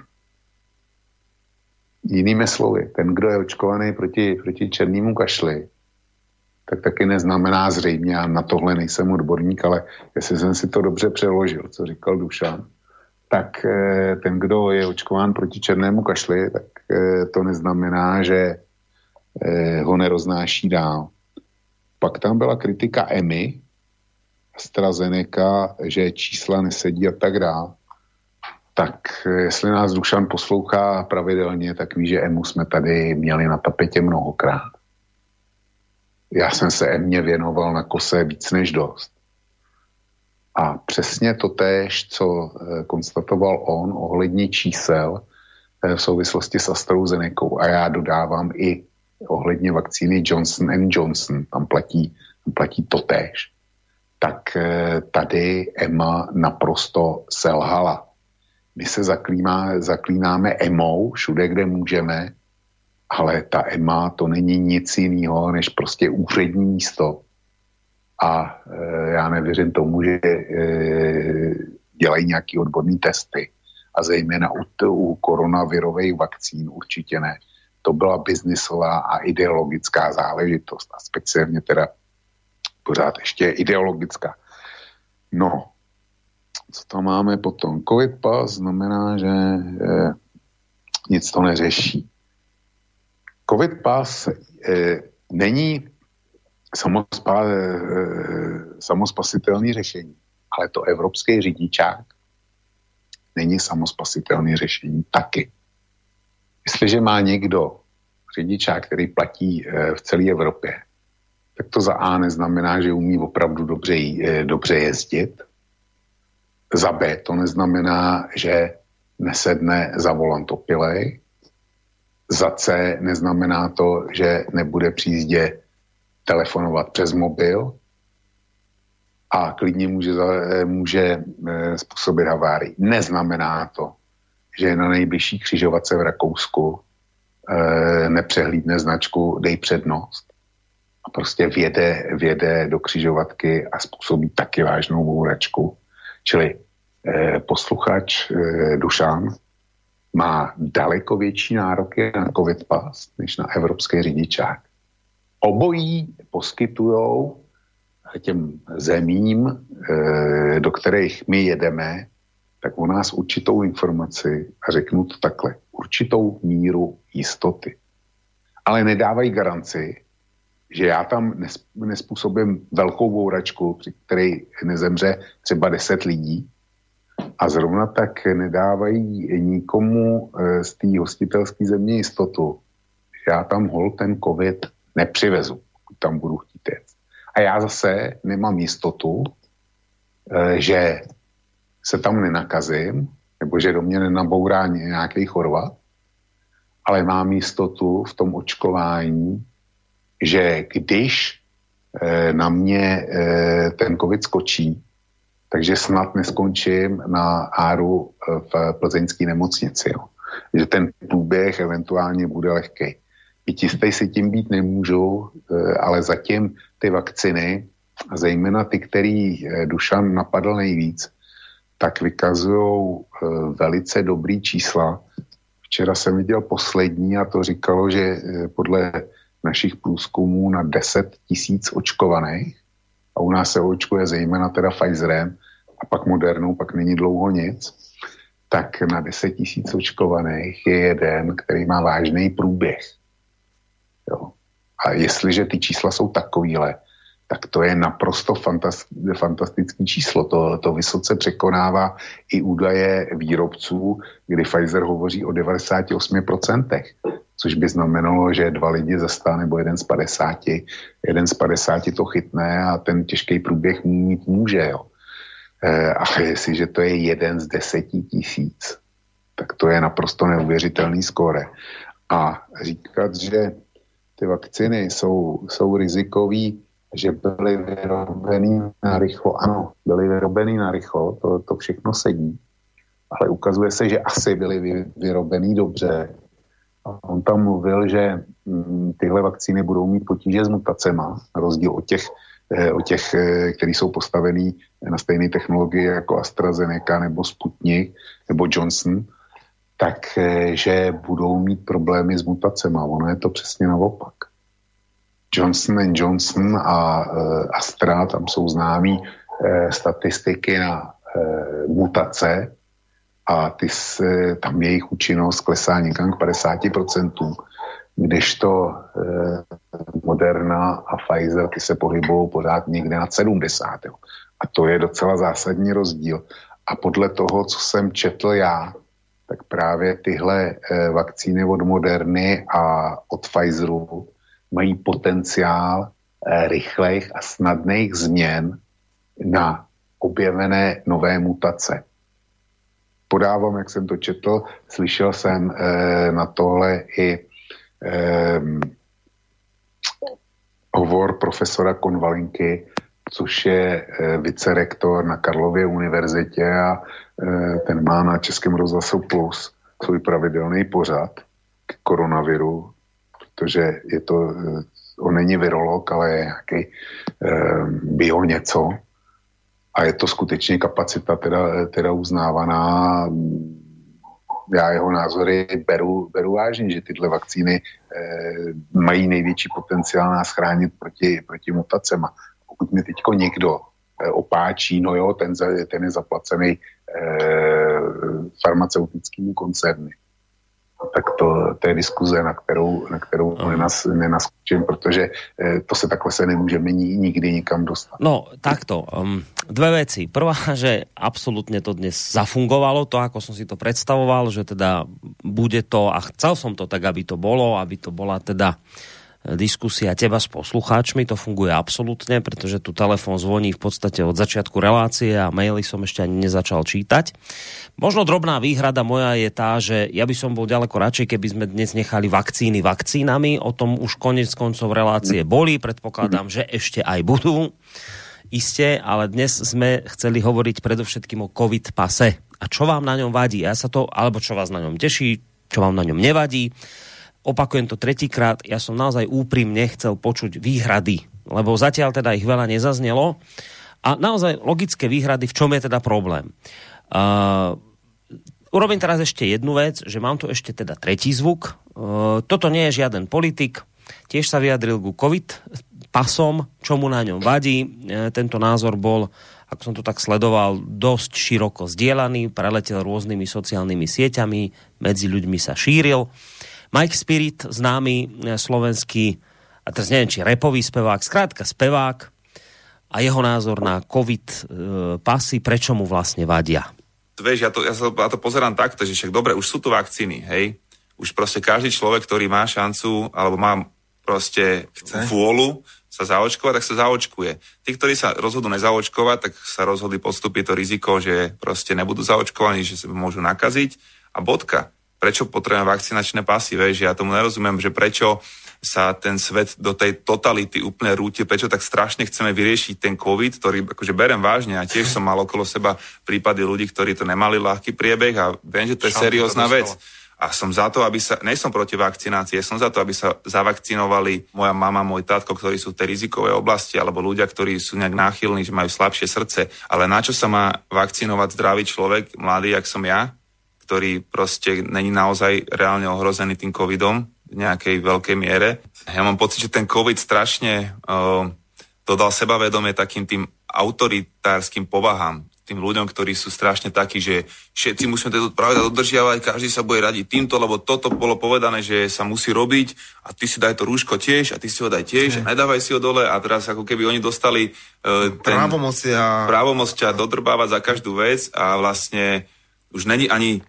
Jinými slovy, ten, kdo je očkovaný proti, proti černému kašli, tak taky neznamená zřejmě, já na tohle nejsem odborník, ale jestli jsem si to dobře přeložil, co říkal Dušan, tak eh, ten, kdo je očkován proti černému kašli, tak eh, to neznamená, že eh, ho neroznáší dál. Pak tam byla kritika EMI, AstraZeneca, že čísla nesedí a tak dále. Tak jestli nás Dušan poslouchá pravidelně, tak ví, že EMU jsme tady měli na tapetě mnohokrát. Já jsem se EMě věnoval na kose víc než dost. A přesně to též, co eh, konstatoval on ohledně čísel eh, v souvislosti s AstraZeneca. A já dodávám i ohledně vakcíny Johnson Johnson. Tam platí, tam platí to též tak eh, tady Emma naprosto selhala. My se zaklíná, zaklínáme Emou všude, kde můžeme, ale ta Emma to není nic jiného, než prostě úřední místo. A e, já nevěřím tomu, že e, dělají nějaký odborný testy. A zejména u, u koronavirových vakcín určitě ne. To byla biznisová a ideologická záležitost. A speciálně teda pořád ještě ideologická. No, co tam máme potom? Covid pas znamená, že e, nic to neřeší. Covid pas e, není samospa, e, samospasitelný řešení, ale to evropský řidičák není samospasitelný řešení taky. Jestliže má někdo řidičák, který platí e, v celé Evropě, tak to za A neznamená, že umí opravdu dobře, eh, dobře jezdit. Za B to neznamená, že nesedne za volant opilej. Za C neznamená to, že nebude při jízdě telefonovat přes mobil a klidně může, eh, může eh, způsobit havárii. Neznamená to, že na nejbližší křižovatce v Rakousku nepřehlídne značku dej přednost a prostě věde, věde do křižovatky a způsobí taky vážnou bouračku. Čili eh, posluchač eh, Dušan má daleko větší nároky na COVID pas než na evropský řidičák. Obojí poskytují těm zemím, eh, do kterých my jedeme, tak o nás určitou informaci, a řeknu to takhle, určitou míru jistoty. Ale nedávají garanci, že já tam nespůsobím velkou bouračku, při které nezemře třeba 10 lidí a zrovna tak nedávají nikomu eh, z té hostitelské země jistotu, že já tam hol ten covid nepřivezu, pokud tam budu chtít jet. A já zase nemám jistotu, e, že se tam nenakazím, nebo že do mě nenabourá nějaký chorvat, ale mám jistotu v tom očkování, že když e, na mě e, ten covid skočí, takže snad neskončím na áru v plzeňské nemocnici. Jo. Že ten průběh eventuálně bude lehký. Bytistej si tím být nemůžou, ale zatím ty vakciny, a zejména ty, který Dušan napadl nejvíc, tak vykazují eh, velice dobrý čísla. Včera jsem viděl poslední a to říkalo, že eh, podle našich průzkumů na 10 tisíc očkovaných a u nás se očkuje zejména teda Pfizerem a pak Modernou, pak není dlouho nic, tak na 10 tisíc očkovaných je jeden, který má vážný průběh. Jo. A jestliže ty čísla jsou takovýhle, tak to je naprosto fantastické číslo. To, to vysoce překonává i údaje výrobců, kdy Pfizer hovoří o 98%, což by znamenalo, že dva lidi ze 100 nebo jeden z 50, jeden z 50 to chytne a ten těžký průběh mít může. Jo. E, a jestliže to je jeden z deseti tisíc, tak to je naprosto neuvěřitelný skóre. A říkat, že ty vakciny jsou, jsou rizikový, že byly vyrobený na rychlo. Ano, byly vyrobený na rychlo, to, to všechno sedí, ale ukazuje se, že asi byly vy, vyrobený dobře. A on tam mluvil, že mm, tyhle vakcíny budou mít potíže s mutacema, na rozdíl od těch, eh, od těch eh, který jsou postavený na stejné technologii jako AstraZeneca nebo Sputnik nebo Johnson, tak eh, že budou mít problémy s mutacema. Ono je to přesně naopak. Johnson Johnson a Astra, tam jsou známí statistiky na mutace a ty se, tam jejich účinnost klesá někam k 50%, kdežto Moderna a Pfizer ty se pohybují pořád někde na 70. A to je docela zásadní rozdíl. A podle toho, co jsem četl já, tak právě tyhle vakcíny od Moderny a od Pfizeru mají potenciál eh, rychlejch a snadných změn na objevené nové mutace. Podávám, jak jsem to četl, slyšel jsem eh, na tohle i eh, hovor profesora Konvalinky, což je eh, vicerektor na Karlově univerzitě a eh, ten má na Českém rozhlasu Plus svůj pravidelný pořad k koronaviru protože je to, eh, on není virolog, ale je nějaký bio něco a je to skutečně kapacita teda, teda uznávaná. Já jeho názory beru, beru vážně, že tyhle vakcíny eh, mají největší potenciál nás chránit proti, proti mutacema. Pokud mi teďko někdo eh, opáčí, no jo, ten, ten je zaplacený eh, farmaceutickými koncerny tak to, to je diskuze, na kterou, na kterou no. nenas, nenaskočím, protože eh, to se takhle se nemůžeme nikdy nikam dostat. No, takto. Um, dve veci. Prvá, že absolútne to dnes zafungovalo, to ako som si to predstavoval, že teda bude to, a chcel som to tak, aby to bolo, aby to bola teda diskusia teba s poslucháčmi, to funguje absolútne, pretože tu telefon zvoní v podstate od začiatku relácie a maily som ešte ani nezačal čítať. Možno drobná výhrada moja je tá, že ja by som bol ďaleko radšej, keby sme dnes nechali vakcíny vakcínami, o tom už konec koncov relácie boli, predpokladám, že ešte aj budú. Isté, ale dnes sme chceli hovoriť predovšetkým o COVID pase. A čo vám na ňom vadí? Ja sa to, alebo čo vás na ňom teší, čo vám na ňom nevadí opakujem to tretíkrát, ja som naozaj úprimne chcel počuť výhrady, lebo zatiaľ teda ich veľa nezaznelo. A naozaj logické výhrady, v čom je teda problém. Uh, urobím teraz ešte jednu vec, že mám tu ešte teda tretí zvuk. Uh, toto nie je žiaden politik, tiež sa vyjadril ku COVID pasom, čo mu na ňom vadí. Uh, tento názor bol, ako som to tak sledoval, dosť široko zdieľaný, preletel rôznymi sociálnymi sieťami, medzi ľuďmi sa šíril. Uh, Mike Spirit, známy e, slovenský, a teraz neviem, či repový spevák, skrátka spevák a jeho názor na COVID e, pasy, prečo mu vlastne vadia. Vieš, ja to, ja sa ja to pozerám takto, že však dobre, už sú tu vakcíny, hej? Už proste každý človek, ktorý má šancu, alebo má proste Chce? vôľu sa zaočkovať, tak sa zaočkuje. Tí, ktorí sa rozhodnú nezaočkovať, tak sa rozhodli podstúpiť to riziko, že proste nebudú zaočkovaní, že sa môžu nakaziť a bodka. Prečo potrebujeme vakcinačné pasy? Vieš, ja tomu nerozumiem, že prečo sa ten svet do tej totality úplne rúti, prečo tak strašne chceme vyriešiť ten COVID, ktorý akože berem vážne a tiež som mal okolo seba prípady ľudí, ktorí to nemali ľahký priebeh a viem, že to je seriózna vec. A som za to, aby sa, nie som proti vakcinácii, som za to, aby sa zavakcinovali moja mama, môj tátko, ktorí sú v tej rizikovej oblasti, alebo ľudia, ktorí sú nejak náchylní, že majú slabšie srdce. Ale na čo sa má vakcinovať zdravý človek, mladý, jak som ja, ktorý proste není naozaj reálne ohrozený tým covidom v nejakej veľkej miere. Ja mám pocit, že ten covid strašne uh, dodal sebavedomie takým tým autoritárskym povahám tým ľuďom, ktorí sú strašne takí, že všetci musíme tieto pravidla dodržiavať, každý sa bude radiť týmto, lebo toto bolo povedané, že sa musí robiť a ty si daj to rúško tiež a ty si ho daj tiež a nedávaj si ho dole a teraz ako keby oni dostali uh, ten a... právomoc ťa dodrbávať za každú vec a vlastne už není ani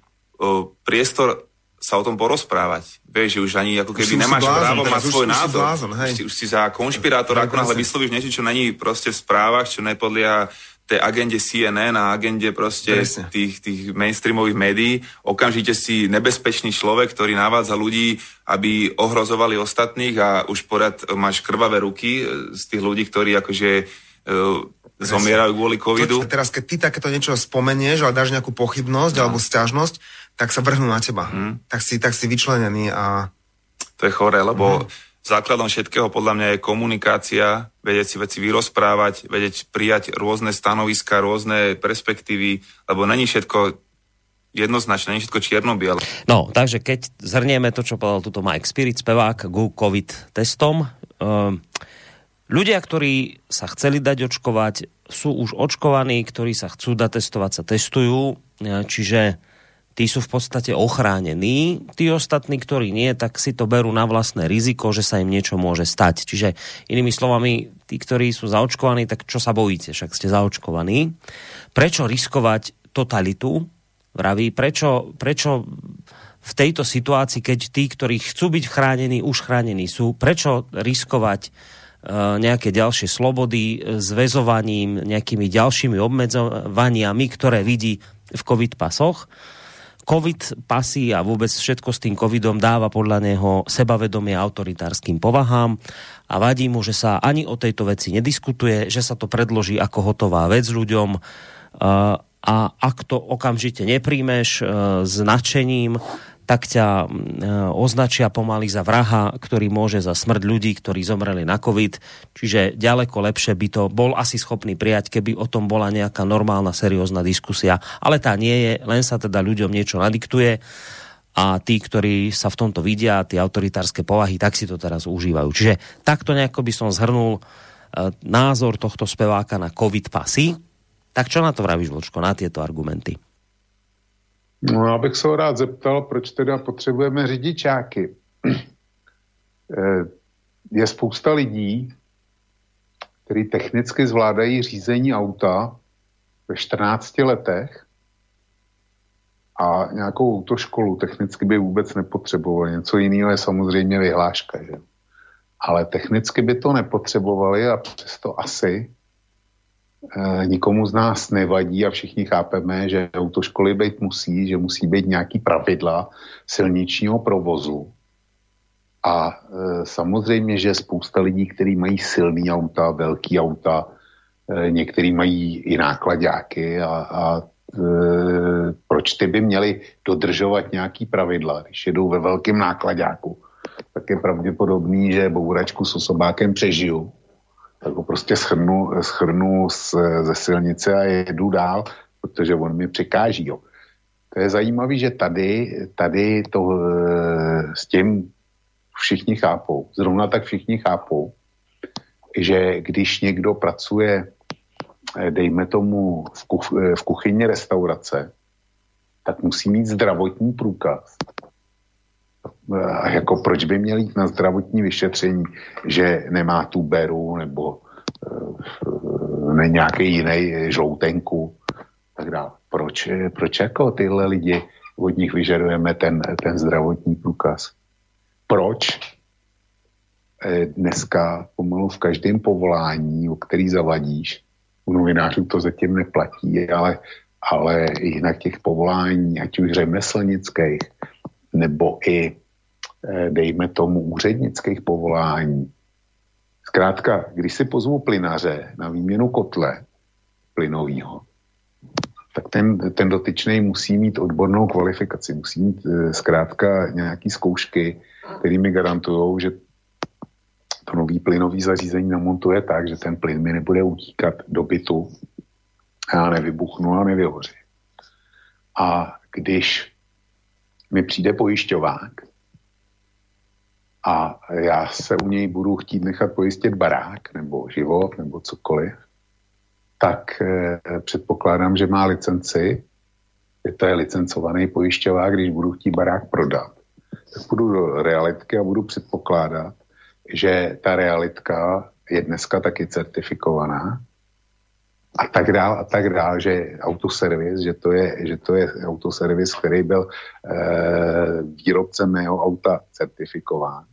priestor sa o tom porozprávať. Vieš, že už ani ako keby už nemáš blázon, právo mať svoj už, názor. Už, blázon, hej. Už, si, už si za konšpirátora, ako náhle vyslovíš niečo, čo není proste v správach, čo nepodlia tej agende CNN a agende proste tých, tých mainstreamových médií. Okamžite si nebezpečný človek, ktorý navádza ľudí, aby ohrozovali ostatných a už porad máš krvavé ruky z tých ľudí, ktorí akože uh, zomierajú kvôli covidu. To, teraz, keď ty takéto niečo spomenieš, ale dáš nejakú pochybnosť no. alebo stiažnosť, tak sa vrhnú na teba. Hmm. Tak, si, tak si vyčlenený a... To je chore, lebo hmm Základom všetkého podľa mňa je komunikácia, vedieť si veci vyrozprávať, vedieť prijať rôzne stanoviska, rôzne perspektívy, lebo není všetko jednoznačné, není všetko čierno-biele. No, takže keď zhrnieme to, čo povedal tuto Mike Spirit, spevák ku COVID testom, um, ľudia, ktorí sa chceli dať očkovať, sú už očkovaní, ktorí sa chcú dať testovať, sa testujú, e, čiže tí sú v podstate ochránení. Tí ostatní, ktorí nie, tak si to berú na vlastné riziko, že sa im niečo môže stať. Čiže inými slovami, tí, ktorí sú zaočkovaní, tak čo sa bojíte? Však ste zaočkovaní. Prečo riskovať totalitu? Vraví, prečo, prečo v tejto situácii, keď tí, ktorí chcú byť chránení, už chránení sú, prečo riskovať e, nejaké ďalšie slobody zväzovaním, nejakými ďalšími obmedzovaniami, ktoré vidí v COVID pasoch. COVID pasy a vôbec všetko s tým covidom dáva podľa neho sebavedomie autoritárským povahám. A vadí mu, že sa ani o tejto veci nediskutuje, že sa to predloží ako hotová vec ľuďom. A ak to okamžite nepríjmeš e, s nadšením, tak ťa e, označia pomaly za vraha, ktorý môže za smrť ľudí, ktorí zomreli na COVID. Čiže ďaleko lepšie by to bol asi schopný prijať, keby o tom bola nejaká normálna, seriózna diskusia. Ale tá nie je, len sa teda ľuďom niečo nadiktuje a tí, ktorí sa v tomto vidia, tie autoritárske povahy, tak si to teraz užívajú. Čiže takto nejako by som zhrnul e, názor tohto speváka na COVID pasy. Tak čo na to vravíš, Vlčko, na tieto argumenty? No, já bych se ho rád zeptal, proč teda potřebujeme řidičáky. Eh, je spousta lidí, kteří technicky zvládají řízení auta ve 14 letech a nějakou autoškolu technicky by vůbec nepotřebovali. Něco jiného je samozřejmě vyhláška, že? Ale technicky by to nepotřebovali a přesto asi nikomu z nás nevadí a všichni chápeme, že autoškoly být musí, že musí být nějaký pravidla silničního provozu. A e, samozřejmě, že spousta lidí, kteří mají silný auta, velký auta, e, někteří mají i nákladáky a, a e, proč ty by měli dodržovat nějaký pravidla, když jedou ve velkém nákladáku, tak je pravděpodobný, že bouračku s osobákem přežijou tak ho prostě schrnu, schrnu z, ze silnice a jedu dál, protože on mi překáží. Jo. To je zajímavé, že tady, tady to s tím všichni chápou. Zrovna tak všichni chápou, že když někdo pracuje, dejme tomu, v, kuch, v kuchyni restaurace, tak musí mít zdravotní průkaz jako proč by měl jít na zdravotní vyšetření, že nemá tu beru nebo e, ne nějaký jiný žloutenku tak dále. Proč, proč jako tyhle lidi od nich vyžadujeme ten, ten zdravotní průkaz? Proč eh, dneska pomalu v každém povolání, o který zavadíš, u novinářů to zatím neplatí, ale, ale jinak těch povolání, ať už řemeslnických, nebo i, eh, dejme tomu, úřednických povolání. Zkrátka, když si pozvu plynaře na výměnu kotle plynového, tak ten, ten dotyčný musí mít odbornou kvalifikaci, musí mít e, zkrátka nějaký zkoušky, které mi garantují, že to nový plynový zařízení namontuje tak, že ten plyn mi nebude utíkat do bytu a já nevybuchnu a nevyhoří. A když mi přijde pojišťovák a já se u něj budu chtít nechat pojistit barák nebo život nebo cokoliv, tak eh, předpokládám, že má licenci, že to je licencovaný pojišťovák, když budu chtít barák prodat. Tak půjdu do realitky a budu předpokládat, že ta realitka je dneska taky certifikovaná. A tak dál a tak dál, že autoservis, že to je, že to je autoservis, který byl e, výrobcem mého auta certifikován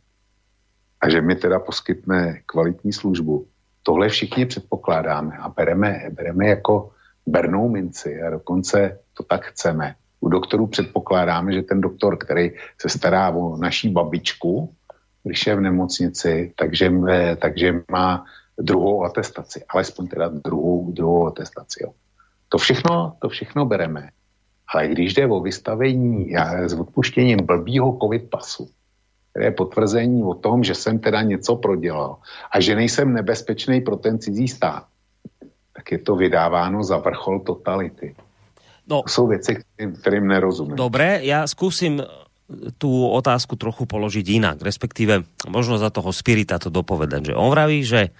a že mi teda poskytne kvalitní službu, tohle všichni předpokládáme a bereme, bereme jako bernou minci a dokonce to tak chceme. U doktorů předpokládáme, že ten doktor, který se stará o naší babičku, když je v nemocnici, takže, takže má druhou atestaci, alespoň teda druhou, druhou atestaci. Jo. To všechno, to všechno bereme. Ale když jde o vystavení já, s odpuštěním blbýho covid pasu, je potvrzení o tom, že jsem teda něco prodělal a že nejsem nebezpečný pro ten cizí stát, tak je to vydáváno za vrchol totality. No, to jsou věci, kterým, nerozumím. Dobre, ja skúsim tú otázku trochu položiť inak, respektíve možno za toho spirita to dopovedať, že on vraví, že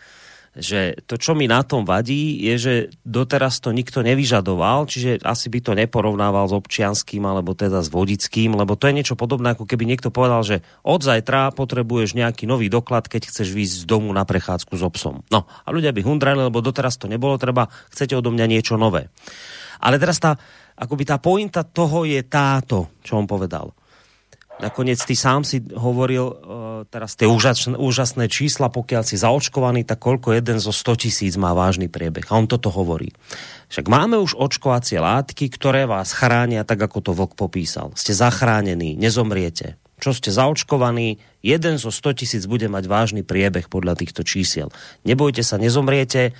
že to, čo mi na tom vadí, je, že doteraz to nikto nevyžadoval, čiže asi by to neporovnával s občianským alebo teda s vodickým, lebo to je niečo podobné, ako keby niekto povedal, že od zajtra potrebuješ nejaký nový doklad, keď chceš výjsť z domu na prechádzku s obsom. No a ľudia by hundrali, lebo doteraz to nebolo treba, chcete odo mňa niečo nové. Ale teraz tá, akoby tá pointa toho je táto, čo on povedal Nakoniec ty sám si hovoril uh, teraz tie úžasné, úžasné čísla, pokiaľ si zaočkovaný, tak koľko jeden zo 100 tisíc má vážny priebeh. A on toto hovorí. Však máme už očkovacie látky, ktoré vás chránia tak, ako to Vlk popísal. Ste zachránení, nezomriete. Čo ste zaočkovaní, jeden zo 100 tisíc bude mať vážny priebeh podľa týchto čísiel. Nebojte sa, nezomriete,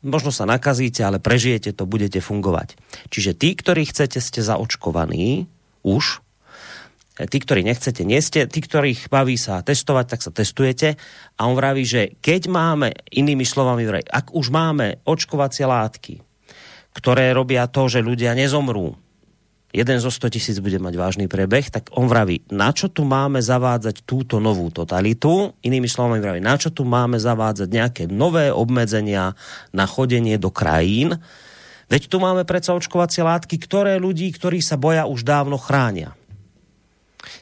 možno sa nakazíte, ale prežijete to, budete fungovať. Čiže tí, ktorí chcete, ste zaočkovaní už, tí, ktorí nechcete, nie ste, tí, ktorých baví sa testovať, tak sa testujete. A on vraví, že keď máme, inými slovami, ak už máme očkovacie látky, ktoré robia to, že ľudia nezomrú, jeden zo 100 tisíc bude mať vážny prebeh, tak on vraví, na čo tu máme zavádzať túto novú totalitu, inými slovami vraví, na čo tu máme zavádzať nejaké nové obmedzenia na chodenie do krajín, veď tu máme predsa očkovacie látky, ktoré ľudí, ktorí sa boja, už dávno chránia.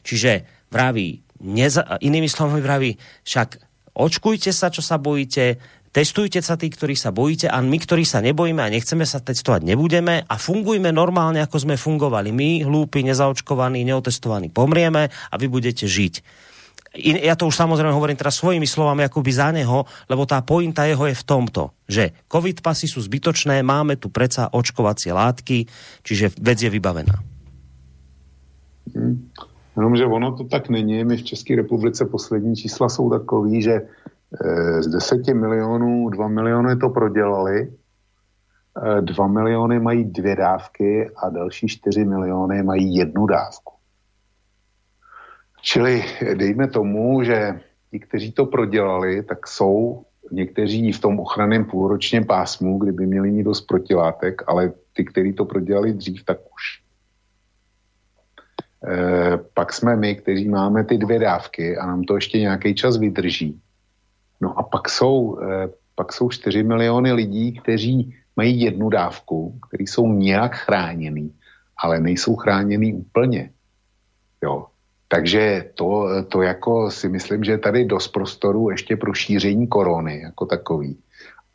Čiže vraví, neza, inými slovami vraví, však očkujte sa, čo sa bojíte, testujte sa tí, ktorí sa bojíte a my, ktorí sa nebojíme a nechceme sa testovať, nebudeme a fungujme normálne, ako sme fungovali. My, hlúpi, nezaočkovaní, neotestovaní, pomrieme a vy budete žiť. Ja to už samozrejme hovorím teraz svojimi slovami akoby za neho, lebo tá pointa jeho je v tomto, že covid pasy sú zbytočné, máme tu predsa očkovacie látky, čiže vec je vybavená. Hmm. Jenomže ono to tak není. My v České republice poslední čísla jsou takový, že eh, z 10 milionů 2 miliony to prodělali, 2 eh, miliony mají dvě dávky a další 4 miliony mají jednu dávku. Čili dejme tomu, že ti, kteří to prodělali, tak jsou někteří v tom ochranném půlročním pásmu, kdyby měli mít dost protilátek, ale ty, kteří to prodělali dřív, tak už pak jsme my, kteří máme ty dvě dávky a nám to ještě nějaký čas vydrží. No a pak jsou, e, pak jsou 4 miliony lidí, kteří mají jednu dávku, kteří jsou nějak chráněný, ale nejsou chráněný úplně. Jo. Takže to, to jako si myslím, že je tady dost prostoru ještě pro šíření korony jako takový.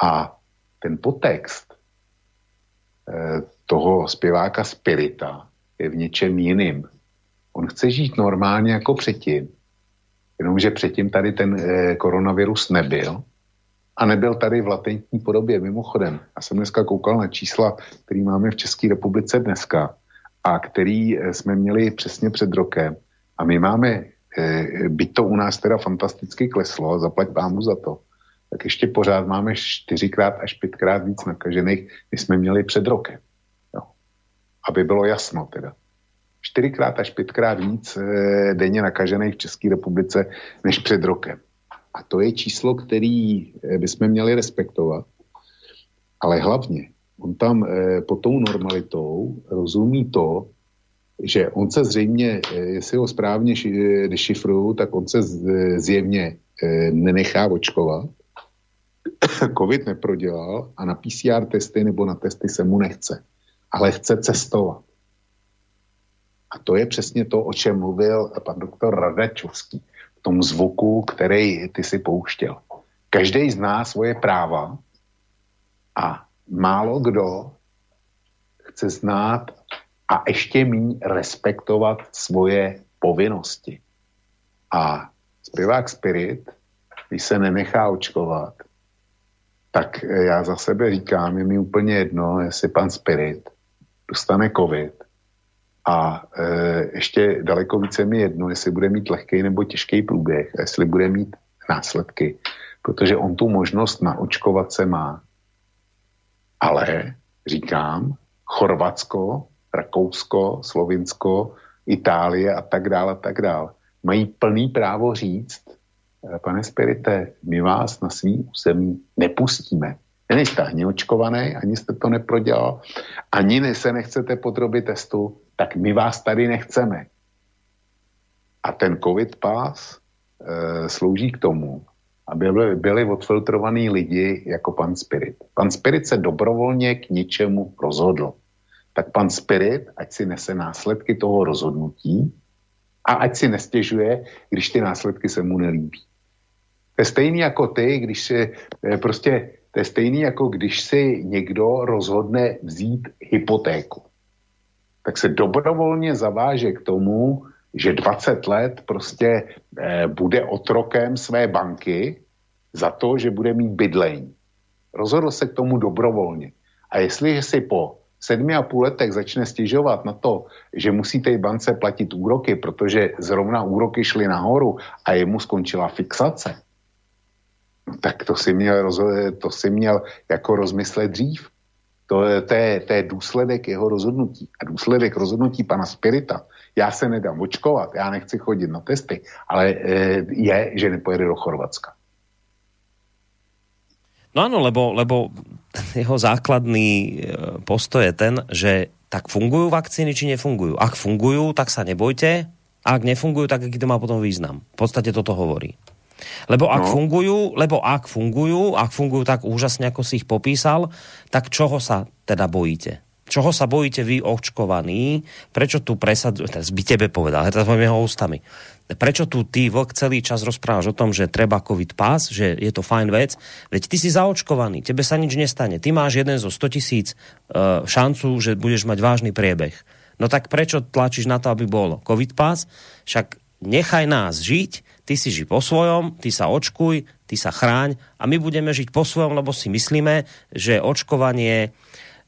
A ten potext e, toho zpěváka Spirita je v něčem jiným. On chce žít normálně jako předtím. jenomže předtím tady ten eh, koronavirus nebyl a nebyl tady v latentní podobě. Mimochodem, já jsem dneska koukal na čísla, který máme v České republice dneska a který eh, jsme měli přesně před rokem. A my máme, eh, byť to u nás teda fantasticky kleslo, zaplať pámu za to, tak ještě pořád máme čtyřikrát až pětkrát víc nakažených, než jsme měli před rokem. Jo. Aby bylo jasno teda. Čtyřikrát až pětkrát víc e, denně nakažených v České republice než před rokem. A to je číslo, který e, bychom měli respektovat. Ale hlavně, on tam e, pod tou normalitou rozumí to, že on se zřejmě, jestli ho správně dešifruju, tak on se zjevně nenechá očkovat, covid neprodělal a na PCR testy nebo na testy se mu nechce, ale chce cestovat. A to je přesně to, o čem mluvil pan doktor Radačovský v tom zvuku, který ty si pouštěl. Každý zná svoje práva a málo kdo chce znát a ještě méně respektovat svoje povinnosti. A zpěvák Spirit, když se nenechá očkovat, tak já za sebe říkám, je mi úplně jedno, jestli pan Spirit dostane covid a e, ještě daleko více mi jedno, jestli bude mít lehký nebo těžký průběh, a jestli bude mít následky, protože on tu možnost naočkovat se má. Ale říkám, Chorvatsko, Rakousko, Slovinsko, Itálie a tak dále a tak dále mají plný právo říct, e, pane Spirite, my vás na svým území nepustíme. Nejste ani očkovaný, ani jste to neprodělal, ani se nechcete podrobit testu, tak my vás tady nechceme. A ten covid pass e, slouží k tomu, aby byli, byli odfiltrovaní lidi jako pan Spirit. Pan Spirit se dobrovolně k ničemu rozhodl. Tak pan Spirit, ať si nese následky toho rozhodnutí a ať si nestěžuje, když ty následky se mu nelíbí. To je stejný jako ty, když si e, prostě, to je stejný jako když si někdo rozhodne vzít hypotéku tak se dobrovolně zaváže k tomu, že 20 let prostě eh, bude otrokem své banky za to, že bude mít bydlení. Rozhodl se k tomu dobrovolně. A jestliže si po sedmi a půl letech začne stěžovat na to, že musí té bance platit úroky, protože zrovna úroky šly nahoru a jemu skončila fixace, tak to si měl, to si měl jako rozmyslet dřív. To, to, je, to je důsledek jeho rozhodnutí. A důsledek rozhodnutí pana Spirita, já se nedám očkovat, já nechci chodit na testy, ale e, je, že nepojede do Chorvatska. No áno, lebo, lebo jeho základný e, postoj je ten, že tak fungujú vakcíny, či nefungujú. Ak fungujú, tak sa nebojte, a ak nefungujú, tak aký to má potom význam. V podstate toto hovorí. Lebo ak no. fungujú, lebo ak fungujú, ak fungujú tak úžasne, ako si ich popísal, tak čoho sa teda bojíte? Čoho sa bojíte vy očkovaní? Prečo tu presadzujete, teraz by tebe povedal, teraz poviem jeho ústami. Prečo tu ty vlk celý čas rozprávaš o tom, že treba COVID pás, že je to fajn vec? Veď ty si zaočkovaný, tebe sa nič nestane. Ty máš jeden zo 100 tisíc uh, šancu, že budeš mať vážny priebeh. No tak prečo tlačíš na to, aby bolo COVID pás? Však nechaj nás žiť, ty si ži po svojom, ty sa očkuj, ty sa chráň a my budeme žiť po svojom, lebo si myslíme, že očkovanie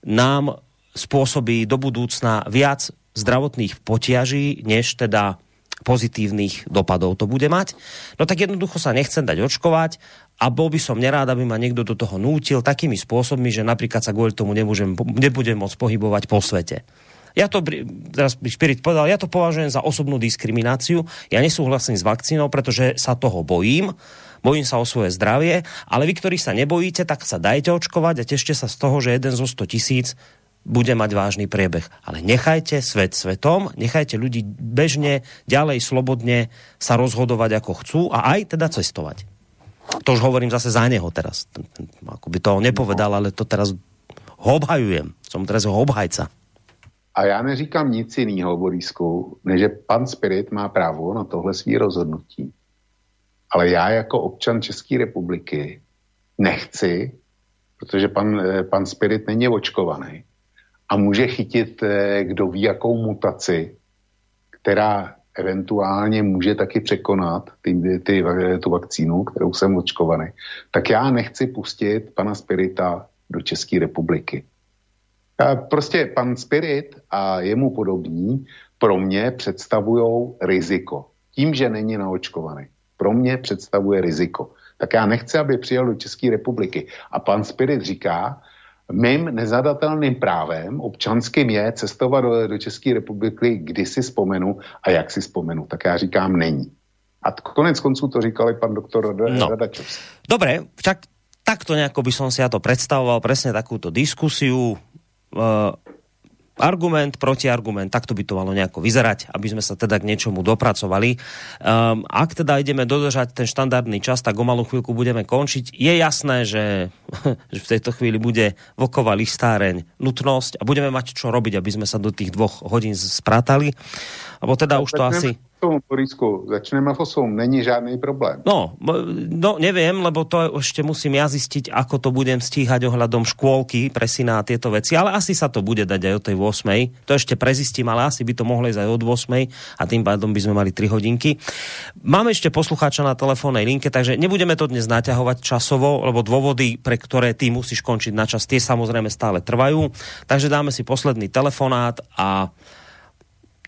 nám spôsobí do budúcna viac zdravotných potiaží, než teda pozitívnych dopadov to bude mať. No tak jednoducho sa nechcem dať očkovať a bol by som nerád, aby ma niekto do toho nútil takými spôsobmi, že napríklad sa kvôli tomu nebudem, nebudem môcť pohybovať po svete. Ja to, teraz Spirit povedal, ja to považujem za osobnú diskrimináciu. Ja nesúhlasím s vakcínou, pretože sa toho bojím. Bojím sa o svoje zdravie, ale vy, ktorí sa nebojíte, tak sa dajte očkovať a tešte sa z toho, že jeden zo 100 tisíc bude mať vážny priebeh. Ale nechajte svet svetom, nechajte ľudí bežne, ďalej, slobodne sa rozhodovať ako chcú a aj teda cestovať. To už hovorím zase za neho teraz. Ako by to nepovedal, ale to teraz obhajujem. Som teraz ho obhajca. A já neříkám nic jiného, Borisku, než že pan Spirit má právo na tohle svý rozhodnutí. Ale já jako občan České republiky nechci, protože pan, eh, pan Spirit není očkovaný a může chytit, eh, kdo ví, jakou mutaci, která eventuálně může taky překonat ty, ty, tu vakcínu, kterou jsem očkovaný, tak já nechci pustit pana Spirita do České republiky. Prostě pan Spirit a jemu podobní pro mě představují riziko. Tím, že není naočkovaný, pro mě představuje riziko. Tak já nechci, aby přijel do České republiky. A pan Spirit říká, mým nezadatelným právem občanským je cestovat do, do České republiky, kdy si vzpomenu a jak si vzpomenu. Tak já říkám, není. A konec konců to říkali pan doktor no. Radačovský. Dobre, však takto nejako by som si ja to predstavoval, presne takúto diskusiu. Uh, argument, protiargument, takto by to malo nejako vyzerať, aby sme sa teda k niečomu dopracovali. Um, ak teda ideme dodržať ten štandardný čas, tak o malú chvíľku budeme končiť. Je jasné, že, že v tejto chvíli bude voková listáreň nutnosť a budeme mať čo robiť, aby sme sa do tých dvoch hodín sprátali. Lebo teda už to asi 8, Borisku, začneme 8, není žádný problém. No, no, neviem, lebo to ešte musím ja zistiť, ako to budem stíhať ohľadom škôlky, presina a tieto veci, ale asi sa to bude dať aj o tej 8. To ešte prezistím, ale asi by to mohlo ísť aj od 8. a tým pádom by sme mali 3 hodinky. Máme ešte poslucháča na telefónnej linke, takže nebudeme to dnes naťahovať časovo, lebo dôvody, pre ktoré ty musíš končiť na čas, tie samozrejme stále trvajú. Takže dáme si posledný telefonát a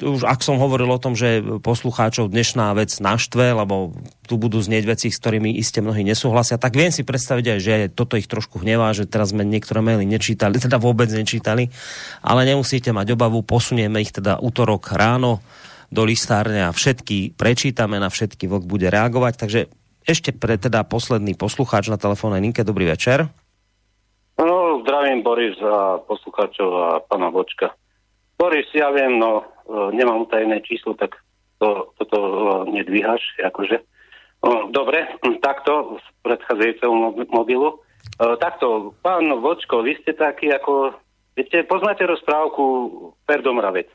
už ak som hovoril o tom, že poslucháčov dnešná vec naštve, lebo tu budú znieť veci, s ktorými iste mnohí nesúhlasia, tak viem si predstaviť aj, že toto ich trošku hnevá, že teraz sme niektoré maily nečítali, teda vôbec nečítali, ale nemusíte mať obavu, posunieme ich teda útorok ráno do listárne a všetky prečítame, na všetky vlk bude reagovať, takže ešte pre teda posledný poslucháč na telefónnej linke, dobrý večer. No, zdravím Boris a poslucháčov a pána Vočka. Boris, ja viem, no, E, nemám utajené číslo, tak to, toto e, nedvíhaš, akože. Dobre, takto z predchádzajúceho mobilu. E, takto, pán Vočko, vy ste taký ako, viete, poznáte rozprávku Perdomravec?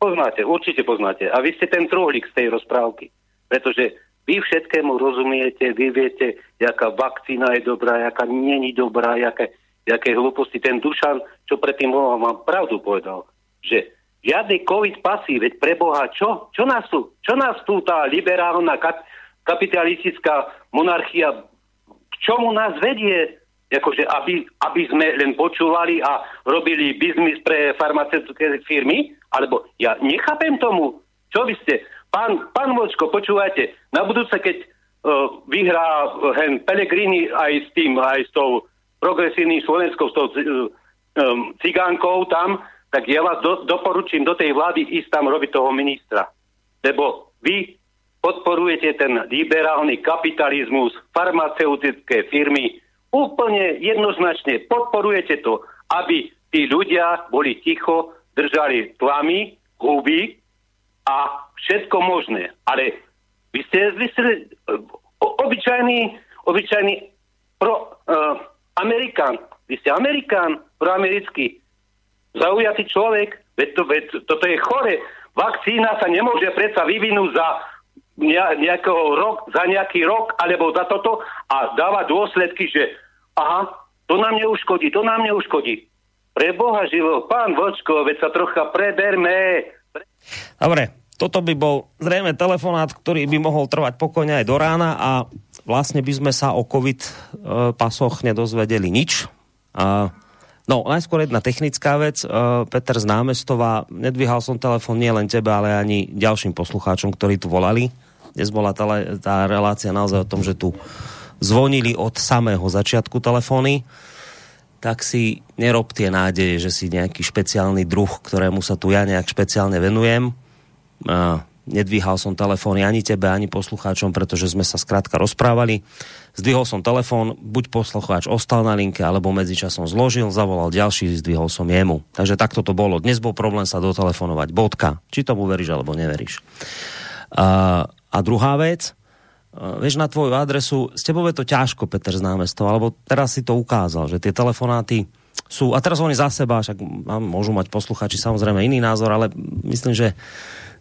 Poznáte, určite poznáte. A vy ste ten truhlík z tej rozprávky. Pretože vy všetkému rozumiete, vy viete, jaká vakcína je dobrá, jaká není dobrá, jaké, jaké hlúposti. Ten Dušan, čo predtým vám pravdu povedal, že Žiadny covid pasy, veď preboha, čo? Čo nás tu, čo nás tu tá liberálna kap, kapitalistická monarchia, k čomu nás vedie? Akože, aby, aby sme len počúvali a robili biznis pre farmaceutické firmy? Alebo ja nechápem tomu. Čo vy ste? Pán, pán Vočko, počúvajte, na budúce, keď uh, vyhrá hen Pellegrini aj s tým, aj s tou progresívnym Slovenskou, s tou uh, um, cigánkou tam, tak ja vás do, doporučím do tej vlády ísť tam robiť toho ministra. Lebo vy podporujete ten liberálny kapitalizmus, farmaceutické firmy, úplne jednoznačne podporujete to, aby tí ľudia boli ticho, držali tlamy, huby a všetko možné. Ale vy ste, vy ste obyčajný, obyčajný pro, uh, Amerikán. Vy ste Amerikán, proamerický zaujatý človek, veď, to, veď toto je chore. Vakcína sa nemôže predsa vyvinúť za nejakého rok, za nejaký rok alebo za toto a dáva dôsledky, že aha, to nám neuškodí, to nám neuškodí. Pre Boha živo, pán Vočko, veď sa trocha preberme. Dobre, toto by bol zrejme telefonát, ktorý by mohol trvať pokojne aj do rána a vlastne by sme sa o COVID e, pasoch nedozvedeli nič. A No, najskôr jedna technická vec. Uh, Peter z námestova, nedvíhal som telefon nie len tebe, ale ani ďalším poslucháčom, ktorí tu volali. Dnes bola tá, tá relácia naozaj o tom, že tu zvonili od samého začiatku telefóny, tak si nerob tie nádeje, že si nejaký špeciálny druh, ktorému sa tu ja nejak špeciálne venujem. Uh, nedvíhal som telefóny ani tebe, ani poslucháčom, pretože sme sa skrátka rozprávali. Zdvihol som telefón, buď poslucháč ostal na linke, alebo medzičasom zložil, zavolal ďalší, zdvihol som jemu. Takže takto to bolo. Dnes bol problém sa dotelefonovať. Bodka. Či tomu veríš, alebo neveríš. A, a druhá vec, vieš, na tvoju adresu, s tebou je to ťažko, Peter z námestov, alebo teraz si to ukázal, že tie telefonáty sú, a teraz oni za seba, však môžu mať posluchači samozrejme iný názor, ale myslím, že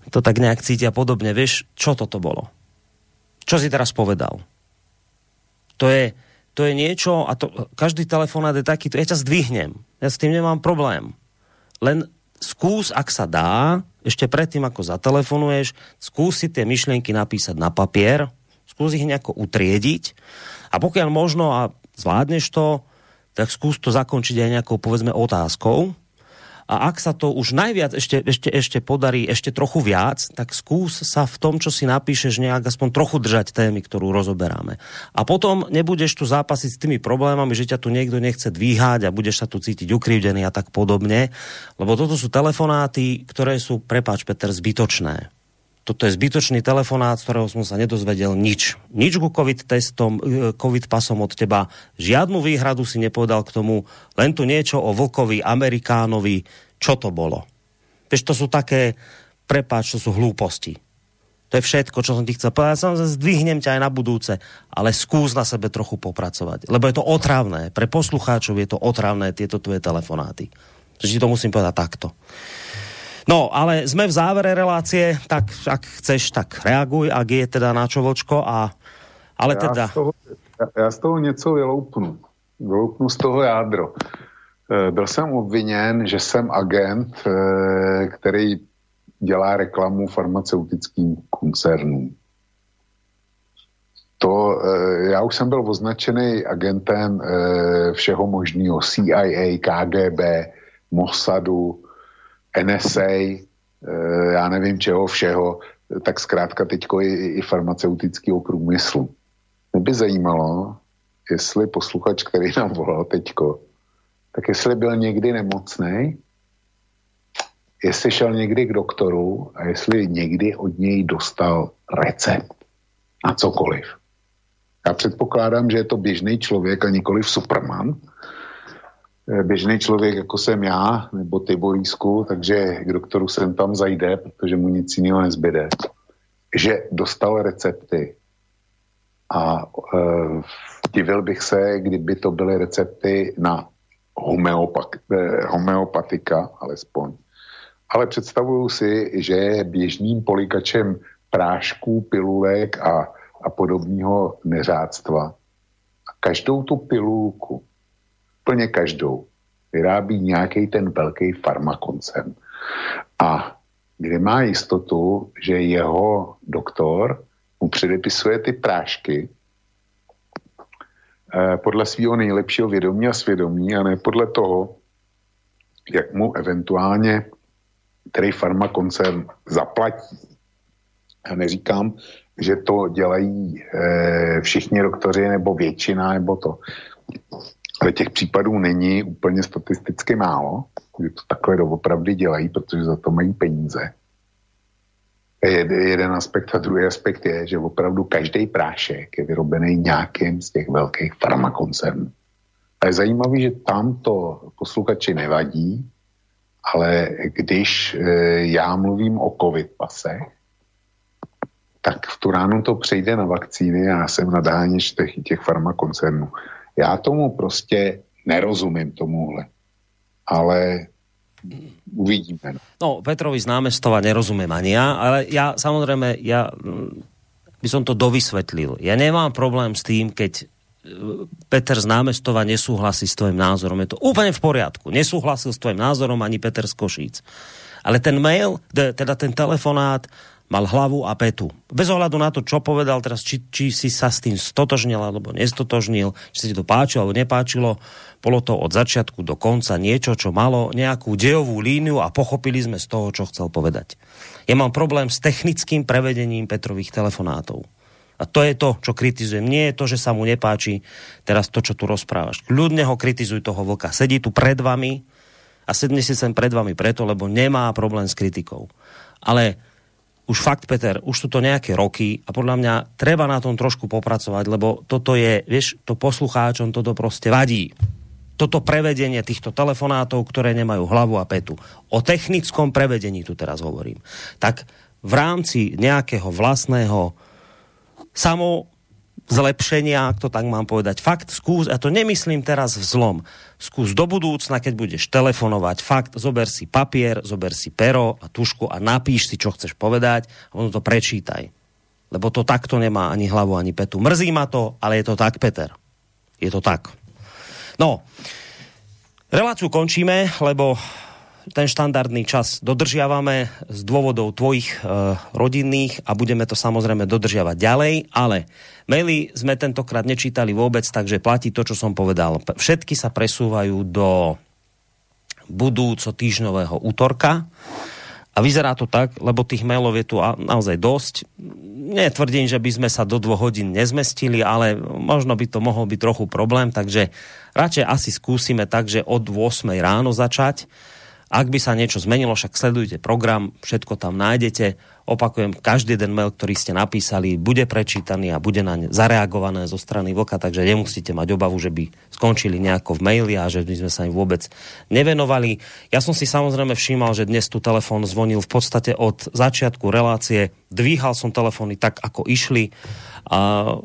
to tak nejak cítia podobne. Vieš, čo toto bolo? Čo si teraz povedal? To je, to je niečo, a to, každý telefonát je taký, ja ťa zdvihnem, ja s tým nemám problém. Len skús, ak sa dá, ešte predtým, ako zatelefonuješ, skús si tie myšlienky napísať na papier, skús ich nejako utriediť a pokiaľ možno a zvládneš to, tak skús to zakončiť aj nejakou, povedzme, otázkou, a ak sa to už najviac ešte, ešte, ešte podarí ešte trochu viac, tak skús sa v tom, čo si napíšeš, nejak aspoň trochu držať témy, ktorú rozoberáme. A potom nebudeš tu zápasiť s tými problémami, že ťa tu niekto nechce dvíhať a budeš sa tu cítiť ukrivdený a tak podobne. Lebo toto sú telefonáty, ktoré sú, prepáč Peter, zbytočné toto je zbytočný telefonát, z ktorého som sa nedozvedel nič. Nič ku COVID testom, e, COVID pasom od teba. Žiadnu výhradu si nepovedal k tomu, len tu niečo o Vlkovi, Amerikánovi. Čo to bolo? Vieš, to sú také, prepáč, to sú hlúposti. To je všetko, čo som ti chcel povedať. Samozrejme, zdvihnem ťa aj na budúce, ale skús na sebe trochu popracovať. Lebo je to otravné. Pre poslucháčov je to otravné, tieto tvoje telefonáty. Takže ti to musím povedať takto. No, ale sme v závere relácie, tak ak chceš, tak reaguj, ak je teda na čo vočko a ale já teda... Z toho, já z toho něco vyloupnu. Vyloupnu z toho jádro. E, byl jsem obviněn, že jsem agent, e, který dělá reklamu farmaceutickým koncernům. To, e, já už jsem byl označený agentem všeho možného CIA, KGB, Mossadu, NSA, eh, já nevím čeho všeho, tak zkrátka teďko i, i farmaceutického průmyslu. Mě by zajímalo, jestli posluchač, který nám volal teďko, tak jestli byl někdy nemocný, jestli šel někdy k doktoru a jestli někdy od něj dostal recept na cokoliv. Já předpokládám, že je to běžný člověk a nikoliv Superman, běžný člověk, jako jsem já, nebo ty, Borísku, takže k doktoru sem tam zajde, protože mu nic jiného nezbyde, že dostal recepty a e, divil bych se, kdyby to byly recepty na homeopak, e, homeopatika, alespoň. Ale představuju si, že běžným polikačem prášků, pilulek a, a podobného neřádstva. A každou tu pilulku úplně každou vyrábí nějaký ten velký farmakoncern. A kdy má jistotu, že jeho doktor mu předepisuje ty prášky eh, podle svého nejlepšího vědomí a svědomí a ne podle toho, jak mu eventuálně který farmakoncern zaplatí. Já neříkám, že to dělají e, všichni doktoři nebo většina, nebo to. Ale těch případů není úplně statisticky málo, že to takhle doopravdy dělají, protože za to mají peníze. Je jeden aspekt a druhý aspekt je, že opravdu každý prášek je vyrobený nějakým z těch velkých farmakoncernů. A je zajímavé, že tam to posluchači nevadí, ale když e, já mluvím o covid pasech, tak v tu ránu to přejde na vakcíny a já jsem na dánič těch, těch farmakoncernů. Já tomu prostě nerozumím tomuhle. Ale uvidíme. No, no Petrovi z námestova nerozumiem ani ja, ale ja samozrejme, ja mm, by som to dovysvetlil. Ja nemám problém s tým, keď e, Peter z námestova nesúhlasí s tvojim názorom. Je to úplne v poriadku. Nesúhlasil s tvojim názorom ani Peter z Košíc. Ale ten mail, teda ten telefonát, mal hlavu a petu. Bez ohľadu na to, čo povedal teraz, či, či si sa s tým stotožnil alebo nestotožnil, či sa ti to páčilo alebo nepáčilo, bolo to od začiatku do konca niečo, čo malo nejakú dejovú líniu a pochopili sme z toho, čo chcel povedať. Ja mám problém s technickým prevedením Petrových telefonátov. A to je to, čo kritizujem. Nie je to, že sa mu nepáči teraz to, čo tu rozprávaš. Kľudne ho kritizuj toho vlka. Sedí tu pred vami a sedne si sem pred vami preto, lebo nemá problém s kritikou. Ale už fakt, Peter, už sú to nejaké roky a podľa mňa treba na tom trošku popracovať, lebo toto je, vieš, to poslucháčom toto proste vadí. Toto prevedenie týchto telefonátov, ktoré nemajú hlavu a petu. O technickom prevedení tu teraz hovorím. Tak v rámci nejakého vlastného samo zlepšenia, ak to tak mám povedať. Fakt skús, a to nemyslím teraz v zlom, skús do budúcna, keď budeš telefonovať, fakt zober si papier, zober si pero a tušku a napíš si, čo chceš povedať a ono to prečítaj. Lebo to takto nemá ani hlavu, ani petu. Mrzí ma to, ale je to tak, Peter. Je to tak. No, reláciu končíme, lebo ten štandardný čas dodržiavame z dôvodov tvojich e, rodinných a budeme to samozrejme dodržiavať ďalej, ale maily sme tentokrát nečítali vôbec, takže platí to, čo som povedal. Všetky sa presúvajú do budúco týždňového útorka. A vyzerá to tak, lebo tých mailov je tu naozaj dosť. Netvrdím, že by sme sa do dvoch hodín nezmestili, ale možno by to mohol byť trochu problém, takže radšej asi skúsime tak, že od 8 ráno začať ak by sa niečo zmenilo, však sledujte program, všetko tam nájdete. Opakujem, každý jeden mail, ktorý ste napísali, bude prečítaný a bude na ne zareagované zo strany Vlka, takže nemusíte mať obavu, že by skončili nejako v maili a že by sme sa im vôbec nevenovali. Ja som si samozrejme všímal, že dnes tu telefón zvonil v podstate od začiatku relácie. Dvíhal som telefóny tak, ako išli. A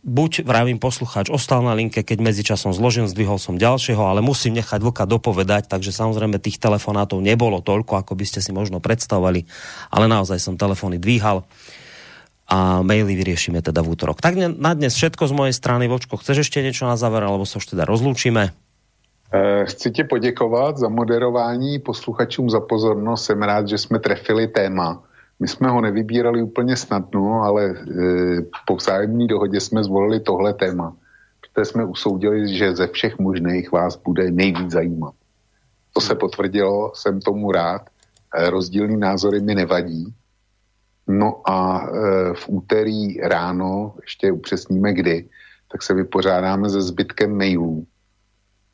buď vravím poslucháč ostal na linke, keď medzičasom zložím, zdvihol som ďalšieho, ale musím nechať vlka dopovedať, takže samozrejme tých telefonátov nebolo toľko, ako by ste si možno predstavovali, ale naozaj som telefóny dvíhal a maily vyriešime teda v útorok. Tak na dnes všetko z mojej strany. Vočko, chceš ešte niečo na záver, alebo sa už teda rozlúčime? Eh, chci ti poděkovat za moderování, posluchačům za pozornost. Jsem rád, že jsme trefili téma my jsme ho nevybírali úplně snadno, ale e, po vzájemné dohodě jsme zvolili tohle téma, protože jsme usoudili, že ze všech možných vás bude nejvíc zajímat. To se potvrdilo, jsem tomu rád. E, rozdílný názory mi nevadí. No a e, v úterý ráno, ještě upřesníme kdy, tak se vypořádáme se zbytkem mailů.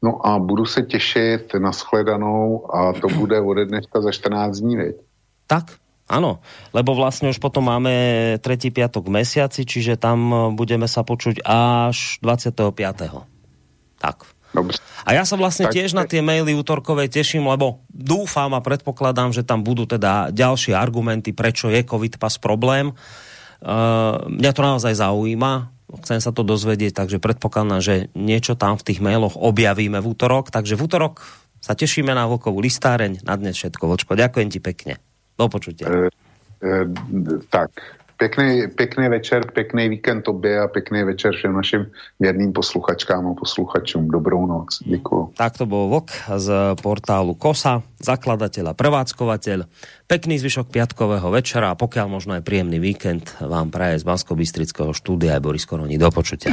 No a budu se těšit na shledanou a to bude ode dneška za 14 dní, veď? Tak, Áno, lebo vlastne už potom máme tretí piatok v mesiaci, čiže tam budeme sa počuť až 25. Tak. Dobre. A ja sa vlastne tak... tiež na tie maily útorkové teším, lebo dúfam a predpokladám, že tam budú teda ďalšie argumenty, prečo je COVID pas problém. Uh, mňa to naozaj zaujíma, chcem sa to dozvedieť, takže predpokladám, že niečo tam v tých mailoch objavíme v útorok, takže v útorok sa tešíme na Vlkovú listáreň, na dnes všetko. Vočko, ďakujem ti pekne. Do počutia. E, e, tak, pekný, pekný večer, pekný víkend tobě a pekný večer všem našim věrným posluchačkám a posluchačům. Dobrou noc. Děkuji. Tak to bol Vok z portálu KOSA, zakladateľ a prevádzkovateľ. Pekný zvyšok piatkového večera a pokiaľ možno aj príjemný víkend vám praje z bansko štúdia aj Boris Koroni. Do počutia.